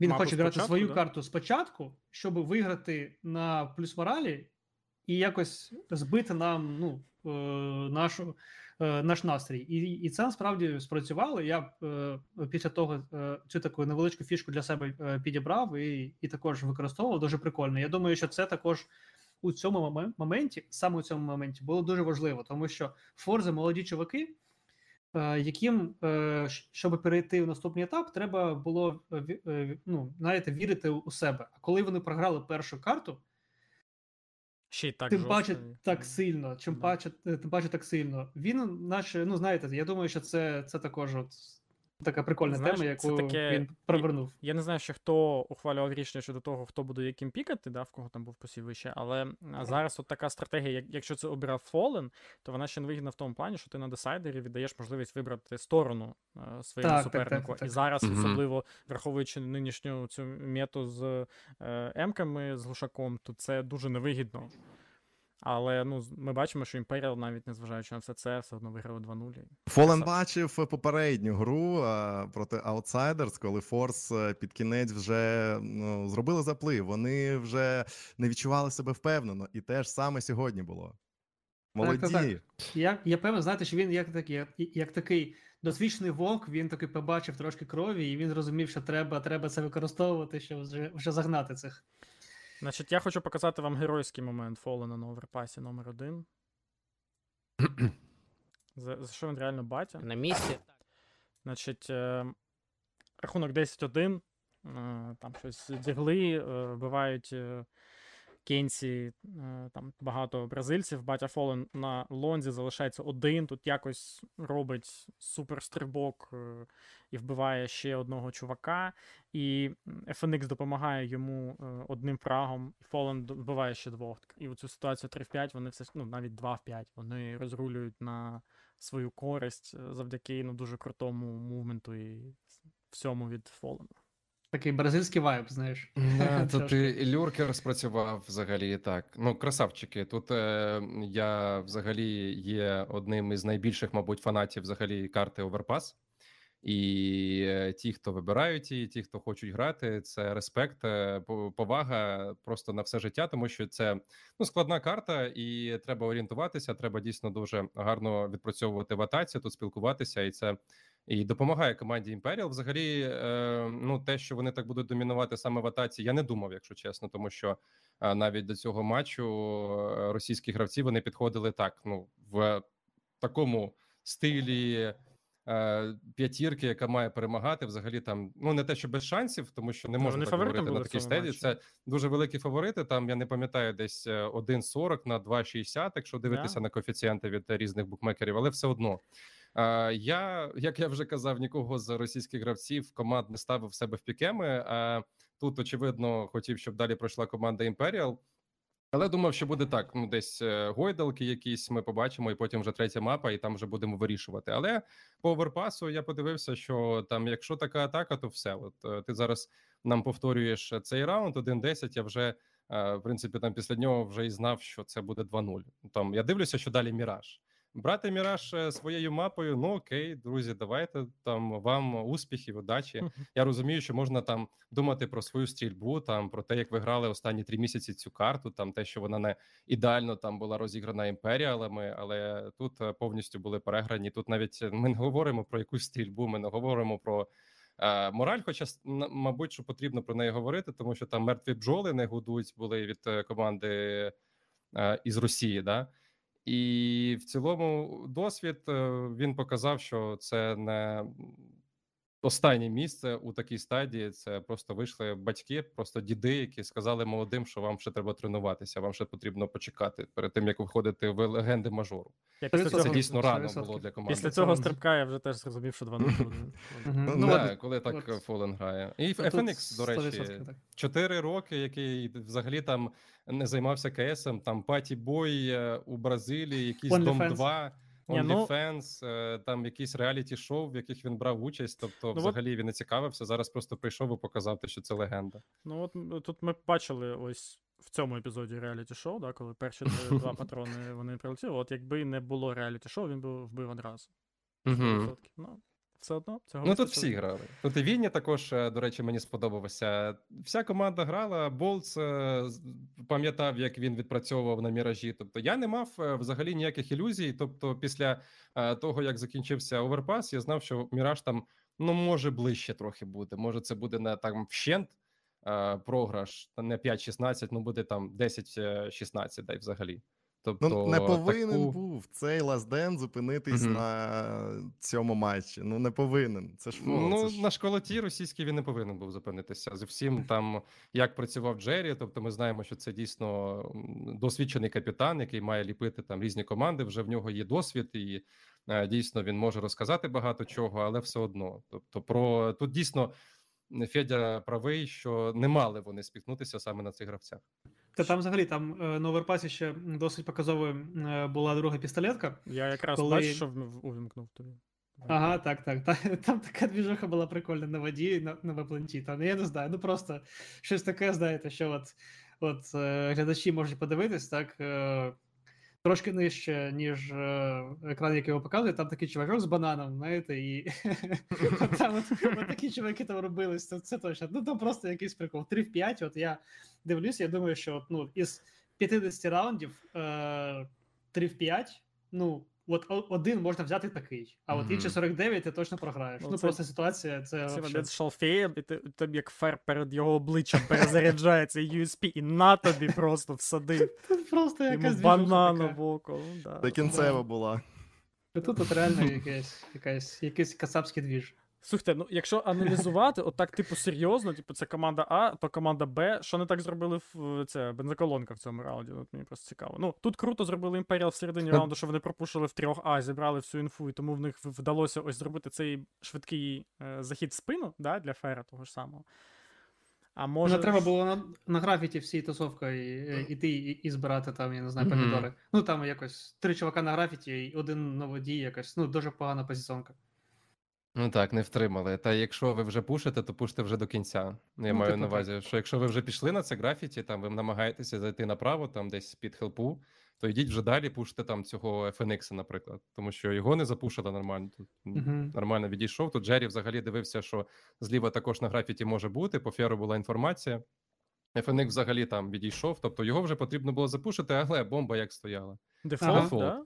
він Мапу хоче грати свою да? карту спочатку, щоб виграти на плюс моралі і якось збити нам ну, е, нашу, е, наш настрій. І, і це насправді спрацювало. Я е, після того е, цю таку невеличку фішку для себе е, підібрав і, і також використовував. Дуже прикольно. Я думаю, що це також у цьому момен- моменті, саме у цьому моменті, було дуже важливо, тому що Форзи молоді чуваки. Е, Яким, е, щоб перейти в наступний етап, треба було е, ну, знаєте, вірити у себе. А коли вони програли першу карту, Ще й так тим жорстко. паче так сильно, чим Да. паче, тим паче так сильно. Він, наче, ну знаєте, я думаю, що це, це також от така прикольна Знаєш, тема, яку таке- він провернув. Я не знаю, ще хто ухвалював рішення щодо того, хто буде яким пікати, да, в кого там був посів вище, але зараз от така стратегія, як, якщо це обирав Fallen, то вона ще не вигідна в тому плані, що ти на десайдері віддаєш можливість вибрати сторону е, своєму Так, так, так, супернику. так, так. І зараз, Мгм. особливо враховуючи нинішню цю мету з е, емками, з глушаком, то це дуже невигідно. Але ну, ми бачимо, що Imperial, навіть незважаючи на все це, все одно виграли 2-0. і Фолен бачив попередню гру а, проти Outsiders, коли Форс е, під кінець вже ну, зробили заплив. Вони вже не відчували себе впевнено, і те ж саме сьогодні було. Молоді. Так, так, Я, я певен, знаєте, що він як такий, як, як такий досвідчений вовк, він таки побачив трошки крові, і він зрозумів, що треба, треба це використовувати, щоб вже, вже загнати цих. Значить, я хочу показати вам геройський момент Фолена на оверпасі номер 1 За, за що він реально батя? На місці. Значить, е, рахунок 10-1. Е, там щось дігли, е, вбивають е, кенці, е, там багато бразильців. Батя Фолен на лонзі залишається один. Тут якось робить суперстрибок е, і вбиває ще одного чувака. І FNX допомагає йому е, одним фрагом, і Фолен вбиває ще двох. І в цю ситуацію 3 в 5 вони все ну, навіть 2 в 5 вони розрулюють на свою користь завдяки ну, дуже крутому мувменту і всьому від Фолена. Такий бразильський вайб, знаєш. Да, тут і люркер спрацював взагалі так. Ну, красавчики. Тут е, я взагалі є одним із найбільших, мабуть, фанатів взагалі карти Overpass. І е, ті, хто вибирають її, ті, хто хочуть грати, це респект, е, повага просто на все життя, тому що це ну, складна карта, і треба орієнтуватися. Треба дійсно дуже гарно відпрацьовувати в атаці, тут спілкуватися, і це і допомагає команді Imperial. Взагалі, е, ну те, що вони так будуть домінувати саме в атаці, я не думав, якщо чесно, тому що е, навіть до цього матчу е, російські гравці вони підходили так. Ну в такому стилі. е, П'ятірки, яка має перемагати, взагалі там ну не те, що без шансів, тому що не можна так говорити на такій стеді. Це дуже великі фаворити. Там я не пам'ятаю, десь е, 1,40 на 2,60, якщо дивитися Да. на коефіцієнти від е, різних букмекерів, але все одно. Я, як я вже казав, нікого з російських гравців команд не ставив себе в пікеми. А тут, очевидно, хотів, щоб далі пройшла команда Imperial. Але думав, що буде так: ну десь е, гойдалки якісь ми побачимо, і потім вже третя мапа, і там вже будемо вирішувати. Але по оверпасу я подивився, що там, якщо така атака, то все. От е, ти зараз нам повторюєш цей раунд 1-10, Я вже е, в принципі там після нього вже і знав, що це буде 2-0. Там я дивлюся, що далі Міраж. Брати Міраж е, своєю мапою. Ну окей, друзі, давайте там вам успіхів, удачі. Я розумію, що можна там думати про свою стрільбу, там про те, як ви грали останні три місяці цю карту, там те, що вона не ідеально там була розіграна імперіалами, але тут е, повністю були переграні. Тут навіть е, ми не говоримо про якусь стрільбу, ми не говоримо про. Мораль, хоча мабуть, що потрібно про неї говорити, тому що там мертві бджоли не гудуть були від е, команди е, із Росії, да і в цілому досвід е, він показав, що це не останнє місце у такій стадії. Це просто вийшли батьки, просто діди, які сказали молодим, що вам ще треба тренуватися, вам ще потрібно почекати перед тим, як виходити в легенди мажору. Я Це після Це цього, дійсно рано було для команди. після цього стрибка я вже теж зрозумів, що 2-0 буде. Ну, да, коли так Фолен грає, і FNX, до речі, 100% чотири роки, який взагалі там не займався КСом, там паті бой е, у Бразилії, якийсь дом OnlyFans. 2 Ну- е, там якісь реаліті шоу, в яких він брав участь. Тобто, ну, взагалі він не цікавився. Зараз просто прийшов і показав, те, що це легенда. Ну от тут ми бачили ось в цьому епізоді реаліті шоу, да, коли перші два- патрони вони прилетіли. От якби не було реаліті шоу, він би вбив одразу. Мгм. 100%. Ну, все одно цього Ну тут всі грали. Тут і Вінні також, е, до речі, мені сподобалося. Вся команда грала. Болц е, пам'ятав, як він відпрацьовував на міражі. Тобто я не мав е, взагалі ніяких ілюзій. Тобто, після того, як закінчився оверпас, я знав, що міраж там ну може ближче трохи буде. Може, це буде не там вщент програш, не 5-16, ну буде там 10-16, дай взагалі. Тобто Ну, не повинен таку... був цей Dance зупинитись Мгм. на цьому матчі. Ну, не повинен. Це ж фол, Ну, це ж... на школоті російській він не повинен був зупинитися. З всім там, як працював Джері. Тобто, ми знаємо, що це дійсно досвідчений капітан, який має ліпити там різні команди. Вже в нього є досвід, і е, дійсно він може розказати багато чого, але все одно. Тобто, про тут дійсно Федя правий, що не мали вони спіткнутися саме на цих гравцях. Та там взагалі там е, на оверпасі ще досить показовою е, була друга пістолетка. Я якраз коли- бачу, що увімкнув тобі. Ага, так, так. Та, там така двіжуха була прикольна на воді на, на вепленті. Там, я не знаю, ну просто щось таке, знаєте, що от, от е, глядачі можуть подивитись, так. Е, Трошки нижче, ніж е, екран, який його показує, там такий чувачок з бананом, знаєте, і там такі чуваки там робились, це, точно. Ну там просто якийсь прикол. 3 в 5, от я дивлюсь, я думаю, що ну, із 50 раундів е, 3 в 5, ну, от один можна взяти такий, а от інші 49 ти точно програєш. Ну, Ну, це- просто ситуація, це, Це вообще- з шалфеєм, і ти, там як фер перед його обличчям перезаряджається USP, і на тобі просто всадив. Тут просто якась банана в око. Да. Це кінцева була. Тут от реально якась, якась, якийсь касапський двіж. Слухайте, ну якщо аналізувати, отак, типу, серйозно, типу, це команда А, то команда Б, що не так зробили в це бензоколонка в цьому раунді? От мені просто цікаво. Ну тут круто зробили Imperial в середині раунду, що вони пропушили в трьох А, зібрали всю інфу, і тому в них вдалося ось зробити цей швидкий е, захід в спину, да, для Фера того ж самого. А може. Може... треба було на, на графіті всій тусовкою іти і, і збирати там, я не знаю, помідори. Ну там якось три чувака на графіті і один на воді, якось, ну, дуже погана позиціонка. Ну так, не втримали. Та якщо ви вже пушите, то пуште вже до кінця. Я Ну, маю типу на так. увазі, що якщо ви вже пішли на це графіті, там ви намагаєтеся зайти направо, там десь під хелпу, то йдіть вже далі, пуште там цього FNX, наприклад, тому що його не запушили нормально. Тут м, Мгм. нормально відійшов. Тут Джері взагалі дивився, що зліва також на графіті може бути. По феру була інформація. FNX взагалі там відійшов, тобто його вже потрібно було запушити, але бомба як стояла. Дефолт, Ага. да?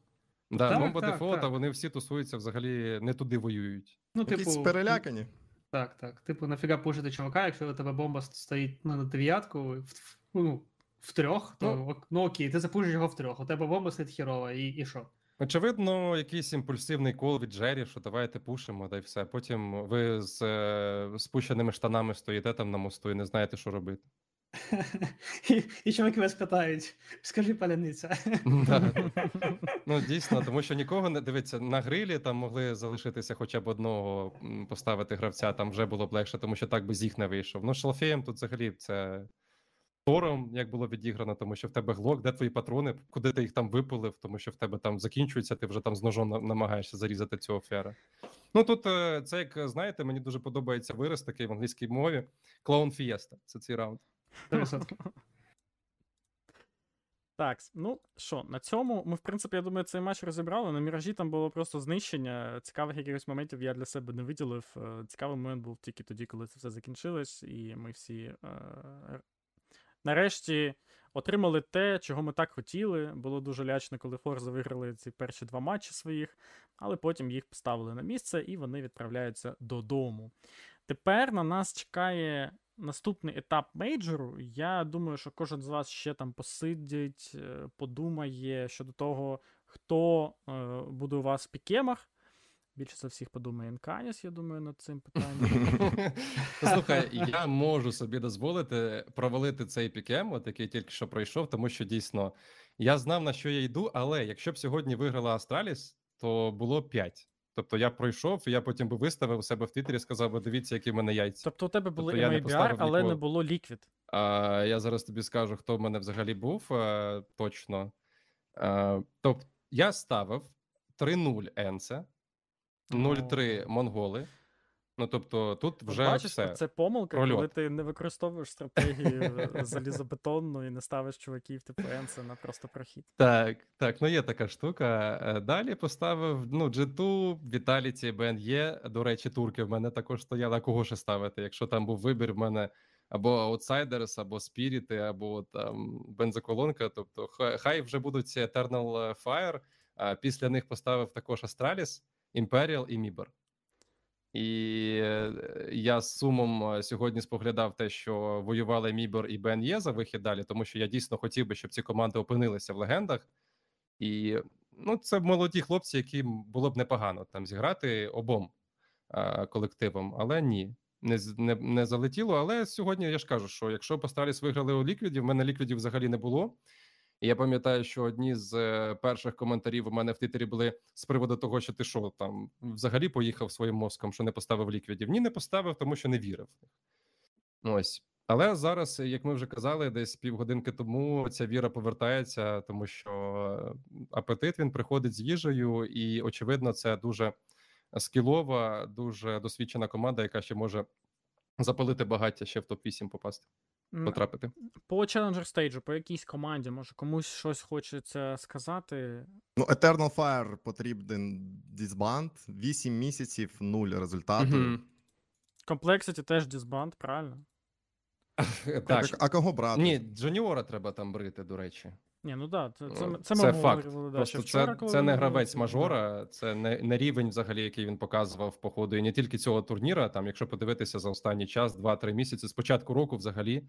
Да, Так, бомба так, дефолт, а так. вони всі тусуються взагалі не туди воюють. Ну, Якісь типу, перелякані. Так, так. Типу, нафіга пушити чувака, якщо у тебе бомба стоїть ну, на дев'ятку, в, в- ну, в трьох, то Ну. ну окей, ти запушиш його в трьох, у тебе бомба стоїть хірова, і, і що? Очевидно, якийсь імпульсивний кол від Джері, що давайте пушимо, та й все. Потім ви з е, спущеними штанами стоїте там на мосту і не знаєте, що робити. і, і чуваки вас питають, скажи паляниця. Да. Ну, дійсно, тому що нікого не дивиться на грилі, там могли залишитися хоча б одного поставити гравця, там вже було б легше, тому що так би з їх не вийшов. Ну, шалфеєм тут взагалі це тором, як було відіграно, тому що в тебе глок, де твої патрони, куди ти їх там випилив, тому що в тебе там закінчується, ти вже там з ножом намагаєшся зарізати цього фера. Ну тут е, це як знаєте, мені дуже подобається вираз такий в англійській мові. Клоун фієста. Це цей раунд. 100%. Так, ну що, на цьому ми, в принципі, я думаю, цей матч розібрали. На міражі там було просто знищення. Цікавих якихось моментів я для себе не виділив. Е, Цікавий момент був тільки тоді, коли це все закінчилось, і ми всі е, нарешті отримали те, чого ми так хотіли. Було дуже лячно, коли Форза виграли ці перші два матчі своїх, але потім їх поставили на місце і вони відправляються додому. Тепер на нас чекає наступний етап мейджору. Я думаю, що кожен з вас ще там посидить, е, подумає щодо того, хто е, буде у вас в пікемах. Більше за всіх подумає Енканіс, я думаю, над цим питанням. Слухай, я можу собі дозволити провалити цей пікем, от який тільки що пройшов, тому що дійсно я знав на що я йду, але якщо б сьогодні виграла Астраліс, то було 5. Тобто я пройшов, і я потім би виставив у себе в Твіттері і сказав, би, дивіться, які в мене яйця. Тобто у тебе були Тобто не MIBR, поставив але не було ліквід. А, я зараз тобі скажу, хто в мене взагалі був а, точно. А, тобто я ставив 3-0 Енце, 0-3 Монголи, Ну тобто, тут вже Бачиш, все. це помилка, Прольот. коли ти не використовуєш стратегію залізобетонну і не ставиш чуваків типу Енце на просто прохід. Так, так, ну є така штука. Е, Далі поставив ну, G2, Vitality, BNE. До речі, турки в мене також стояли. А кого ще ставити? Якщо там був вибір, в мене або Outsiders, або Спіріти, або там бензоколонка. Тобто, хай, хай вже будуть ці Eternal Fire. А після них поставив також Astralis, Imperial і Mibor. І е, я з сумом е, сьогодні споглядав те, що воювали Мібор і БНЄ за вихід далі, тому що я дійсно хотів би, щоб ці команди опинилися в легендах. І ну, це молоді хлопці, яким було б непогано там зіграти обом а, колективом, але ні. Не, не, не залетіло. Але сьогодні я ж кажу, що якщо Постаріс виграли у ліквідів, в мене ліквідів взагалі не було. Я пам'ятаю, що одні з е, перших коментарів у мене в Твіттері були з приводу того, що ти що там взагалі поїхав своїм мозком, що не поставив ліквідів. Ні, не поставив, тому що не вірив. Ось. Але зараз, як ми вже казали, десь півгодинки тому ця віра повертається, тому що апетит він приходить з їжею, і очевидно, це дуже скілова, дуже досвідчена команда, яка ще може запалити багаття ще в топ 8 попасти, потрапити. По Challenger стейджу, по якійсь команді, може комусь щось хочеться сказати. Ну, Eternal Fire потрібен дисбанд. 8 місяців, нуль результату. Complexity теж дисбанд, правильно? Так. А кого брати? Ні, Джуніора треба там брити, до речі. Ні, ну да, це, це, Е, це, це факт. говорили, да, Просто вчора, це, коли це не гравець мажора, це не, не рівень, взагалі, який він показував по ходу. І не тільки цього турніра. Там, якщо подивитися за останній час, 2-3 місяці, з початку року взагалі.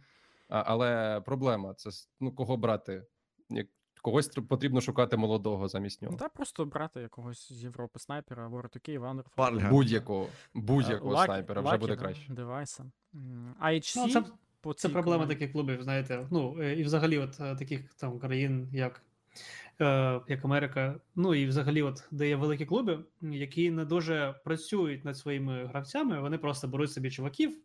А, але проблема це ну кого брати? Як когось потрібно шукати молодого замість Ну нього. та просто брати якогось з Європи снайпера, Воротуки. Пальга. Будь-якого будь-якого снайпера вже буде краще. Девайса. IHC, Ну, це, по це цій проблема команді. таких клубів, знаєте. Ну, е, і взагалі, от е, таких там країн, як, е, як Америка, ну і взагалі, от де є великі клуби, які не дуже працюють над своїми гравцями, вони просто беруть собі чуваків.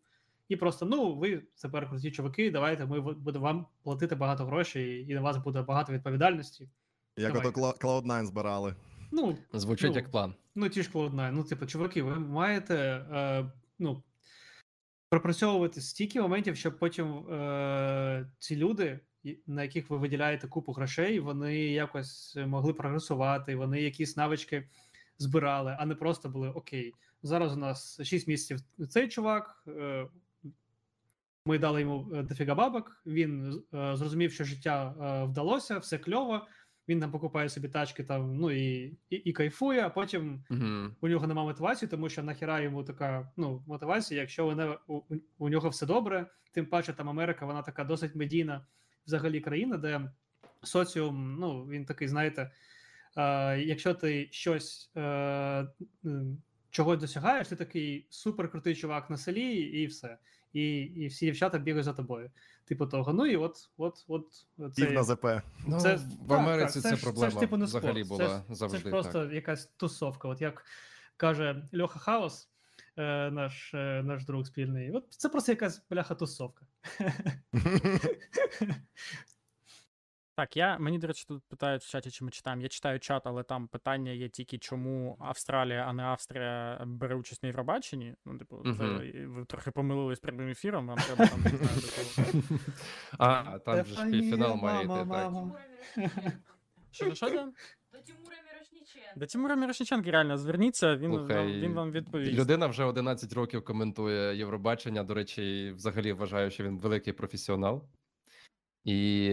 І просто ну ви тепер круті чуваки, давайте ми будемо вам платити багато грошей, і на вас буде багато відповідальності. Як Давай. ото Cla- Cloud9 збирали. Ну, Звучить Ну, як план. Ну, ті ж Cloud9. Ну, типу, чуваки, ви маєте е, ну, пропрацьовувати стільки моментів, щоб потім е, ці люди, на яких ви виділяєте купу грошей, вони якось могли прогресувати, вони якісь навички збирали, а не просто були окей. Зараз у нас 6 місяців цей чувак. Е, ми дали йому е, дофіга бабок. Він е, зрозумів, що життя е, вдалося, все кльово. Він там покупає собі тачки там, ну і, і, і кайфує, а потім Угу. у нього немає мотивації, тому що нахіра йому така ну, мотивація, якщо вона, у, у- у нього все добре, тим паче там Америка, вона така досить медійна взагалі країна, де соціум, ну, він такий, знаєте, е, якщо ти щось е, чогось досягаєш, ти такий супер крутий чувак на селі, і все. І, і всі дівчата бігають за тобою. Типу того. Ну і от, от, от Пів це, на ЗП. Ну, це в Америці так, це, це проблема ж, типу, не взагалі спорт. була це завжди. Це ж просто так. якась тусовка. От як каже Льоха Хаус, е, наш, е, наш друг спільний. От це просто якась бляха тусовка. Так, я мені, до речі, тут питають в чаті, чи ми читаємо. Я читаю чат, але там питання є тільки, чому Австралія, а не Австрія бере участь на Євробаченні. Ну, типу, це, і ви трохи помилились прямим ефіром, вам треба там не знаю. А, там же ж півфінал має йти, так. Що, що там? До Тимура Мірошніченка. До Тимура Мірошниченка реально зверніться, він, Слухай, вам, він вам відповість. Людина вже 11 років коментує Євробачення. До речі, взагалі вважаю, що він великий професіонал. І,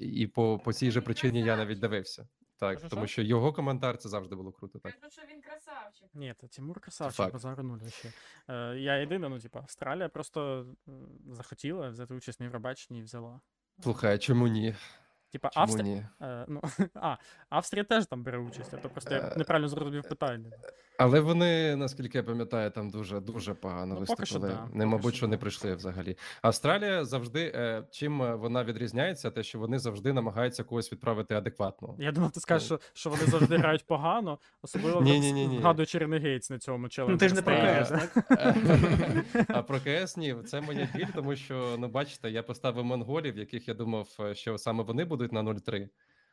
і, по, по цій же причині я навіть дивився. Так, Що, тому що? що його коментар це завжди було круто. Так. Кажу, що він красавчик. Ні, та Тимур красавчик, факт. базару нуль ще. Е, я єдина, ну, типу, Австралія просто е, захотіла взяти участь в Євробаченні і взяла. Слухай, а чому ні? Типа, Австрія. Е, ну, а, Австрія теж там бере участь, а то просто я Е, неправильно зрозумів питання. Але вони, наскільки я пам'ятаю, там дуже дуже погано Ну, поки що да, не, мабуть, що що не прийшли взагалі. Австралія завжди е, чим е, вона відрізняється, те, що вони завжди намагаються когось відправити адекватно. Я думав, ти скажеш, що, що вони завжди грають погано, особливо Ні, там ні, ні, ні. згадую Чернигейць на цьому челенджі. Ну ти ж не про Е, КС, так? А про КС ні, це моя біль, тому що ну бачите, я поставив монголів, яких я думав, е, що саме вони будуть на 0-3.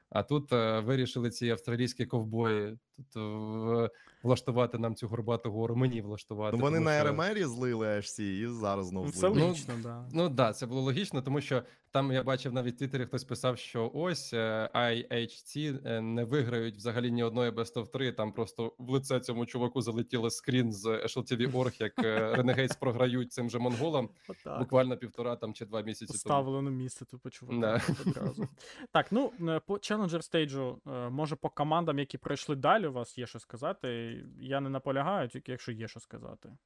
А тут е, вирішили ці австралійські ковбої тут в- влаштувати нам цю горбату гору. Мені влаштувати. Ну вони тому на що- РМРі злили HC і зараз знову Ну, Це злили. Ну, да. Ну так, да, це було логічно, тому що там я бачив навіть в Твіттері хтось писав, що ось е, IHC е, не виграють взагалі ні одної Best of 3, Там просто в лице цьому чуваку залетіло скрін з SLTV.org, як е, Renegades програють цим же монголам Отак. буквально півтора там чи два місяці тому. Поставили на місце тупо чувака. Да. Так, ну по Challenger стейджу, може по командам, які пройшли далі, у вас є що сказати. Я не наполягаю, тільки якщо є що сказати.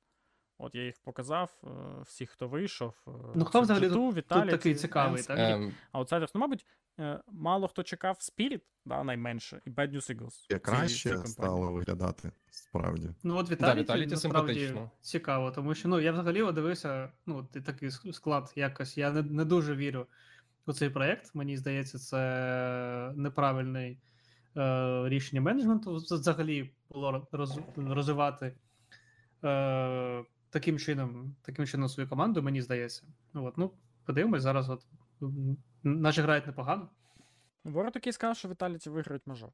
От я їх показав, е, всіх, хто вийшов. е, Ну, хто взагалі G2, тут такий цікавий, так? і Ем, Outsiders. Ну, мабуть, е, мало хто чекав Spirit, да, найменше, і Bad News Eagles. Цій краще стало виглядати, справді. Ну, от Да, Віталій, Віталій насправді симпатично. цікаво, тому що ну я взагалі дивився, ну ти такий склад якось. Я не, не дуже вірю у цей проект. Мені здається, це неправильне е, рішення менеджменту. Взагалі було роз, розвивати е, таким чином, таким чином свою команду, мені здається. Ну, от, ну, подивимось зараз. От наші грають непогано. Ворот такий сказав, що Vitality виграють мажор.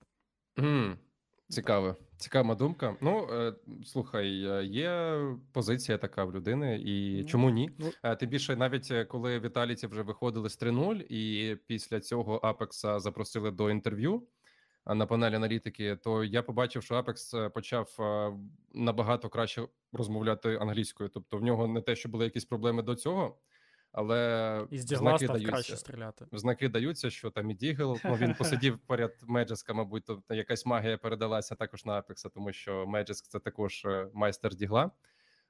м, Цікаво, цікава думка. Ну е, слухай, є позиція така в людини, і Ну, чому ні? ну- Е, Тим більше, навіть коли Віталіті вже виходили з 3-0, і після цього Апекса запросили до інтерв'ю на панелі аналітики, то я побачив, що Апекс е, почав е, набагато краще розмовляти англійською. Тобто, в нього не те, що були якісь проблеми до цього, але І знаки даються. краще стріляти. Знаки даються, що там і Дігл, ну він посидів поряд Меджеска, мабуть, то якась магія передалася також на Апекса, тому що Меджеск це також е, майстер Дігла.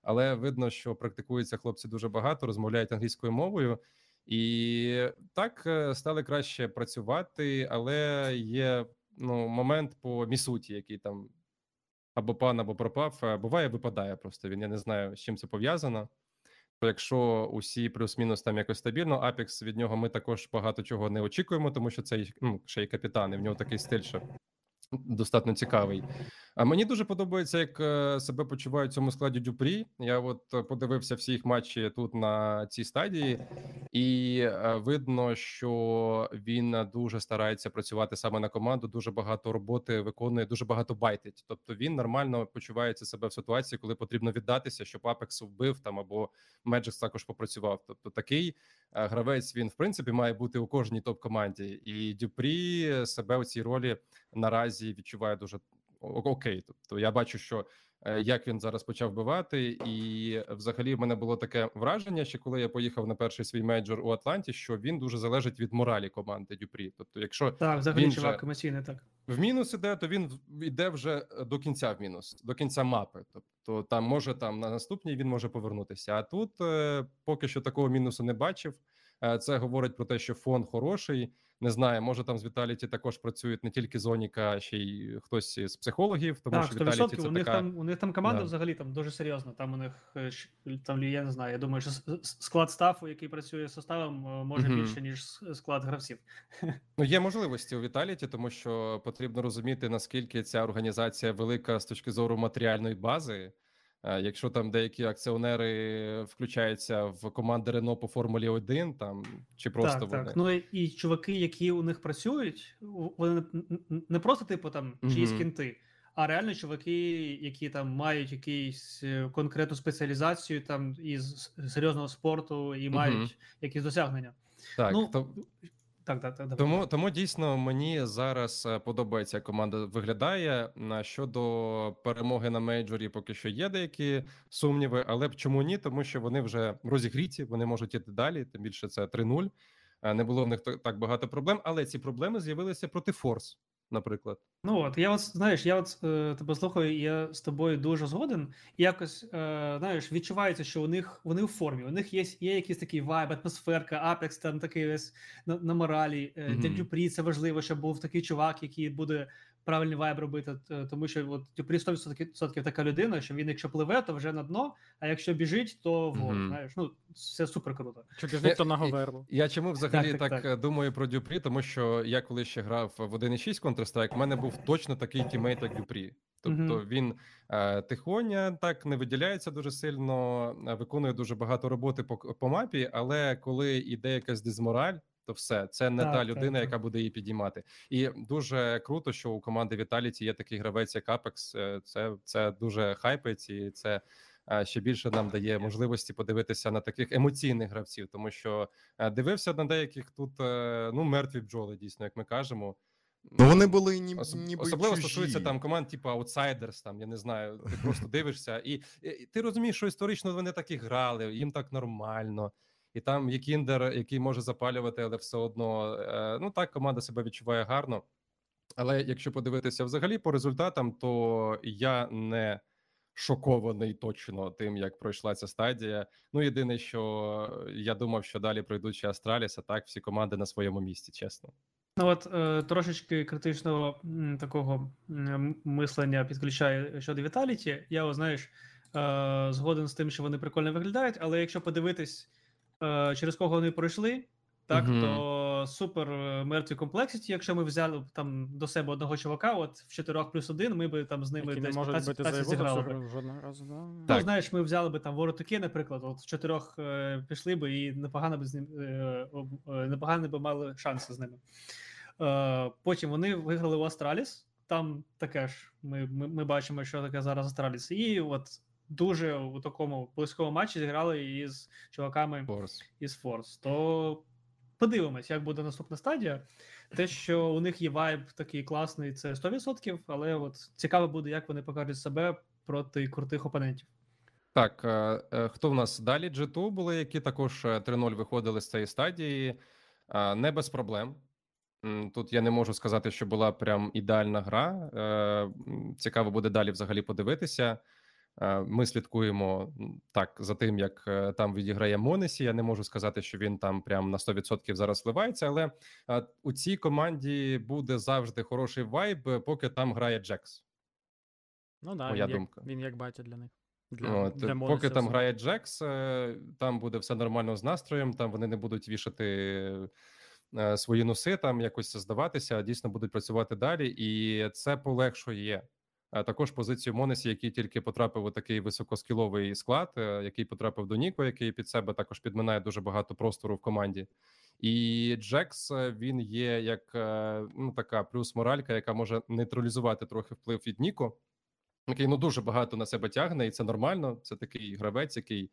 Але видно, що практикуються хлопці дуже багато, розмовляють англійською мовою, і так стали краще працювати, але є ну, момент по Місуті, який там або пан, або пропав. е, Буває, випадає просто. Він я не знаю, з чим це пов'язано. Якщо усі плюс-мінус там якось стабільно, Апекс від нього ми також багато чого не очікуємо, тому що це ну, ще й капітан, і в нього такий стиль, що достатньо цікавий. А мені дуже подобається, як е, себе почуває в цьому складі Дюпрі. Я от е, подивився всі їх матчі тут на цій стадії, і е, видно, що він дуже старається працювати саме на команду. Дуже багато роботи виконує, дуже багато байтить. Тобто він нормально почувається себе в ситуації, коли потрібно віддатися, щоб Апекс вбив там або Меджикс також попрацював. Тобто такий гравець він в принципі має бути у кожній топ команді, і Дюпрі себе у цій ролі наразі відчуває дуже окей. Тобто я бачу, що е, як він зараз почав вбивати, і взагалі в мене було таке враження, що коли я поїхав на перший свій мейджор у Атланті, що він дуже залежить від моралі команди Дюпрі. Тобто, якщо Так, взагалі Він чувак емоційний так. в мінус іде, то він йде вже е, до кінця в мінус, до кінця мапи. Тобто там може там на наступній він може повернутися. А тут е, поки що такого мінусу не бачив. Е, Це говорить про те, що фон хороший. Не знаю, може там з Віталіті також працюють не тільки Зоніка, а ще й хтось із психологів, тому так, що Віталіті це У них така там у них там команда Да. взагалі там дуже серйозна. Там у них е, там я не знаю. Я думаю, що склад стафу, який працює з составом, е, може Мгм. більше ніж склад гравців. Ну, є можливості у Віталіті, тому що потрібно розуміти, наскільки ця організація велика з точки зору матеріальної бази. Е, Якщо там деякі акціонери включаються в команди Рено по Формулі 1, там чи просто так, вони так. Ну і, чуваки, які у них працюють, вони не, просто типу там чиїсь Мгм. кінти, а реально чуваки, які там мають якусь е, конкретну спеціалізацію там із серйозного спорту і мають якісь досягнення. так, ну, то, Так, так, так. тому, тому дійсно мені зараз е, подобається, як команда виглядає. Щодо перемоги на мейджорі, поки що є деякі сумніви, але чому ні? Тому що вони вже розігріті, вони можуть іти далі. Тим більше це 3-0. Е, Не було в них та- так багато проблем, але ці проблеми з'явилися проти Форс, наприклад. Ну от я от знаєш, я от е, тебе слухаю, і я з тобою дуже згоден. І якось е, знаєш, відчувається, що у них вони в формі. У них є, є якийсь такий вайб, атмосферка, апекс там такий весь на, на моралі. Е, Мгм. Для Дюпрі це важливо, щоб був такий чувак, який буде правильний вайб робити. Тому що от Дюпрі 100% така людина, що він, якщо пливе, то вже на дно, а якщо біжить, то вгору. Мгм. Знаєш, ну це супер круто. Чи біжить, то на І- Говерлу. Я чому взагалі Так, так, так, так. е, думаю про Дюпрі? Тому що я коли ще грав в 1.6 Counter-Strike, у мене був точно такий teammate, як Дюпрі. Тобто Мгм. він е, тихоня, так не виділяється дуже сильно, е, виконує дуже багато роботи по, по мапі, але коли йде якась дезмораль, то все це не Так, та людина, так. яка буде її підіймати. І дуже круто, що у команди Vitality є такий гравець, як Apex. Е, Це це дуже хайпить, і це е, ще більше нам дає можливості подивитися на таких емоційних гравців, тому що е, дивився на деяких тут е, ну мертві бджоли, дійсно, як ми кажемо. Ну вони були ні, ніби Особливо чужі. стосується там команд, типу Outsiders, там я не знаю, ти просто дивишся, і, і ти розумієш, що історично вони так і грали, їм так нормально. І там є кіндер, який може запалювати, але все одно е, ну так команда себе відчуває гарно. Але якщо подивитися взагалі по результатам, то я не шокований точно тим, як пройшла ця стадія. Ну єдине, що я думав, що далі пройдуть ще Астраліс, а так всі команди на своєму місці, чесно. Ну от е, трошечки критичного м, такого м, мислення підключаю щодо Віталіті. Я, о, знаєш, е, згоден з тим, що вони прикольно виглядають, але якщо подивитись, е, через кого вони пройшли, так, Мгм. то супер е, мертві комплексіті, якщо ми взяли б там до себе одного чувака, от в 4 плюс 1, ми би там з ними Які десь 15 бити 15 зіграли би. жодного разу. Да? Ну, Так. знаєш, ми взяли би там воротики, наприклад, от в чотирьох е, пішли би і непогано би з ним е, е, непогано би мали шанси з ними. Е, потім вони виграли у Астраліс. Там таке ж ми, ми, ми бачимо, що таке зараз Астраліс. І от дуже у такому близькому матчі зіграли із чуваками Форс. із Форс. То подивимось, як буде наступна стадія. Те, що у них є вайб такий класний, це 100%, але от цікаво буде, як вони покажуть себе проти крутих опонентів. Так, е, е, хто в нас далі? G2 були, які також е, 3-0 виходили з цієї стадії. Е, Не без проблем. Тут я не можу сказати, що була прям ідеальна гра. Е, Цікаво буде далі взагалі подивитися. Е, Ми слідкуємо так за тим, як е, там відіграє Монесі. Я не можу сказати, що він там прям на 100% зараз вливається, але е, у цій команді буде завжди хороший вайб, поки там грає Джекс. Ну да, Моя він, як, думка. він як батя для них. Для, От, для поки там грає Джекс, там буде все нормально з настроєм, там вони не будуть вішати свої носи, там якось здаватися, а дійсно будуть працювати далі, і це полегшує. Е, Також позицію Монесі, який тільки потрапив у такий високоскіловий склад, е, який потрапив до Ніко, який під себе також підминає дуже багато простору в команді. І Джекс е, він є як ну така плюс моралька, яка може нейтралізувати трохи вплив від Ніко, який ну дуже багато на себе тягне, і це нормально. Це такий гравець, який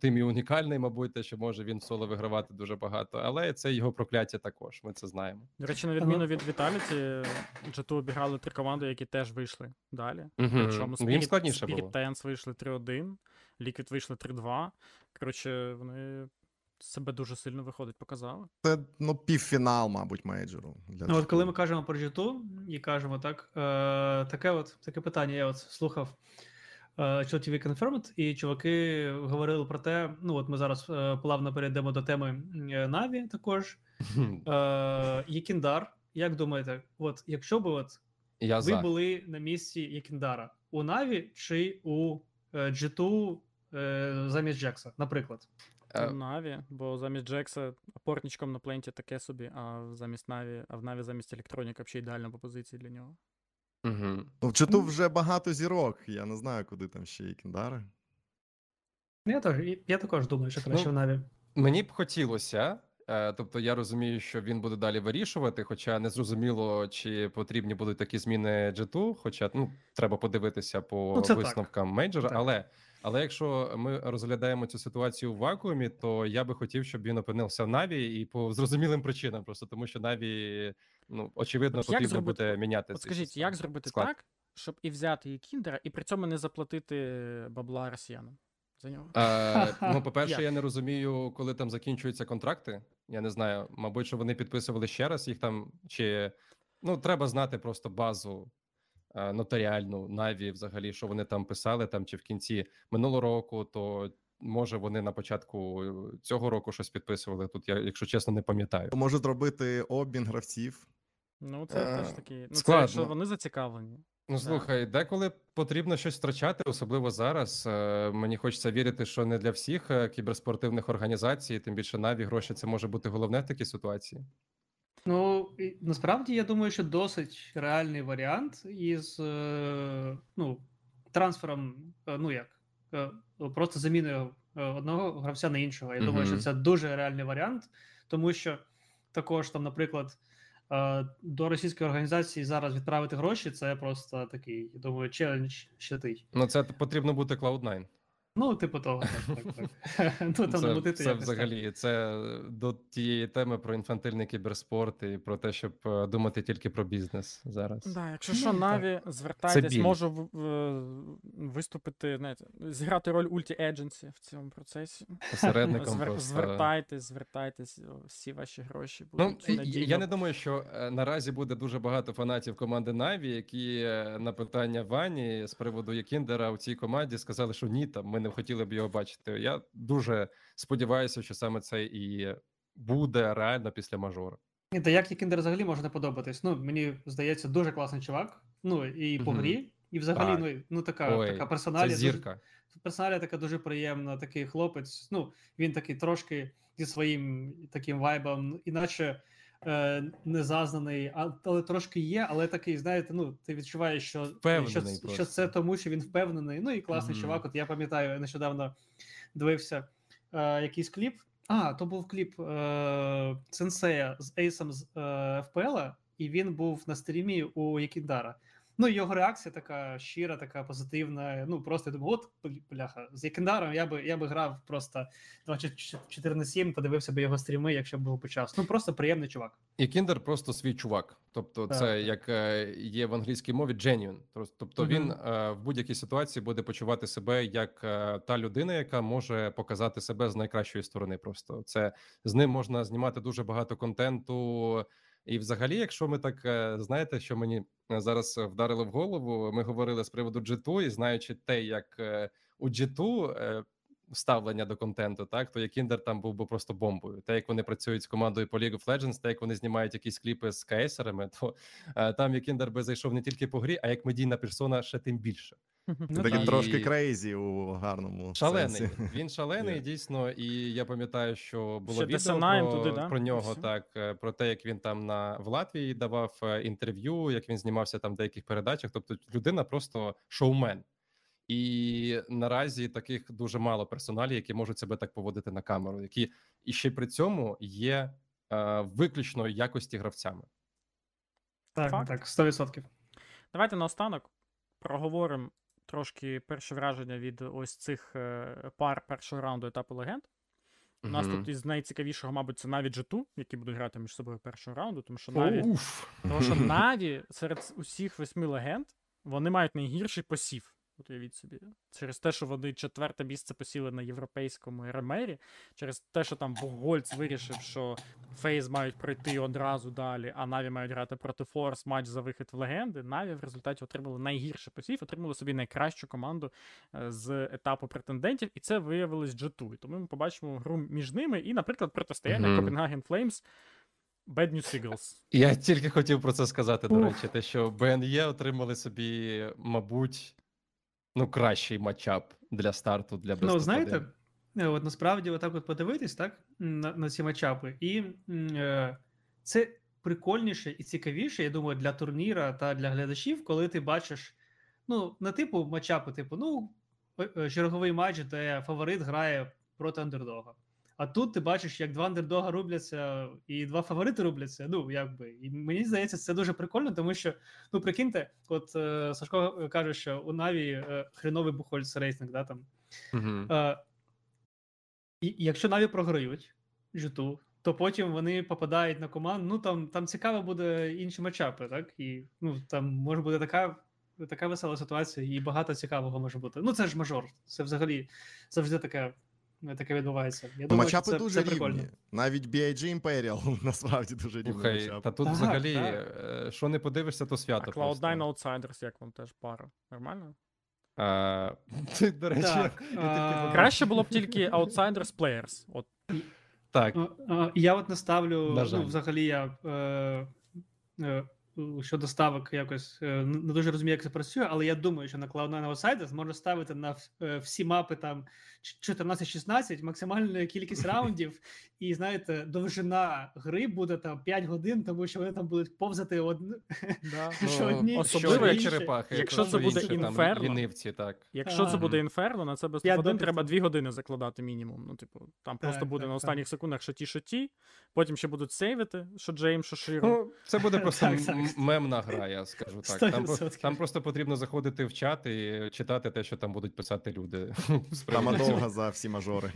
тим і унікальний, мабуть, те, що може він соло вигравати дуже багато, але це його прокляття також. Ми це знаємо. До речі, на Ну- відміну від Віталіті, G2 обіграли три команди, які теж вийшли далі. Причому Ну, їм Spirit- складніше Spirit було. Tense вийшли 3-1, Liquid вийшли 3-2. Коротше, вони себе дуже сильно виходить, показали. Це ну півфінал, мабуть, мейджору. Для Ну, от коли ми кажемо про G2 і кажемо так, е, таке от таке питання. Я от слухав е, Chill TV Confirmed, і чуваки говорили про те. Ну, от ми зараз е, плавно перейдемо до теми е, Наві також. Е, Єкіндар, як думаєте, от якщо б от Я ви за. були на місці Єкіндара у Наві чи у е, G2 е, замість Джекса, наприклад? Е, Наві, бо замість Джекса опорничком на пленті таке собі, а замість Наві, а в Наві замість електроніка взагалі ідеальна по позиції для нього. Мгм. Ну, в Читу вже багато зірок. Я не знаю, куди там ще є кіндари. Я теж, я також думаю, що краще Ну, в Наві. Мені б хотілося. е, Тобто я розумію, що він буде далі вирішувати, хоча не зрозуміло, чи потрібні будуть такі зміни G2, хоча ну треба подивитися по Ну, це так. висновкам мейджора. Так. Але але якщо ми розглядаємо цю ситуацію в вакуумі, то я би хотів, щоб він опинився в Наві і по зрозумілим причинам, просто тому що Наві, ну очевидно, От як потрібно зробити- буде міняти. От цей скажіть, систем- як зробити склад. так, щоб і взяти і кіндера, і при цьому не заплатити бабла росіянам за нього? Е, ну, по-перше, Як? я не розумію, коли там закінчуються контракти. Я не знаю, мабуть, що вони підписували ще раз їх там, чи ну треба знати просто базу е, нотаріальну Наві, взагалі, що вони там писали, там чи в кінці минулого року, то може вони на початку е, цього року щось підписували. Тут я, якщо чесно, не пам'ятаю. Може зробити обмін гравців. Ну, це Е, теж такі. Ну, це складно. вони зацікавлені. Ну, Да. слухай, деколи потрібно щось втрачати, особливо зараз. Е, Мені хочеться вірити, що не для всіх е, кіберспортивних організацій, тим більше Наві гроші це може бути головне в такій ситуації. Ну, і насправді я думаю, що досить реальний варіант із е, ну, трансфером, е, ну як, е, просто заміною е, одного гравця на іншого. Я думаю, що Мгм. це дуже реальний варіант, тому що також там, наприклад, до російської організації зараз відправити гроші це просто такий, я думаю, челендж щитий. Ну, це потрібно бути Cloud9. Ну, типу того, так, так, так. Ну, там Це, намутити це взагалі це до тієї теми про інфантильний кіберспорт і про те, щоб е, думати тільки про бізнес зараз. Да, якщо Ну, що. Наві, звертайтесь, можу виступити, знаєте, зіграти роль ульті едженсі в цьому процесі. Посередником Звер- просто. Звертайтесь, звертайтесь, всі ваші гроші Ну, будуть надійно. я не думаю, що е, наразі буде дуже багато фанатів команди Наві, які е, на питання Вані з приводу Якіндера у цій команді сказали, що ні, там ми не хотіли б його бачити. Я дуже сподіваюся, що саме це і буде реально після мажора. Ні, та як Кіндер взагалі може не подобатись? Ну, мені здається, дуже класний чувак. Ну, і по грі, і взагалі, Так. ну, ну така, Ой, така Це персоналія. дуже- персоналія така дуже приємна, такий хлопець. Ну, він такий трошки зі своїм таким вайбом, іначе е, не зазнаний, а, але трошки є, але такий, знаєте, ну, ти відчуваєш, що, що, що це тому, що він впевнений. Ну і класний Мгм. чувак. От я пам'ятаю, нещодавно дивився е, якийсь кліп. А, то був кліп е, Сенсея з Ейсом з е, ФПЛ, і він був на стрімі у Якіндара. Ну, його реакція така щира, така позитивна. Ну, просто я думаю, от бл- бляха, з Якендаром я би я би грав просто 24 на 7, подивився би його стріми, якщо б був по час. Ну, просто приємний чувак. І Кіндер просто свій чувак. Тобто, Так, це як е, є в англійській мові genuine. Тобто, Тобто він е, в будь-якій ситуації буде почувати себе як е, та людина, яка може показати себе з найкращої сторони. Просто це з ним можна знімати дуже багато контенту. І, взагалі, якщо ми так е, знаєте, що мені е, зараз вдарило в голову, ми говорили з приводу G2, і знаючи те, як е, у G2 е, ставлення до контенту, так то Якіндер там був би просто бомбою. Те, як вони працюють з командою по League of Legends, те, як вони знімають якісь кліпи з кастерами, то е, там Якіндер би зайшов не тільки по грі, а як медійна персона ще тим більше. Ну, Такий так. трошки crazy у гарному Шалений. сенсі. Він шалений, Є. дійсно. І я пам'ятаю, що було Ще відео про, туди, да? про нього, так е, про те, як він там на в Латвії давав е, інтерв'ю, як він знімався там в деяких передачах. Тобто, людина просто шоумен. І наразі таких дуже мало персоналів, які можуть себе так поводити на камеру, які і ще при цьому є е, виключно якості гравцями. Так, Факт. так, 100%. Давайте наостанок проговоримо трошки перші враження від ось цих е, пар першого раунду етапу легенд. У нас Мгм. тут із найцікавішого, мабуть, це навіть G2, які будуть грати між собою першого раунду, тому що Наві, Уф. тому що Наві серед усіх восьми легенд вони мають найгірший посів. От уявіть собі. Через те, що вони четверте місце посіли на європейському РМРі, через те, що там Богольц вирішив, що Фейз мають пройти одразу далі, а Наві мають грати проти Форс матч за вихід в легенди. Наві в результаті отримали найгірший посів, отримали собі найкращу команду е, з етапу претендентів, і це виявилось G2. І Тому ми побачимо гру між ними і, наприклад, протистояння Мгм. Copenhagen Flames Bad News Eagles. Я тільки хотів про це сказати, до речі, те, що БНЄ отримали собі, мабуть, ну, кращий матчап для старту для Ну, знаєте, 1. е, от насправді, отак от подивитись, так, на, на ці матчапи, і е, це прикольніше і цікавіше, я думаю, для турніра та для глядачів, коли ти бачиш, ну, на типу матчапи, типу, ну, е, е, черговий матч, де фаворит грає проти андердога. А тут ти бачиш, як два андердога рубляться, і два фаворити рубляться. Ну, якби. І мені здається, це дуже прикольно, тому що, ну, прикиньте, от е, Сашко каже, що у Наві е, хреновий бухольц рейтинг, да, там. Е, і, якщо Наві програють житу, то потім вони попадають на команду. Ну там, там цікаво буде інші матчапи, так? І ну, там може бути така, така весела ситуація, і багато цікавого може бути. Ну, це ж мажор. Це взагалі завжди таке, таке відбувається. Я Ну, думаю, матчапи це, дуже це рівні. прикольно. Навіть BIG Imperial насправді дуже рівний Слухай, матчап. та тут Так, взагалі, так. е, що не подивишся, то А свято. Cloud9. Outsiders, як вам теж пара? Нормально? А, ти, до речі, Так, я тільки а. Краще було б тільки Outsiders Players. От Так, А, а, Я от не ставлю. Ну, взагалі, я е, е, е, щодо ставок якось е, не дуже розумію, як це працює, але я думаю, що на Cloud9 Outsiders можна ставити на е, всі мапи там ч- 14-16, максимальна кількість раундів, і знаєте, довжина гри буде там 5 годин, тому що вони там будуть повзати одну. Да. Що Ну, одні, особливо, черепахи, якщо це буде інферно. лінивці, так. Якщо це буде інферно, на це без Я один допустим. треба 2 години закладати мінімум. Ну, типу, там просто буде так, на так. останніх секундах що ті, що ті, потім ще будуть сейвити, що Джейм, що Широ. Ну, це буде просто мемна гра, я скажу так. Там, там просто потрібно заходити в чат і читати те, що там будуть писати люди. цього. довга за всі мажори.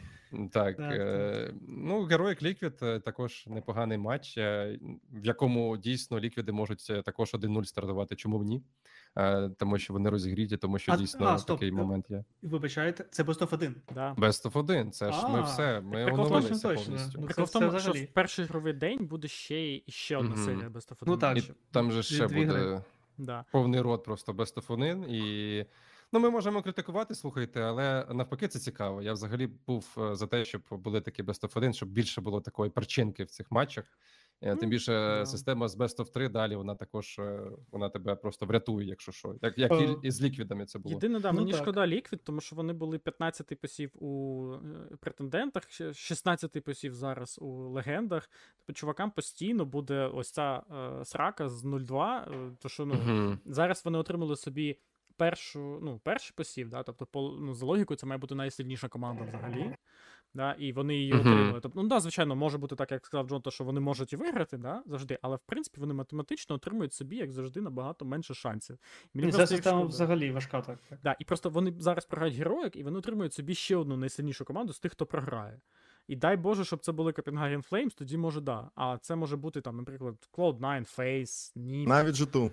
Так, е, ну Героїк Ліквід е, також непоганий матч, е, в якому дійсно ліквіди можуть також 1-0 стартувати. Чому б ні? Е, Тому що вони розігріті, тому що А- дійсно а, стоп, такий е, момент є. Вибачайте, це Best of 1. Да. Best of 1, це ж ми все, ми в тому, оновилися точно. повністю. Ну, в це- тому, це що в перший ігровий день буде ще й ще одна Мгм. серія Best of 1. Ну так. І там же ще Дві гри. буде Да. повний рот просто Best of 1. І ну, ми можемо критикувати, слухайте, але навпаки, це цікаво. Я взагалі був е, за те, щоб були такі Best of 1, щоб більше було такої перчинки в цих матчах. Е, Тим більше да. система з Best of 3 далі вона також е, вона тебе просто врятує, якщо що. Як, як Е, і, і з ліквідами це було. Єдине, да, Ну, мені так. шкода ліквід, тому що вони були 15-й посів у е, претендентах, ще 16-й посів зараз у легендах. Тобто чувакам постійно буде ось ця е, срака з 0-2. е, то що ну, Мгм. зараз вони отримали собі першу, ну, перший посів, да, тобто, по, ну, за логікою, це має бути найсильніша команда взагалі. Да, і вони її Мгм. отримали. Тобто, ну да, звичайно, може бути так, як сказав Джон, то, що вони можуть і виграти, да, завжди, але в принципі вони математично отримують собі, як завжди, набагато менше шансів. Мені Ця система взагалі важка так. так. Да, і просто вони зараз програють героїк, і вони отримують собі ще одну найсильнішу команду з тих, хто програє. І дай Боже, щоб це були Copenhagen Flames, тоді може да. А це може бути там, наприклад, Cloud9, Face, NiP, Навіть житу.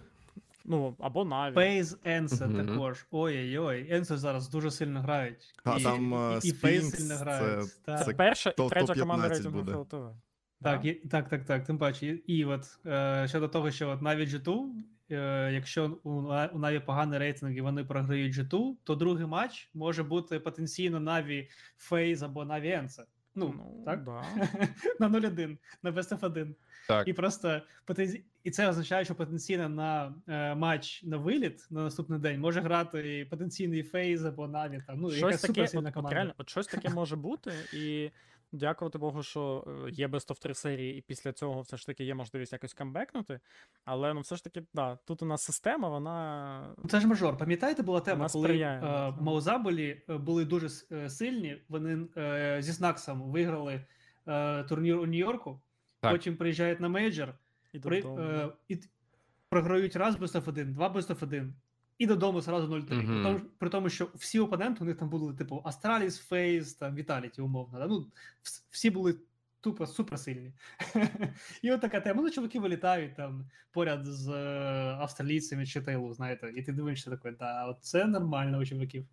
Ну або Na'Vi. Фейз Енсе Мгм. також. Ой-ой-ой, Енсе зараз дуже сильно грають. А і, там, е, і, і Фейз Sphinx, сильно це- грають. так. Це це перша і третя команда топ-15 рейтингу буде. Так, і, так, так, так. Тим паче, і, і от е, щодо того, що от навіть G2, е, якщо у, у Наві поганий рейтинг і вони програють G2, то другий матч може бути потенційно Наві Фейз або Наві Енсе. Ну, так? Да. на 0-1, на Best of 1. Так. І просто потенці... і це означає, що потенційно на е, матч на виліт на наступний день може грати і потенційний фейз або наві там. Ну, щось якась таке, суперсильна от, от, реально, от щось таке може бути, і дякувати Богу, що е, є Best of 3 серії, і після цього все ж таки є можливість якось камбекнути. Але ну все ж таки, да, тут у нас система, вона. Це ж мажор. Пам'ятаєте, була тема, коли сприяє, е. Маузаболі е, були дуже сильні. Вони е, зі Снаксом виграли е, турнір у Нью-Йорку, Так. потім приїжджають на мейджор, І при, е, і програють раз Best of 1, два Best of 1, і додому зразу 0-3. При, тому, при тому, що всі опоненти у них там були, типу, Астраліс, Фейс, там, Віталіті, умовно. Да? Ну, всі були тупо суперсильні. і от така тема. Ну, чуваки вилітають там поряд з е, австралійцями чи Тейлу, знаєте, і ти дивишся такий, да, це нормально у чуваків.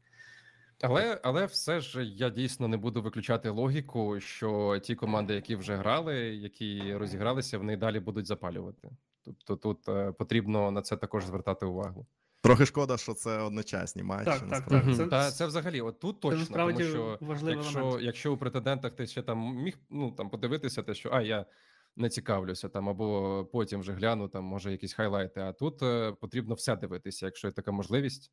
Але, але все ж я дійсно не буду виключати логіку, що ті команди, які вже грали, які розігралися, вони далі будуть запалювати. Тобто тут е, потрібно на це також звертати увагу. Трохи шкода, що це одночасні матчі. Так, так, так. Це- Та це взагалі, от тут точно, тому що якщо, момент. якщо у претендентах ти ще там міг ну там подивитися, те, що а я не цікавлюся там, або потім вже гляну там, може, якісь хайлайти. А тут е, потрібно все дивитися, якщо є така можливість.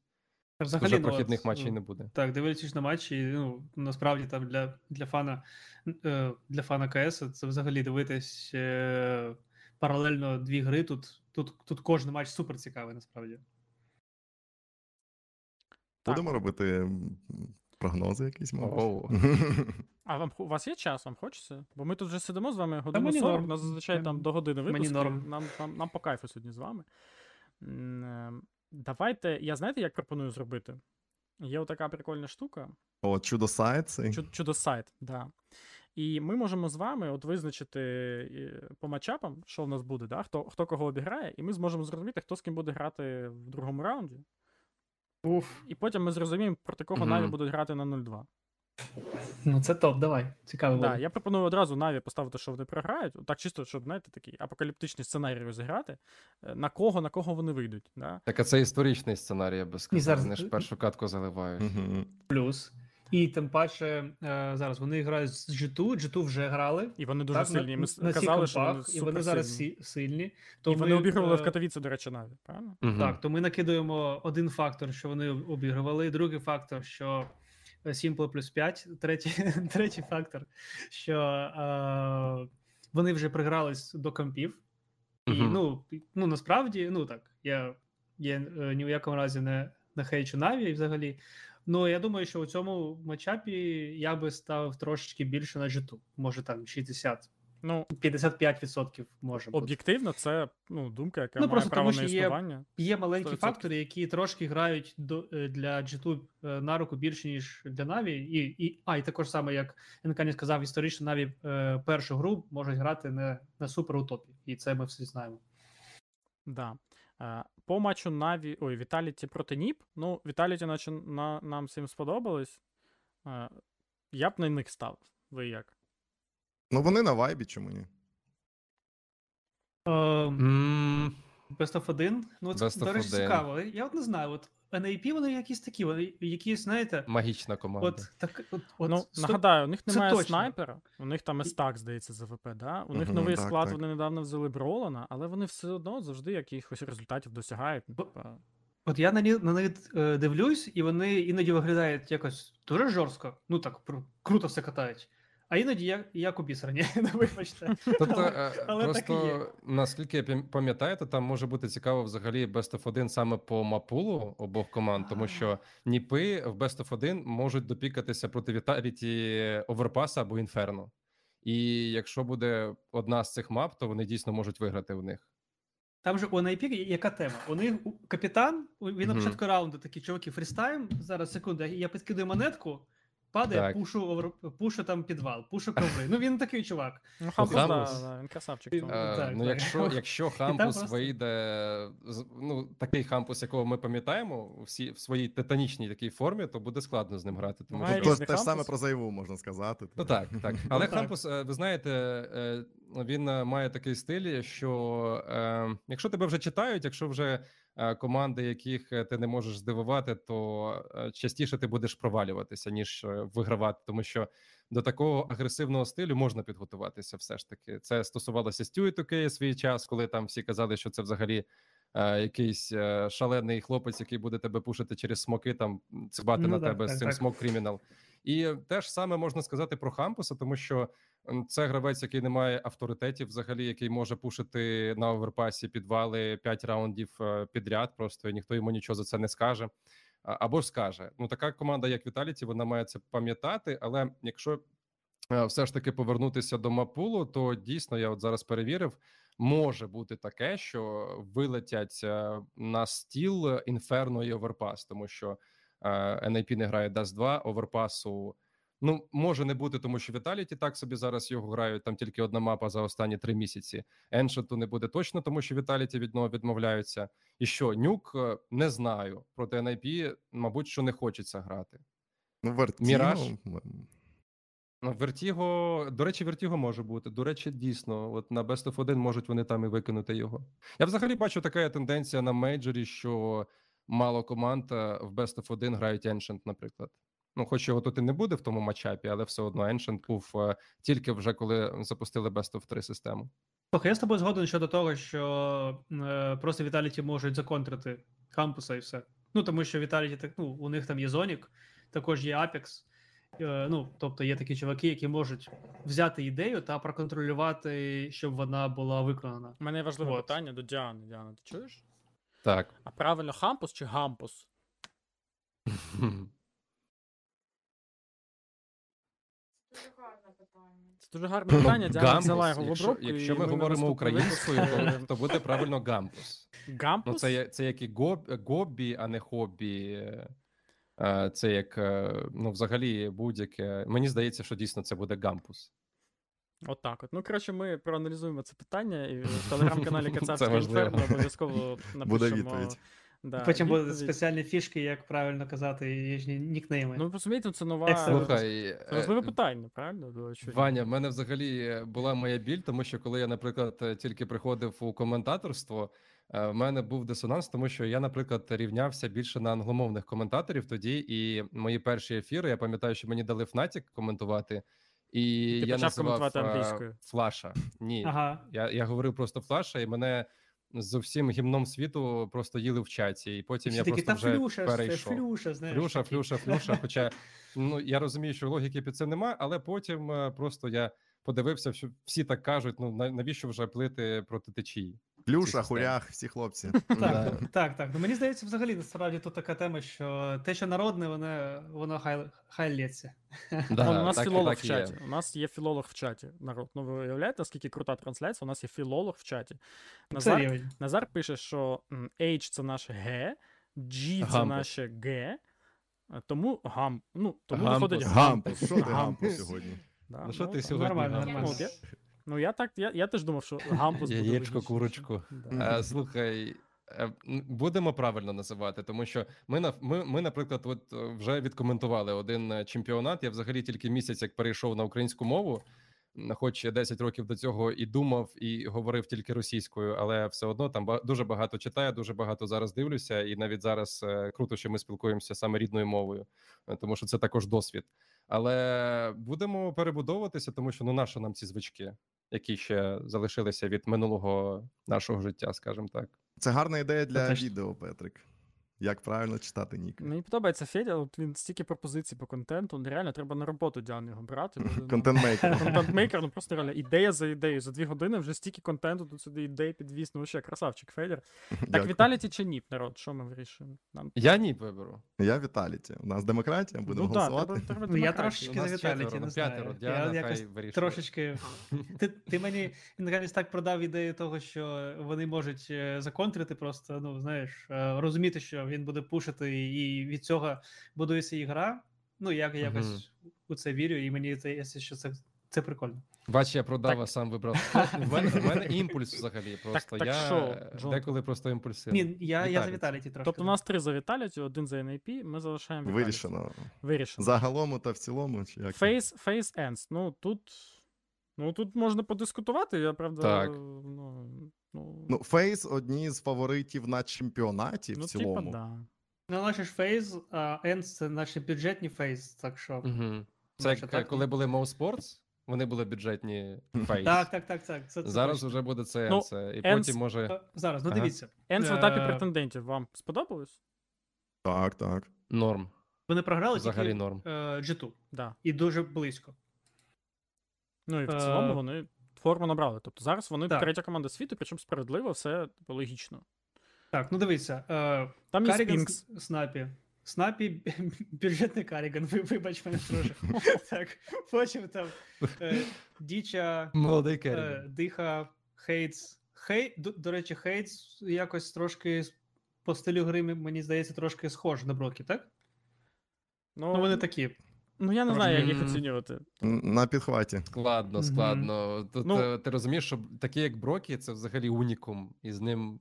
Взагалі, Дуже ну, прохідних матчей ну, не буде. Так, дивлячись на матчі, ну насправді там для, для фана е, для фана КС це взагалі дивитись е, паралельно дві гри. Тут, тут, тут кожен матч супер цікавий, насправді. Так. Будемо робити прогнози якісь, мабуть. А вам у вас є час, вам хочеться? Бо ми тут вже сидимо з вами годину мені 40, у нас зазвичай там до години мені норм. Нам, нам, нам по кайфу сьогодні з вами. Давайте, я знаєте, як пропоную зробити? Є отака прикольна штука. О, чудо сайт цей. Чудо-сайт, да. І ми можемо з вами от визначити е, по матчапам, що в нас буде, да? хто, хто кого обіграє, і ми зможемо зрозуміти, хто з ким буде грати в другому раунді. Уф. І потім ми зрозуміємо, проти кого угу. навіть будуть грати на 0-2. Ну це топ, давай. Цікаво. Да, я пропоную одразу Наві поставити, що вони програють. Так чисто, щоб, знаєте, такий апокаліптичний сценарій розіграти. Е, На кого, на кого вони вийдуть. Да? Так, а це історичний сценарій, я би сказав. зараз- Вони ж першу катку заливають. Плюс. І тим паче е, зараз вони грають з G2, G2 вже грали. І вони дуже так, сильні. Ми с- на казали, що вони і вони зараз сильні. сі- сильні. І То вони обігрували е, в Катовіці, до речі, навіть, правильно? Мгм. Так, то ми накидуємо один фактор, що вони обігрували, другий фактор, що е, Simple плюс 5, третій, третій фактор, що е, вони вже пригрались до компів. І Мгм. ну, ну насправді, ну так, я, я е, ні в якому разі не, не хейчу Наві взагалі. Ну, я думаю, що у цьому матчапі я би ставив трошечки більше на G2. Може там 60, Ну, 55% може бути. об'єктивно, це ну, думка, яка Ну, має просто право тому, на що є- існування. Є маленькі 100%. фактори, які трошки грають до, е, для G2 е, на руку більше, ніж для Наві. І, і, а, і також саме, як Енкані сказав, історично Наві е, першу гру можуть грати не на супер утопі. І це ми всі знаємо. Да. По матчу Наві, ой, Віталіті проти Ніп. Ну, Віталіті, наче на, нам всім сподобались. Е, Я б на них ставив. Ви як? Ну вони на вайбі, чому ні? Е, М, Best of 1. Ну, це, Best до of речі, 1. цікаво. Я от не знаю, от NAP вони якісь такі, вони якісь, знаєте, Магічна команда. от так. От, от, ну, сто- нагадаю, у них це немає точно. снайпера, у них там Естак, здається, з АВП, да? У них Мгм, новий так, склад, так. вони недавно взяли Бролана, але вони все одно завжди якихось результатів досягають. Ну, Бо- типа, От я на, ні- на них е, дивлюсь, і вони іноді виглядають якось дуже жорстко. Ну так, пру- круто все катають. А іноді як, як у бісерні, ну, вибачте. Тобто, Але- е, але так і є. просто наскільки я пам- пам'ятаю, то там може бути цікаво взагалі Best of 1 саме по мапулу обох команд, тому що ніпи в Best of 1 можуть допікатися проти Vitality Overpass або Inferno. І якщо буде одна з цих мап, то вони дійсно можуть виграти в них. Там же у NIP яка тема? У них капітан, він на початку раунду такий чуваки фрістайм. Зараз секунду, я- я підкидаю монетку, падає, Так. пушу, овер- пушу там підвал, пушу коври. Ну він такий чувак. Ну, Хампус, да, Хампус- да, він красавчик. Е. Е, так, ну, так. якщо, якщо хампус просто- вийде, з- ну такий хампус, якого ми пам'ятаємо, всі в своїй титанічній такій формі, то буде складно з ним грати. Тому Має що То різний те ж саме про Зайву можна сказати. Ну так, так. Але так. Хампус, е, ви знаєте, е, він е, має такий стиль, що е, якщо тебе вже читають, якщо вже команди, яких е, ти не можеш здивувати, то е, частіше ти будеш провалюватися, ніж е, вигравати, тому що до такого агресивного стилю можна підготуватися. Все ж таки, це стосувалося Стюї Тукея свій час, коли там всі казали, що це взагалі. е, Якийсь е, шалений хлопець, який буде тебе пушити через смоки, там цибати Ну на так, тебе з цим так. смок кримінал. І те ж саме можна сказати про Хампуса, тому що це гравець, який не має авторитетів, взагалі, який може пушити на оверпасі підвали 5 раундів е, підряд, просто і ніхто йому нічого за це не скаже. Або ж скаже. Ну, така команда, як Віталіті, вона має це пам'ятати. Але якщо е, все ж таки повернутися до map pool у, то дійсно я от зараз перевірив. Може бути таке, що вилетять е, на стіл інферно і оверпас, тому що NIP не грає Dust 2, оверпасу. Ну, може не бути, тому що Віталіті так собі зараз його грають. Там тільки одна мапа за останні три місяці. Еншенту не буде точно, тому що Віталіті від нього відмовляються. І що, нюк е, не знаю. Проти NIP, мабуть, що не хочеться грати. Ну, Вертіго, Міраж? Ну, Вертіго, до речі, Вертіго може бути. До речі, дійсно, от на Best of 1 можуть вони там і викинути його. Я взагалі бачу така тенденція на мейджорі, що мало команд е, в Best of 1 грають Ancient, наприклад. Ну, хоч його тут і не буде в тому матчапі, але все одно Ancient був е, тільки вже коли запустили Best of 3 систему. Слухай, я з тобою згоден щодо того, що е, просто Віталіті можуть законтрити кампуса і все. Ну тому що Віталіті так, ну, у них там є Зонік, також є Apex. Е, ну, тобто є такі чуваки, які можуть взяти ідею та проконтролювати, щоб вона була виконана. У мене важливе Вот. питання до Діани. Діана, ти чуєш? Так. А правильно хампус чи гампус? Це дуже гарне питання. Діана взяла його в якщо, обробку. якщо ми говоримо українською, то, то буде правильно гампус. Гампус? Ну, це, це як і гобі, а не хобі. Е, Це як, е, ну, взагалі, будь-яке. Мені здається, що дійсно це буде гампус. Отак от. Ну, коротше, ми проаналізуємо це питання і в телеграм-каналі Кацапський важливо. інферно обов'язково напишемо. Буде відповідь. Да, Потім будуть спеціальні фішки, як правильно казати їхні нікнейми. Ну, розумієте, це нова. Слухай, Це важливе е, питання, правильно? Ваня, в мене взагалі була моя біль, тому що коли я, наприклад, тільки приходив у коментаторство, Е, В мене був дисонанс, тому що я, наприклад, рівнявся більше на англомовних коментаторів тоді, і мої перші ефіри, я пам'ятаю, що мені дали Fnatic коментувати, і Ти я почав називав коментувати е, англійською. Флаша. Ні, Ага. я, я говорив просто Флаша, і мене з усім гімном світу просто їли в чаті, і потім Всі я такі, просто та вже флюша, перейшов. флюша, знаєш. Флюша, флюша, флюша. Хоча ну я розумію, що логіки під це нема, але потім е, просто я подивився, що всі так кажуть: ну навіщо вже плити проти течії? Плюша, хурях, всі хлопці. Так, так, так. Ну мені здається, взагалі насправді тут така тема, що те, що народне, воно, воно хай, хай лється. Да, у нас так філолог так в є. чаті. У нас є філолог в чаті. Народ. Ну ви уявляєте, наскільки крута трансляція? У нас є філолог в чаті. Назар, пише, що H це наше Г, G це наше Г. Тому гам. Ну, тому виходить Гампус, що ти Гампус. гампус сьогодні? Да, Ну що ти сьогодні? нормально, нормально. Ну, я- так, я, я теж думав, що гампус буде Яєчко, курочку. Да. Е, Слухай, е, будемо правильно називати, тому що ми, на- ми, ми, наприклад, от е, вже відкоментували один чемпіонат. Я взагалі тільки місяць як перейшов на українську мову. Хоч я 10 років до цього і думав, і говорив тільки російською, але все одно там дуже багато читаю, дуже багато зараз дивлюся, і навіть зараз круто, що ми спілкуємося саме рідною мовою, тому що це також досвід. Але будемо перебудовуватися, тому що ну нащо нам ці звички, які ще залишилися від минулого нашого життя, скажімо так. Це гарна ідея для це відео, Петрик. Як правильно читати нік. Мені подобається Федя, от він стільки пропозицій по контенту. ну, Реально треба на роботу Діану його брати. ну, Контент-мейкер. Контент-мейкер, ну просто реально ідея за ідеєю. За дві години вже стільки контенту, тут сюди ідей підвіз. Ну ще красавчик Федір. Так, Віталіті чи ні, народ? Що ми вирішуємо? Нам... Я ні виберу. Я Віталіті. У нас демократія, будемо ну, да, голосувати. треба, треба Ну, я трошечки за Віталіті, не ну, знаю. п'ятеро. Я якось хай. Трошечки. Ти, ти мені наконець так продав ідею того, що вони можуть е, законтрити, просто ну знаєш, е, розуміти, що він буде пушити, і від цього будується ігра. Ну, я якось у це вірю, і мені здається, що це, це прикольно. Бач, я продав, а сам вибрав. В мене, в мене імпульс взагалі. Просто так я що, Джон? деколи просто імпульсивний. Ні, я, я за Віталій. Віталіті трошки. Тобто у нас три за Віталіті, один за NAP, ми залишаємо Віталіті. Вирішено. Вирішено. Загалом та в цілому, чи як? Face, face ends. Ну тут. Ну тут можна подискутувати, я правда. Так. Ну, ну, Ну, Фейс одні з фаворитів на чемпіонаті в ну, цілому. Типа, да. Ну, наш ж фейз, а Ends це наші бюджетні фейз, так що. Угу. Це як, так, коли і- були Mouse Sports, вони були бюджетні фейс. Так, так, так, так. Це, це Зараз точно. вже буде це, Ну, це. і Ends- потім може Е, Зараз, ну Ага. дивіться. Ends в етапі Е, претендентів вам сподобалось? Так, так. норм. Вони програли Взагалі тільки норм. е, G2. Да. І дуже близько. Ну і в Е, цілому вони форму набрали. Тобто зараз вони так. третя команда світу, причому справедливо, все логічно. Так, ну дивіться. Е, Там є Спінкс. Снапі. Снапі бюджетний Каріган, ви, вибач мене трошки. так, потім там е, Діча, Молодий е, Диха, Хейтс. Хей, до, до речі, Хейтс якось трошки по стилю гри, мені здається, трошки схож на Брокі, так? Ну, Ну, вони такі. Ну я не знаю, як їх оцінювати. На підхваті. Складно, складно. Тут Ну- е, ти розумієш, що такі, як Брокі, це взагалі унікум, і з ним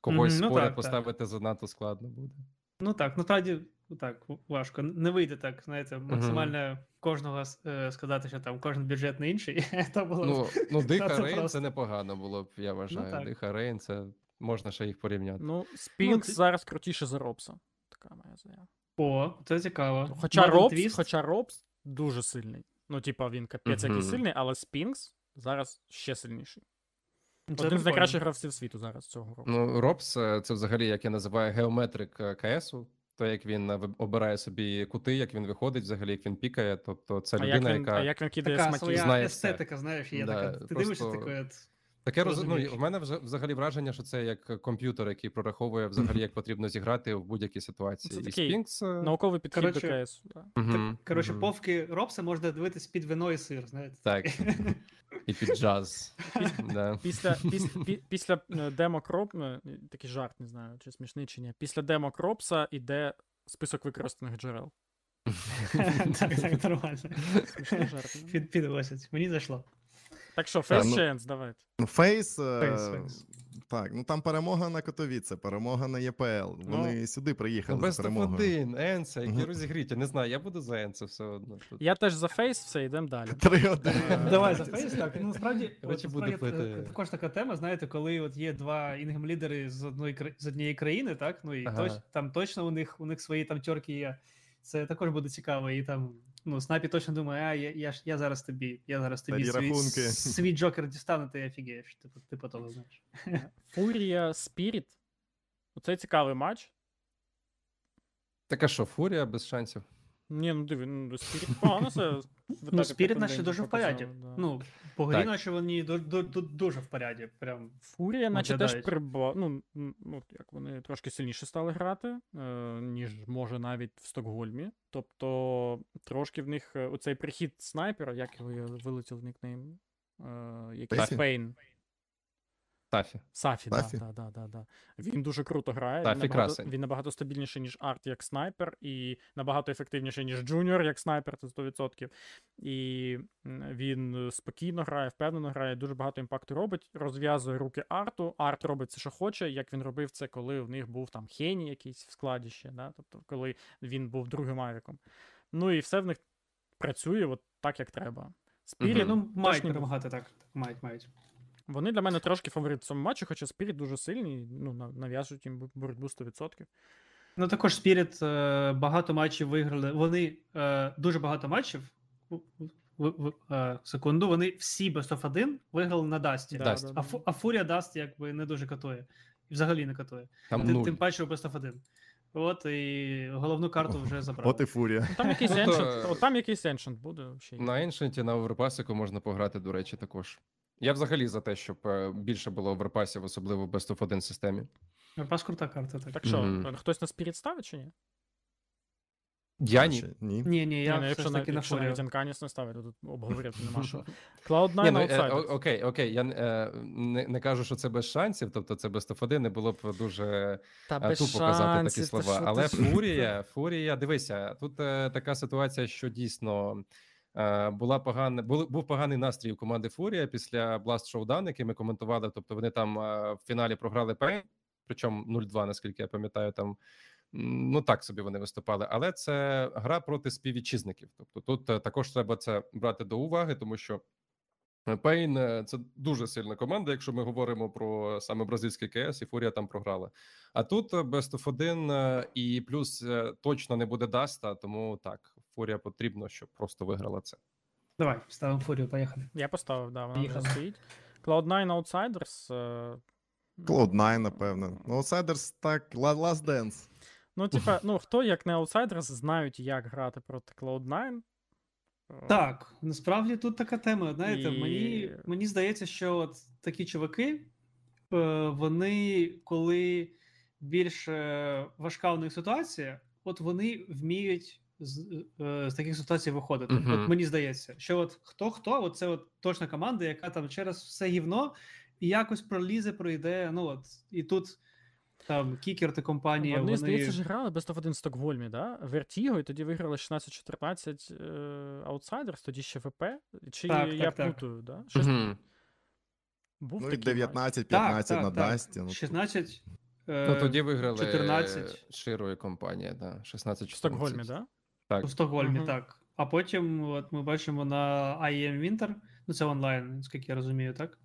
когось ну поряд так, так. поставити занадто складно буде. Ну так, насправді так, важко. Не вийде так, знаєте, максимально кожного с- е, сказати, що там кожен бюджетний інший. Це було Ну, ну Диха це Рейн просто. це непогано було б, я вважаю. так. Диха Рейн, це можна ще їх порівняти. Ну, Спінкс ти- зараз крутіше за Робса. Така моя заява. О, це цікаво. Хоча Робс, Твіст. хоча Робс дуже сильний. Ну, типа, він капець який сильний, але Спінкс зараз ще сильніший. Це Один з найкращих гравців світу зараз цього року. Ну, Робс е, це взагалі, як я називаю, геометрик е, КСу. То, як він е, обирає собі кути, як він виходить, взагалі, як він пікає. Тобто, це а, людина, як він, яка а як він кидає Така смаки. своя знає все. естетика, знаєш, є Да, така. Ти просто- дивишся таке. Таке роз... ну, в мене вже взагалі враження, що це як комп'ютер, який прораховує взагалі, як потрібно зіграти в будь-якій ситуації. Це І такий Спінкс. е, Науковий підхід Коротше, до КС. Да. мгм, Коротше, мгм. повки Робса можна дивитись під вино і сир, знаєте. Так. І під джаз. Да. Після, після, після е, демо Кроп, е, такий жарт, не знаю, чи смішний, чи ні. Після демо Кропса іде список використаних джерел. Так, так, нормально. Смішний жарт. ну. Під, підвосять. Мені зайшло. Так що, Face ну- Chance, давайте. Ну, Фейс, е, Фейс, фейс. Так, ну там перемога на Котовіце, перемога на ЄПЛ. Вони сюди Ну, приїхали без за перемогою. топ-1, Енце, які Мгм. розігріті. Я не знаю, я буду за Енце все одно. Тут. Я теж за фейс, все, йдемо далі. Три-один. Е, Давай за фейс. Так, ну насправді, от, буде насправді, пити. е, також така тема, знаєте, коли от є два інгем-лідери з одної з однієї країни, так? Ну і Ага. точ, там точно у них у них свої там тьорки є. Це також буде цікаво. І там, ну, Снапі точно думає, а я, я, ж- я зараз тобі, я зараз тобі свій, свій джокер дістану, ти офігієш. Типу, по того, знаєш. Фурія Спіріт. Оце цікавий матч. Така що, фурія без шансів. Ні, ну диви, ну Спіріт погано це. Ну, Спіріт наче дуже в поряді. Ну, по грі, наче вони ду- ду- ду- дуже в поряді. Прям. Фурія, наче теж приба... ну, ну, як вони трошки сильніше стали грати, е, ніж може навіть в Стокгольмі. Тобто, трошки в них е, оцей прихід снайпера, як його вилетів нікнейм, е, якийсь Пейн. Тафі. Сафі, Тафі? Да, да, да, да. Він дуже круто грає. Тафі він, набагато, він набагато стабільніший, ніж Арт як снайпер, і набагато ефективніший, ніж Джуніор як снайпер, це 100%. І він спокійно грає, впевнено грає, дуже багато імпакту робить, розв'язує руки Арту. Арт робить це, що хоче, як він робив це, коли в них був там Хені якийсь в складі ще, да? тобто, коли він був другим авіком. Ну і все в них працює от так, як треба. Спіріт, Ну, мають перемагати так. Мають, мають. Вони для мене трошки фаворит в цьому матчі, хоча Спіріт дуже сильний, ну, на- нав'язують їм бо- боротьбу 100%. Ну, також Spirit е, багато матчів виграли. Вони е, дуже багато матчів. в- в- в- е, секунду, вони всі best of 1 виграли на Дасті. Да, Даст. А, а Фурія Даст якби не дуже катує. І взагалі не катує. Там Тим, тим паче у Best of 1. От і головну карту вже забрали. От і фурія. Ну, Там якийсь Ну, Ancient, от там якийсь Ancient буде. Ще. На Ancient на оверпасику можна пограти, до речі, також. Я взагалі за те, щоб е, більше було оверпасів, особливо в Best of 1 системі. Пас крута карта. Так. Так що, Мгм. хтось на Spirit ставить чи ні? Я ні. Ні. Ні, ні, я Ні, ну, все якщо, ж на, таки на якщо Фурію. навіть Анканіс не ставить, то тут обговорити нема що. Cloud9 Ні, ну, е, окей, окей. Я е, не, не кажу, що це без шансів, тобто це без топ-1 не було б дуже Та е, тупо казати такі слова. Але Фурія, Фурія, дивися, тут е, така ситуація, що дійсно. Е, Була погана, був, був поганий настрій у команди Фурія після Blast Showdown, який ми коментували. Тобто вони там е, в фіналі програли Пейн, причому 0-2, наскільки я пам'ятаю, там ну так собі вони виступали. Але це гра проти співвітчизників. Тобто тут е, також треба це брати до уваги, тому що Пейн це дуже сильна команда, якщо ми говоримо про саме бразильський КС, і Фурія там програла. А тут Best of 1 е, і плюс точно не буде Даста, тому так, Фурія потрібно, щоб просто виграла це. Давай, ставимо Фурію, поїхали. Я поставив, да, вона вже Поїхали. стоїть. Cloud9 Outsiders. е, Cloud9, напевно. Ну, Outsiders так, La- Last Dance. Ну, типа, ну, хто, як не Outsiders, знають, як грати проти Cloud9. Е, Так, насправді тут така тема. Знаєте, І- мені, мені здається, що от такі чуваки, е, вони, коли більш е, важка у них ситуація, от вони вміють з, е, з таких ситуацій виходити. Мгм. От мені здається, що от хто хто, от це от точна команда, яка там через все гівно і якось пролізе, пройде. Ну от і тут там кікер та компанія. Вони, Вони, здається, ж грали Best of 1 в Стокгольмі, да? Вертіго, і тоді виграли 16-14 е, Outsiders, тоді ще ВП. Чи Так, я так, так. да? Щось Мгм. був Ну і 19-15 Так, так, на так. Дасті. Ну, 16. Ну е, тоді виграли 14. Широ і компанія, да, 16 В Стокгольмі, да? Так. У Стокгольмі, Мгм. так. А потім от ми бачимо на IEM Winter, ну це онлайн, наскільки я розумію, так?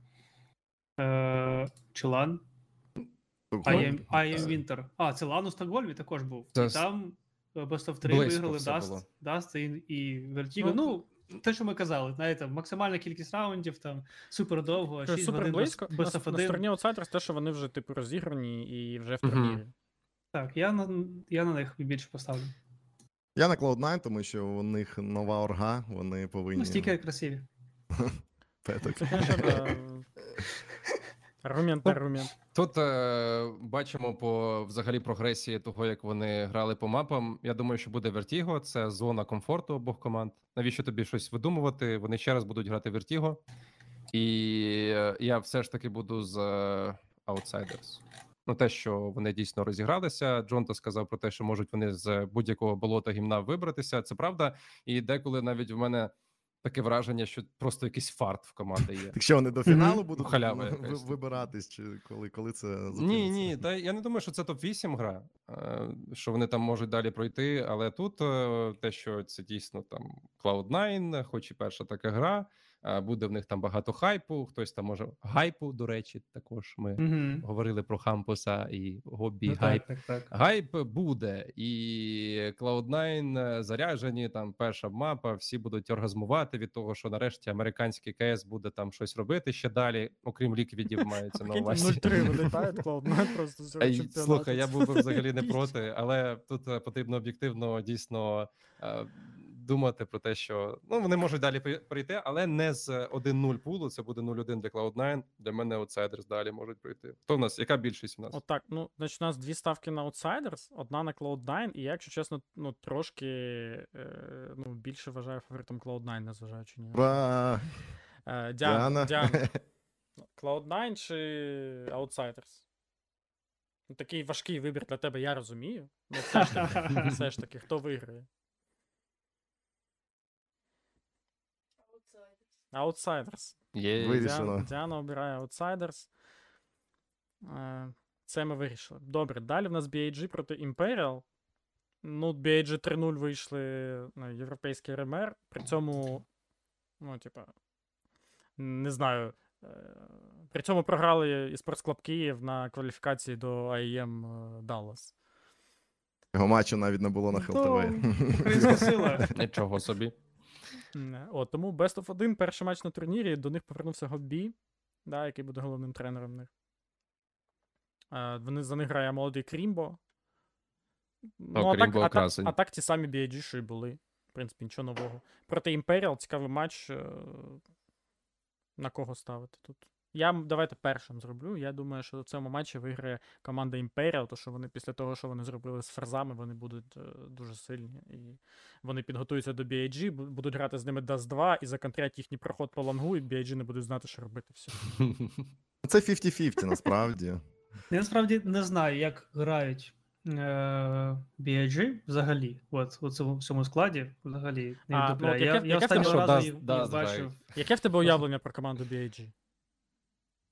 Е, чи LAN? IEM, IEM Winter. А, це LAN у Стокгольмі також був. Це І там е, Best of 3 Близько виграли все було. Dust, Dust і, і Vertigo. Ну, Ну, те, що ми казали, знаєте, максимальна кількість раундів, там супер довго, Це 6 супер годин близько. Best, На, на стороні Outsiders те, що вони вже, типу, розіграні і вже в турнірі. Так, я на, я на них більше поставлю. Я на Cloud9, тому що у них нова орга, вони повинні. Ну, стільки красиві. Петок. Аргумент аргумент. Тут е, бачимо по взагалі прогресії того, як вони грали по мапам. Я думаю, що буде Вертіго. Це зона комфорту обох команд. Навіщо тобі щось видумувати? Вони ще раз будуть грати Вертіго. І е, я все ж таки буду з е, Outsiders. Ну, те, що вони дійсно розігралися. Джонта сказав про те, що можуть вони з будь-якого болота гімна вибратися. Це правда. І деколи навіть в мене таке враження, що просто якийсь фарт в команди є. Так що вони до фіналу будуть Халява ви- якась. вибиратись, чи коли, коли це Ні, ні, та я не думаю, що це топ-8 гра, е, що вони там можуть далі пройти. Але тут е, те, що це дійсно там Cloud9, хоч і перша така гра, буде в них там багато хайпу. Хтось там може гайпу, до речі, також ми Угу. говорили про Хампуса і Гоббі Ну, гайп. так, так, так. Гайп буде, і Cloud9 заряжені. Там перша мапа, всі будуть оргазмувати від того, що нарешті американський КС буде там щось робити ще далі, окрім ліквідів, мається на увазі. 0-3 вилітають, Cloud9 просто. Слухай, я був взагалі не проти, але тут е, потрібно об'єктивно дійсно е, думати про те, що ну вони можуть далі прийти, але не з 1-0 пулу. Це буде 0-1 для Cloud9. Для мене аутсайдерс далі можуть прийти. Хто в нас? Яка більшість у нас? Отак, ну, значить, у нас дві ставки на Outsiders, одна на Cloud9, і я, якщо чесно, ну, трошки е, ну, більше вважаю фаворитом Cloud9, незважаючи ні. на Е, Діана. Діана, Діана. Cloud9 чи Outsiders? Ну, Такий важкий вибір для тебе, я розумію. Ну, все ж таки, все ж таки хто виграє? Outsiders. Є Вирішено. Діана, Діана обирає Outsiders. Е, Це ми вирішили. Добре, далі в нас BAG проти Imperial. Ну, BAG 3-0 вийшли на європейський РМР. При цьому, ну, типа, не знаю. е, При цьому програли і Sports Club Київ на кваліфікації до IEM е, Dallas. Його матчу навіть не було на Ну, ХЛТВ. Українська сила. нічого собі. Не. От, тому Best of 1, перший матч на турнірі, до них повернувся Гоббі, да, який буде головним тренером в них. Е, вони, за них грає молодий Крімбо. Ну, а, так, а, так, а так ті самі BIG, що й були. В принципі, нічого нового. Проти Imperial цікавий матч. е, На кого ставити тут? Я давайте першим зроблю. Я думаю, що в цьому матчі виграє команда Imperial, то що вони після того, що вони зробили з ферзами, вони будуть е, дуже сильні. І вони підготуються до BIG, будуть грати з ними Dust 2 і законтрять їхній проход по лангу, і BIG не будуть знати, що робити. Все. Це 50-50 насправді. Я насправді не знаю, як грають е, BIG взагалі. От у цьому, в цьому складі взагалі не А, ну, от яке- я яке в тебе- останнього разу їх, їх бачив. Яке в тебе уявлення про команду BIG?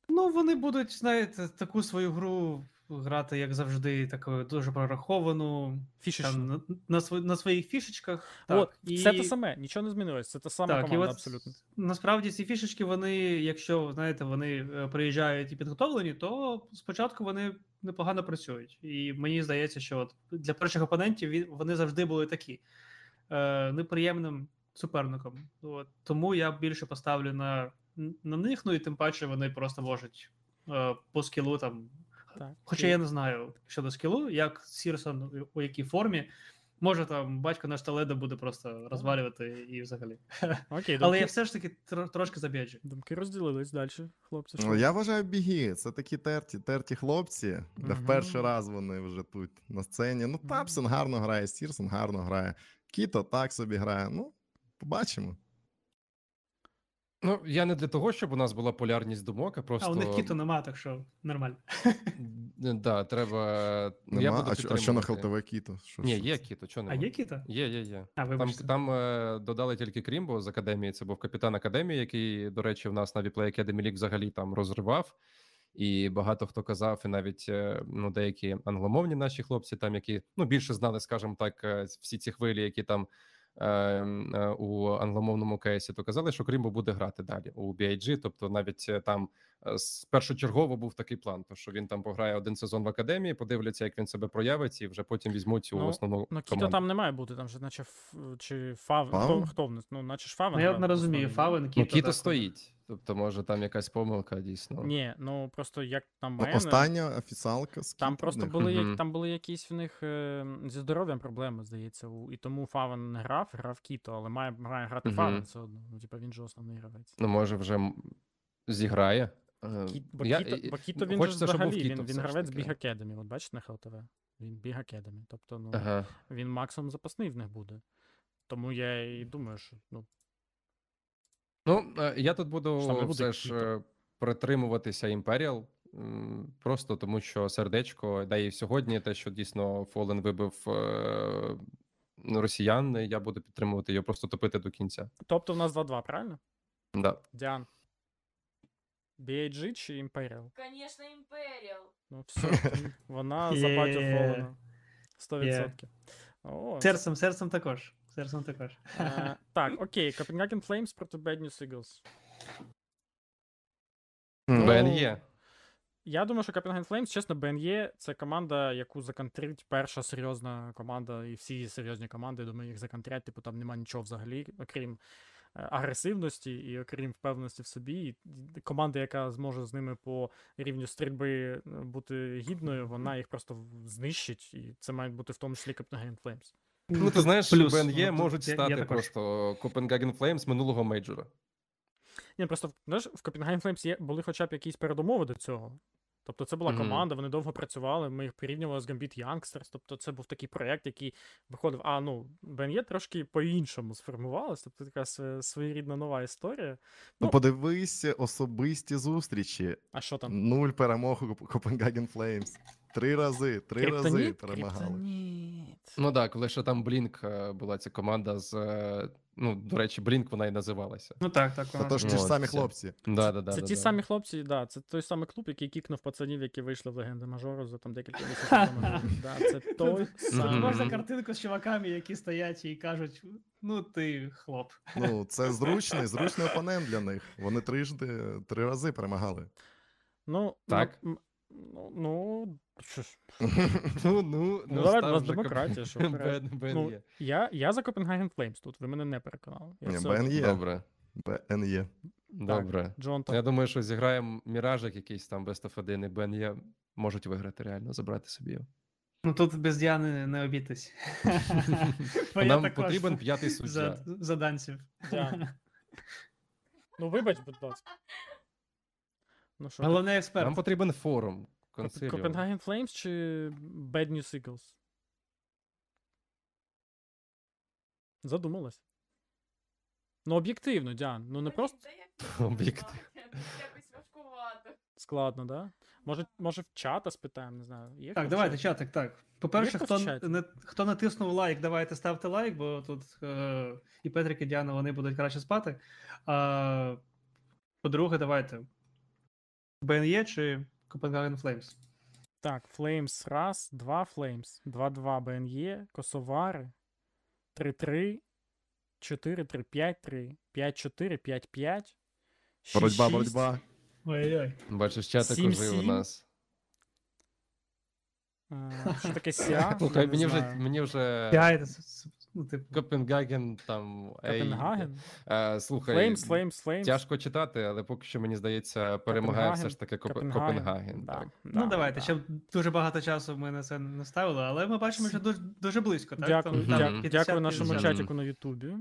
Ну, вони будуть, знаєте, таку свою гру грати, як завжди, таку дуже прораховану. Фішечну. Там, на, на, на своїх фішечках. От, так, все те саме, нічого не змінилось. Це та сама Так, і от абсолютно. насправді ці фішечки, вони, якщо знаєте, вони е, приїжджають і підготовлені, то спочатку вони непогано працюють. І мені здається, що от для перших опонентів вони завжди були такі е, неприємним суперником. От, тому я більше поставлю на, на них, ну і тим паче вони просто можуть е, по скілу там. Так. Хоча я не знаю щодо скілу, як Сірсон у якій формі. Може, там батько наш Таледо буде просто розвалювати і взагалі. Окей, Але я все ж таки тр- трошки заб'яджу. думки розділились далі, хлопці. Ну, я вважаю біги. Це такі терті, терті хлопці, де в перший раз вони вже тут на сцені. Ну, Тапсон гарно грає, Стірсон гарно грає. Кіто так собі грає. Ну, побачимо. Ну, я не для того, щоб у нас була полярність думок, а А просто. у них кіту нема, так що нормально. Да, треба. Ну, я буду а, що- а що на. ХЛТВ Кіто? Що, Ні, є кіто, чого А є кіта? Є, є, є. А, Там, там е, додали тільки Крімбо з академії. Це був капітан академії, який, до речі, в нас на WePlay Academy League взагалі там розривав. І багато хто казав, і навіть е, ну, деякі англомовні наші хлопці, там які ну більше знали, скажімо так, е, всі ці хвилі, які там у англомовному кейсі, то казали, що Крімбо буде грати далі у BIG. Тобто, навіть е, там е, першочергово був такий план, то що він там пограє один сезон в академії, подивляться, як він себе проявить, і вже потім візьмуть у Ну, основну Ну, Кіто команду. там не має бути, там же наче ф... чи Фав. Хто, хто в нас? Ну, наче ж Фавен. Ну, я не розумію. Фавен, Кіто. Ну, Кіто так, стоїть. Тобто, може, там якась помилка дійсно. Ні, ну просто як там Ну, мене, Остання офіціалка з там просто були, як, там були якісь в них е, зі здоров'ям проблеми, здається. У, і тому Фавен не грав, грав Кіто, але має, має грати. Фавен все одно. Ну, типа він же основний гравець. Ну, може, вже зіграє. Е, Кіт, бо, я- Кіто, бо Кіто він хочеться, взагалі, Кіто він, він гравець. Біг Academy. От бачите на ХЛТВ? Він Біг Academy. Тобто, ну, Ага. він максимум запасний в них буде. Тому я і думаю, що ну, Ну, е, я тут буду буде все ж е, притримуватися Imperial, просто тому що сердечко, да і сьогодні те, що дійсно Фолен вибив е, росіян, я буду підтримувати його, просто топити до кінця. Тобто в нас 2-2, правильно? Да. Діан. BAG чи Imperial? Конечно, Imperial. Ну, все, вона за батю Є. Фолена. 100%. О, Серцем, серцем також. Серцем також. Е, так, окей, Copenhagen Flames проти Bad News Eagles. М. БНЄ. Я думаю, що Copenhagen Flames, чесно, BNE це команда, яку законтрить перша серйозна команда, і всі серйозні команди, я думаю, їх законтрять, типу там нема нічого взагалі, окрім е, агресивності і окрім впевненості в собі. І команда, яка зможе з ними по рівню стрільби е, бути гідною, вона їх просто знищить, і це мають бути в тому числі Copenhagen Flames. Ну, ти знаєш, Плюс, БНЄ ну, можуть я- я стати також. просто Копенгаген Флеймс минулого мейджора. Ні, просто знаєш, в Copenhagen Flames є, були хоча б якісь передумови до цього. Тобто це була Мгм. команда, вони довго працювали, ми їх порівнювали з Gambit Youngsters. Тобто це був такий проєкт, який виходив. А, ну, BNE трошки по-іншому сформувалась, тобто така своєрідна нова історія. Ну, Ну, подивись особисті зустрічі. А що там? Нуль перемог у Copenhagen Flames. Три рази, три рази Криптоніт? перемагали. Криптоніт. Ну так, коли ще там Блінк е, була ця команда з. е, Ну, до речі, Блінк вона і називалася. Ну так, так. Та вона. то ж ті ж самі це. хлопці. Да, да, да, це да, ті да. самі хлопці, да, це той самий клуб, який кікнув пацанів, які вийшли в легенди мажору за там декілька місяців тому. Да, це той Тут самий. можна картинку з чуваками, які стоять і кажуть: ну ти хлоп. Ну, це зручний, зручний опонент для них. Вони трижди, три рази перемагали. Ну, Так. м- Ну, ну, що ж, Ну, ну, Ну, давай, у нас демократія, що вперед. Ну, БНЄ. я, я за Copenhagen Flames тут, ви мене не переконали. Я Ні, все- BNE. Добре, БНЄ. добре. Джон Ну. Я думаю, що зіграємо Міражик якийсь там Best of 1 і БНЄ можуть виграти реально, забрати собі його. Ну тут без Діани не обійтись. Бо я Нам також потрібен п'ятий суддя. за, за данців. Діана. Ну, вибач, будь ласка. Ну що, Головний експерт. Нам потрібен форум. Коп- консиліум. Copenhagen Flames чи Bad News Eagles? Задумалась. Ну, об'єктивно, Діан. Ну не просто Об'єктивно. Якось важкувато. складно, да? Може, може в чата спитаємо, не знаю. Є Так, давайте, чатик, так. По-перше, хто в чаті? не, хто натиснув лайк, давайте ставте лайк, бо тут е, і Петрик, і Діана вони будуть краще спати. А, по-друге, давайте. БНЄ чи Copenhagen Flames? Так, Flames раз, два Flames, 2-2 BNE, Косовари, 3-3, 4-3, 5-3, 5-4, 5-5. Боротьба, боротьба. Ой-ой. Бачиш, чатик уже у нас. Е, Що таке Сіа? Слухай, мені вже, мені вже ну, типу. Копенгаген там. ей, Копенгаген? Е, слухай, Flames, Flames, Flames. тяжко читати, але поки що мені здається, перемагає все ж таки Копе- Копенгаген, Копенгаген. да, так. да, Ну, давайте, да. ще дуже багато часу ми на це не ставили, але ми бачимо, що дуже, дуже близько, так? Дякую, там дякую, 50, дякую нашому 50. чатіку на Ютубі.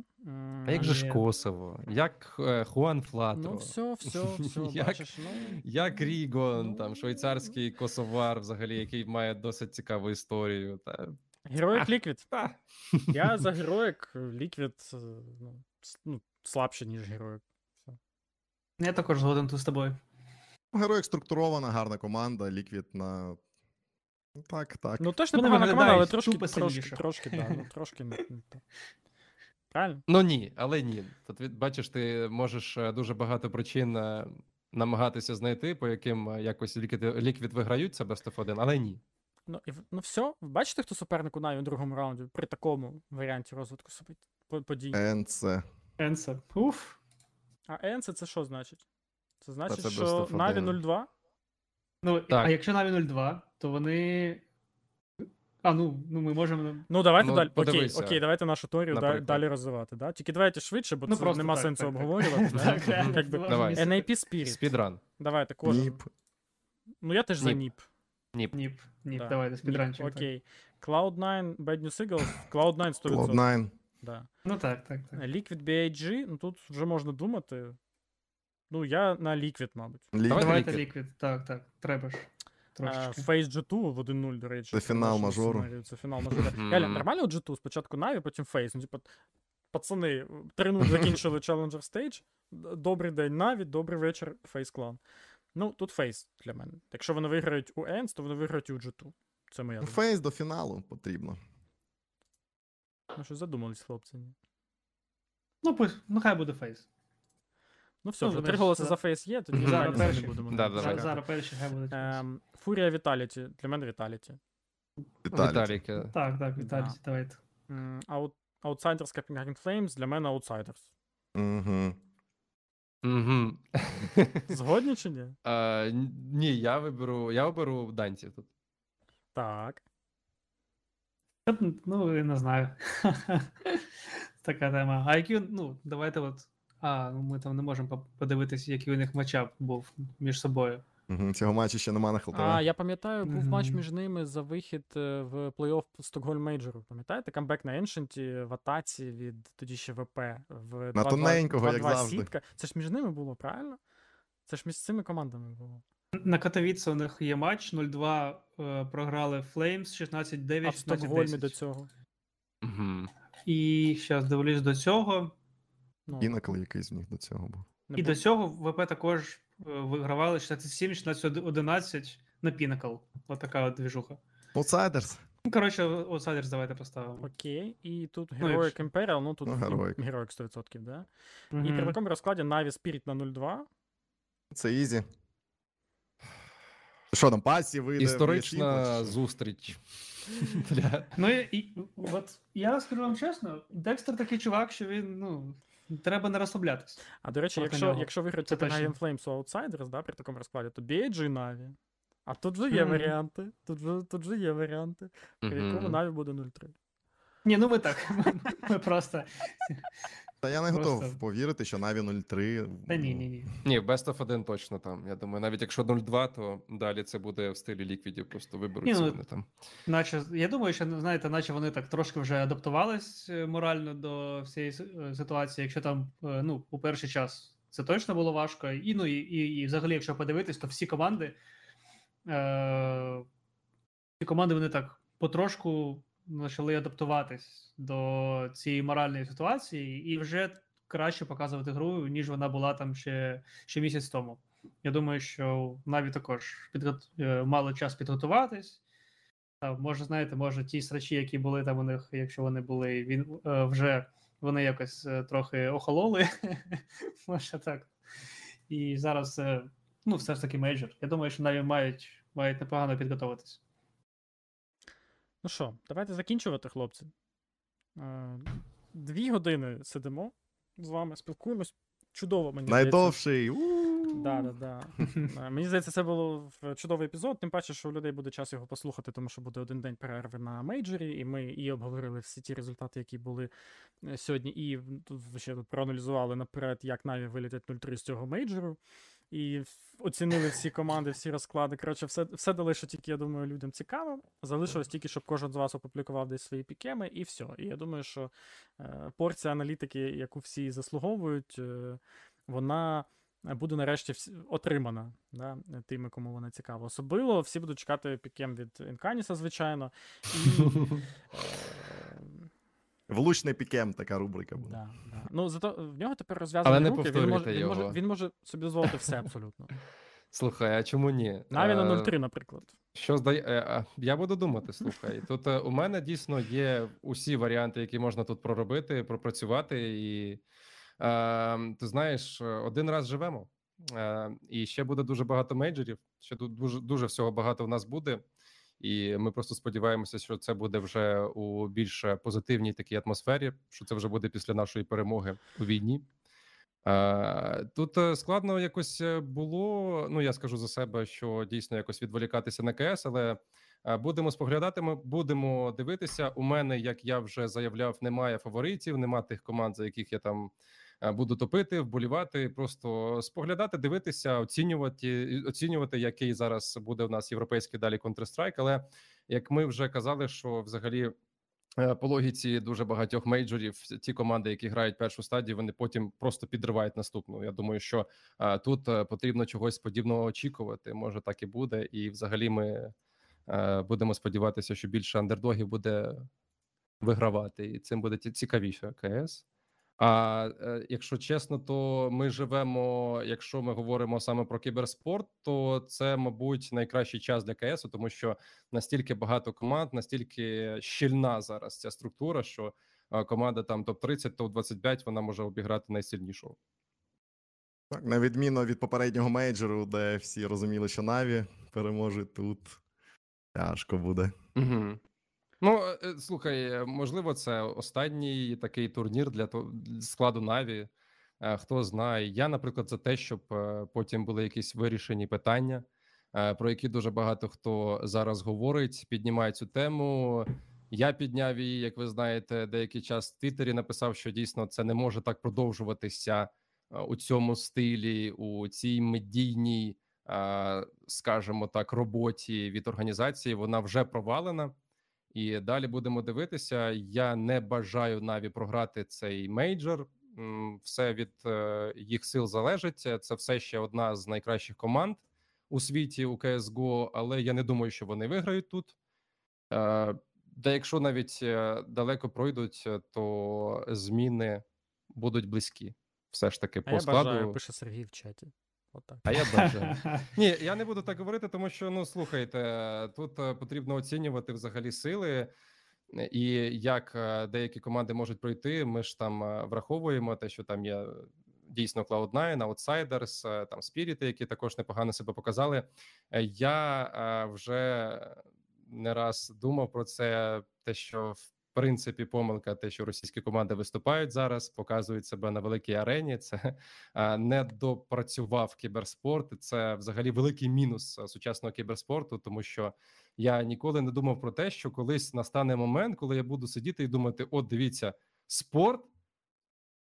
А як же ж Косово? Як е, Хуан Флатро? Ну, все, все, все, Як- бачиш, ну. Як Рігон, Ну, там швейцарський косовар, взагалі, який має досить цікаву історію. Та... Героїк Ліквід. Я за героїк Ліквід е, ну, ну, слабше, ніж героїк. Я також згоден тут з тобою. Героїк структурована, гарна команда, ліквід на. Ну, Так, так. Ну, теж непогана команда, але трошки, трошки, трошки, да, ну, трошки не. Правильно? Ну ні, але ні. Тут бачиш, ти можеш е, дуже багато причин е, намагатися знайти, по яким е, якось ліквід, ліквід виграють це Best of 1, але ні. Ну, і, ну все, бачите, хто суперник у Наві у другому раунді при такому варіанті розвитку подій. НЦ. Енса. Уф. А Енце це що значить? Це значить, це що Наві один. 0-2? Ну, Так. а якщо Наві 02, то вони. А, ну, ну ми можемо. Ну, давайте Ну, далі. Окей, подивися, окей, давайте нашу теорію да- наприклад. далі розвивати. Да? Тільки давайте швидше, бо Ну, це просто нема так, сенсу так, обговорювати. Так, NIP Spirit. Спідран. Давайте, кожен. NIP. Ну, я теж за NIP. NIP. NIP. NIP, Да. давайте, спідранчик. Окей. Cloud9, Bad News Eagles, Cloud9 100%. Cloud9. Да. Ну так, так, так. Liquid BIG, ну тут вже можна думати. Ну, я на Liquid, мабуть. Лік- Давайте Давайте Liquid. Так, так, треба ж. Трошечки. Face G2 в 1-0, до речі. Це фінал мажору. Це фінал мажору. Реально, нормально у G2? Спочатку Na'Vi, потім Face. Ну, типу, пацани, 3-0 закінчили Challenger Stage. Добрий день, Na'Vi, добрий вечір, Face Clan. Ну, тут Face для мене. Якщо вони виграють у ENS, то вони виграють і у G2. Це моя думка. Фейс до фіналу потрібно. Ну що задумались, хлопці. ні? Ну, пусть, ну хай буде FaZe. Ну все, Ну, вже три знаєш, голоси за- за FaZe є, тоді Мгм. Зараз ми не перші. будемо. Да, чекати. Зараз перші хай буде. Ем, Фурія Віталіті. Для мене Віталіті. Віталій. Віталіки. Так, так, Віталій, Да. давайте. М, Аут... Outsiders Copenhagen Flames для мене Outsiders. Угу. Угу. Згодні чи ні? А, ні, я виберу, я оберу данців тут. Так. Та, Ну, я не знаю. Така тема. А які, ну, давайте от. А, ну ми там не можемо по- подивитися, який у них матчап був між собою. Угу. Цього матчу ще нема на. А, я пам'ятаю, був матч Мгм. між ними за вихід е, в плей-офф Стокгольм Мейджору. Пам'ятаєте? Камбек на Еншенті в атаці від тоді ще ВП. В На 2-2 тоненького, як 2-2 завжди. сітка. Це ж між ними було, правильно? Це ж між цими командами було. На Катовіце у них є матч 0-2 е, програли Flames, 16-9, А в Стокгольмі 16-10. до цього. Угу. І зараз дивлюсь до цього. Ну, Інакли якийсь в них до цього був. не І було. до цього ВП також вигравали 67, 16-11 на Pinnacle. Отака от двіжуха. Outsiders. Ну, коротше, Outsiders давайте поставимо. Окей, і тут Ну, Heroic якщо- Imperial, ну тут Ну, Heroic. Heroic 100%, да? І Мгм. при такому розкладі Na'Vi Spirit на 0-2. Це ізі. Що там, пасі вийде? Історична світло, зустріч. Для... Ну і, і от я скажу вам чесно, Декстер такий чувак, що він, ну, треба не розслаблятися. А до речі, якщо, нього. якщо виграти Це Copenhagen. Flames у Outsiders, да, при такому розкладі, то BG і Na'Vi. А тут же є варіанти. Тут же, тут же є варіанти. При якому. Na'Vi буде 0-3. Ні, ну ми так. Ми просто. Та я не Просто- готов повірити, що Наві 0-3. Та ні, ні, ні. Ні, Best of 1 точно там. Я думаю, навіть якщо 0-2, то далі це буде в стилі ліквідів, просто виберуться ну, вони там. Наче, я думаю, що знаєте, наче вони так трошки вже адаптувались е, морально до всієї е, ситуації. Якщо там, е, ну, у перший час це точно було важко. І ну і, і, і взагалі, якщо подивитись, то всі команди, е, всі команди вони так потрошку почали адаптуватись до цієї моральної ситуації, і вже краще показувати гру, ніж вона була там ще, ще місяць тому. Я думаю, що Наві також підгот... е, мали час підготуватись. А, може, знаєте, може, ті срачі, які були там у них, якщо вони були, він е, вже вони якось е, трохи охололи. може так. І зараз, ну, все ж таки мейджор. Я думаю, що навіть мають, мають непогано підготуватись. Ну що, давайте закінчувати, хлопці. Е, Дві години сидимо з вами, спілкуємось. Чудово, мені. Найдовший. Да, да, да. Е, Мені здається, це було чудовий епізод. Тим паче, що у людей буде час його послухати, тому що буде один день перерви на мейджорі, і ми і обговорили всі ті результати, які були е, сьогодні, і тут ще тут проаналізували наперед, як Наві вилітять 0-3 з цього мейджору. І оцінили всі команди, всі розклади. Коротше, все, все дали, що тільки, я думаю, людям цікаво. Залишилось тільки, щоб кожен з вас опублікував десь свої пікеми, і все. І я думаю, що е, порція аналітики, яку всі заслуговують, е, вона е, буде нарешті отримана да, тими, кому вона цікава. Особливо всі будуть чекати пікем від Інканіса, звичайно. І, е, Влучний пікем така рубрика буде. да, да. Ну, зато в нього тепер розв'язані Але не руки. Він може, він, може, його. він може собі дозволити все абсолютно. Слухай, а чому ні? Навіть на Е, 0-3, наприклад. Що здає. е, Я буду думати, слухай. Тут е, у мене дійсно є усі варіанти, які можна тут проробити, пропрацювати. І е, ти знаєш, е, один раз живемо. Е, і ще буде дуже багато мейджорів. Ще тут дуже дуже всього багато в нас буде. І ми просто сподіваємося, що це буде вже у більш позитивній такій атмосфері, що це вже буде після нашої перемоги у війні. Е, Тут е, складно якось е, було. Ну я скажу за себе, що дійсно якось відволікатися на КС, але будемо споглядати. Ми будемо дивитися. У мене, як я вже заявляв, немає фаворитів, нема тих команд, за яких я там буду топити, вболівати. Просто споглядати, дивитися, оцінювати, оцінювати, який зараз буде в нас європейський далі Counter-Strike. Але як ми вже казали, що взагалі. Е, По логіці дуже багатьох мейджорів, ті команди, які грають першу стадію, вони потім просто підривають наступну. Я думаю, що е, тут е, потрібно чогось подібного очікувати. Може, так і буде. І взагалі ми е, будемо сподіватися, що більше андердогів буде вигравати, і цим буде цікавіше КС. А е, якщо чесно, то ми живемо, якщо ми говоримо саме про кіберспорт, то це, мабуть, найкращий час для КС, тому що настільки багато команд, настільки щільна зараз ця структура, що е, команда там топ 30 топ 25 вона може обіграти найсильнішого. Так, на відміну від попереднього мейджору, де всі розуміли, що Наві переможуть тут. Тяжко буде. Угу. Ну, е, е, слухай, можливо, це останній такий турнір для складу Наві. Е, Хто знає. Я, наприклад, за те, щоб потім були якісь вирішені питання, про які дуже багато хто зараз говорить, піднімає цю тему. Я підняв її, як ви знаєте, деякий час в Твіттері написав, що дійсно це не може так продовжуватися у цьому стилі, у цій медійній, скажімо так, роботі від організації. Вона вже провалена. І далі будемо дивитися. Я не бажаю Наві програти цей мейджор. Все від е, їх сил залежить. Це все ще одна з найкращих команд у світі у CSGO, але я не думаю, що вони виграють тут. Е, Та якщо навіть е, далеко пройдуть, е, то зміни будуть близькі. Все ж таки, А по я складу. бажаю, пише Сергій в чаті. Отак. А я бажаю. Ні, я не буду так говорити, тому що ну слухайте, тут е, потрібно оцінювати взагалі сили, і як е, деякі команди можуть пройти. Ми ж там е, враховуємо те, що там є дійсно Cloud9, Outsiders, там Spirit, які також непогано себе показали. Я вже не раз думав про це, те, що в принципі помилка, те, що російські команди виступають зараз, показують себе на великій арені. Це не допрацював кіберспорт. Це взагалі великий мінус сучасного кіберспорту, тому що я ніколи не думав про те, що колись настане момент, коли я буду сидіти і думати: от дивіться, спорт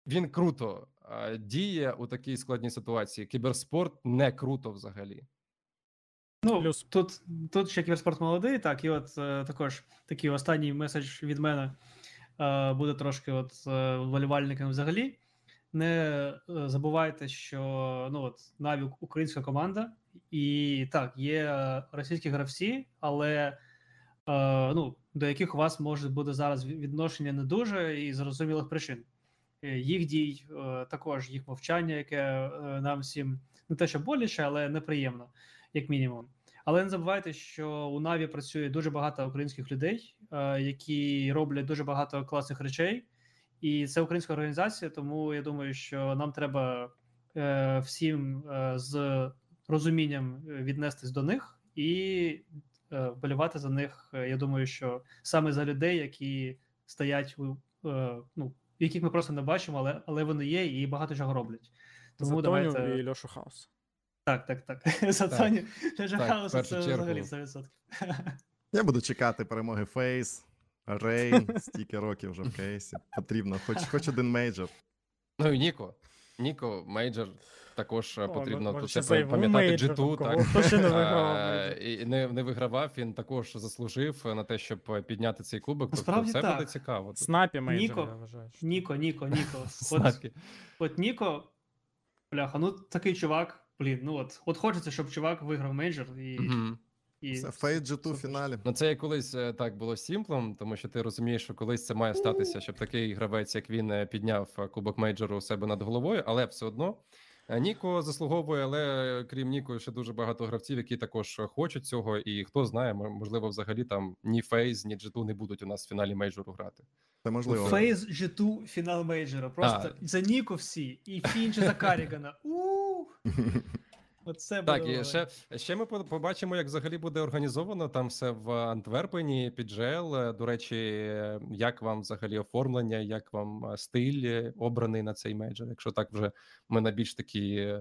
він круто діє у такій складній ситуації. Кіберспорт не круто взагалі. Ну, Плюс. тут, тут ще кіберспорт молодий, так, і от е, також такий останній меседж від мене е, буде трошки от е, вболівальникам взагалі. Не е, забувайте, що ну, от, Наві українська команда, і так, є російські гравці, але е, ну, до яких у вас може бути зараз відношення не дуже і зрозумілих причин. Е, Їх дій, е, також їх мовчання, яке е, нам всім не те, що боляче, але неприємно, як мінімум. Але не забувайте, що у Наві працює дуже багато українських людей, е, які роблять дуже багато класних речей, і це українська організація. Тому я думаю, що нам треба е, всім е, з розумінням віднестись до них і вболівати за них. Я думаю, що саме за людей, які стоять у ну, яких ми просто не бачимо, але але вони є і багато чого роблять. Тому За давайте і Льошу Хаус. Так, так, так. В Хауса першу це взагалі 100%. Я буду чекати перемоги Фейс, Рейн, стільки років вже в кейсі. Потрібно, хоч, хоч один мейджор. Ну і Ніко. Ніко, мейджор також е, О, потрібно тут це пам'ятати мейджор, G2, так. ще не вигравав Е. І не, не вигравав, він також заслужив е, на те, щоб підняти цей кубок. Тобто Насправді все так. буде цікаво. Снапі мейджор, Ніко. я вважаю. Ніко, Ніко, Ніко. От, от Ніко, бляха, ну такий чувак, блін, ну от, от хочеться, щоб чувак виграв мейджор і. Мгм. і... Це FaZe G2 в фіналі. Ну, це як колись е, так було з Сімплом, тому що ти розумієш, що колись це має статися, щоб такий гравець, як він, е, підняв е, кубок мейджору у себе над головою, але все одно. Е, Ніко заслуговує, але крім Ніко, ще дуже багато гравців, які також хочуть цього. І хто знає, мо- можливо, взагалі там ні FaZe, ні G2 не будуть у нас в фіналі мейджору грати. Це можливо. Фейз G2 фінал мейджора. Просто за Ніко всі, і фінч за Карігана. Оце. Так, і ще, ще ми побачимо, як взагалі буде організовано там все в Антверпені під ЖЛ. Е, До речі, як вам взагалі оформлення, як вам е, стиль е, обраний на цей мейджор, якщо так вже ми на більш такі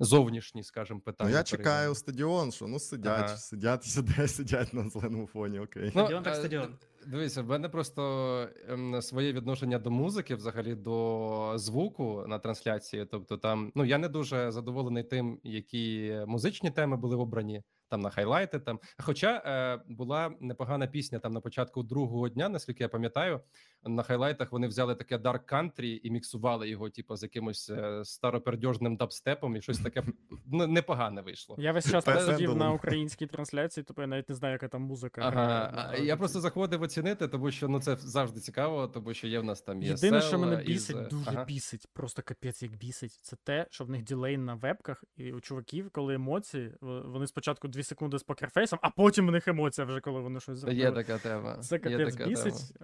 зовнішні, скажімо, Ну, питання. я перейдемо. чекаю стадіон, що ну сидять, Ага. сидять сюди, сидять на зеленому фоні, окей. Ну, Стадіон так е, стадіон. Дивіться, в мене просто ем, своє відношення до музики, взагалі до звуку на трансляції. Тобто, там ну я не дуже задоволений тим, які музичні теми були обрані. там на хайлайти. Там, хоча е, була непогана пісня там на початку другого дня, наскільки я пам'ятаю, на хайлайтах вони взяли таке Dark Country і міксували його, типу, з якимось е, старопердьожним дабстепом, і щось таке ну, непогане вийшло. Я весь час посидів на українській трансляції, тобто я навіть не знаю, яка там музика. Ага, я просто заходив оцінити, тому що ну це завжди цікаво, тому що є в нас там є Єдине, що мене бісить, е, дуже ага. бісить, просто капець як бісить. Це те, що в них ділей на вебках, і у чуваків, коли емоції, вони спочатку 2 секунди з покерфейсом, а потім у них емоція вже коли вони щось зробили. Є така тема. Це капець бісить.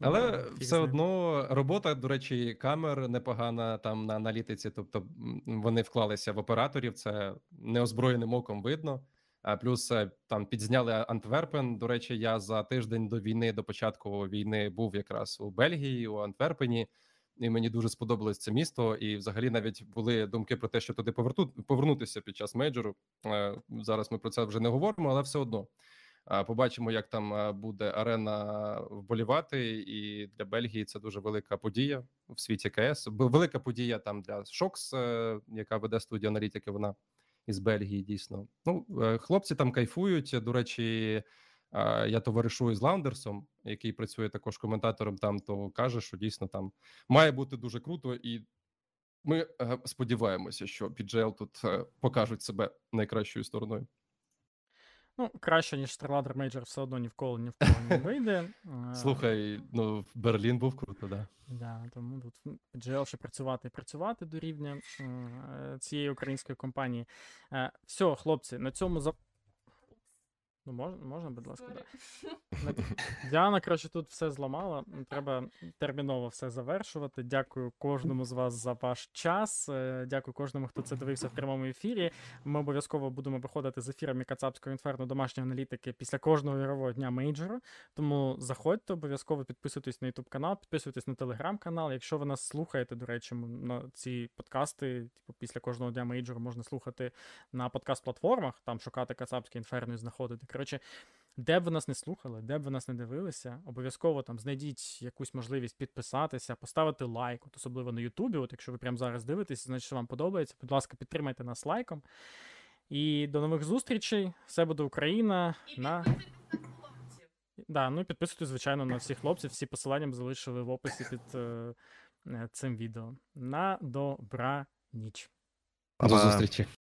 Ну, Але да, все одно робота, до речі, камер непогана там на аналітиці. Тобто вони вклалися в операторів, це неозброєним оком видно. А плюс е, там підзняли Антверпен. До речі, я за тиждень до війни, до початку війни, був якраз у Бельгії, у Антверпені, і мені дуже сподобалось це місто. І взагалі навіть були думки про те, що туди повернутися під час мейджору. Е, Зараз ми про це вже не говоримо, але все одно. Побачимо, як там буде арена вболівати, і для Бельгії це дуже велика подія в світі КС. Велика подія там для Шокс, е, яка веде студію аналітики. Вона із Бельгії дійсно. Ну, е, хлопці там кайфують. До речі, я товаришую з Лаундерсом, який працює також коментатором. Там то каже, що дійсно там має бути дуже круто, і ми е, сподіваємося, що PGL тут покажуть себе найкращою стороною. Ну, краще, ніж Starladder Major все одно ні в кого ні в кого не вийде. Слухай, ну Берлін був круто, да. Да, тому тут GL ще працювати і працювати до рівня е, цієї української компанії. Е, все, хлопці, на цьому за. Ну, можна, можна, будь ласка, да. На- Діана, коротше, тут все зламала. Треба терміново все завершувати. Дякую кожному з вас за ваш час. Е, Дякую кожному, хто це дивився в прямому ефірі. Ми обов'язково будемо виходити з ефірами Кацапського інферно домашньої аналітики після кожного ігрового дня мейджору. Тому заходьте, обов'язково підписуйтесь на YouTube канал, підписуйтесь на Telegram канал. Якщо ви нас слухаєте, до речі, на ці подкасти, типу, після кожного дня мейджору можна слухати на подкаст-платформах, там шукати Кацапське інферно і знаходити. Коротше, де б ви нас не слухали, де б ви нас не дивилися, обов'язково там знайдіть якусь можливість підписатися, поставити лайк, от особливо на Ютубі. От якщо ви прямо зараз дивитесь, значить що вам подобається. Будь ласка, підтримайте нас лайком. І до нових зустрічей. Все буде Україна. на... Да, ну і підписуйтесь, звичайно, на всіх хлопців. Всі посилання ми залишили в описі під е, е, цим відео. На добра ніч. До зустрічі.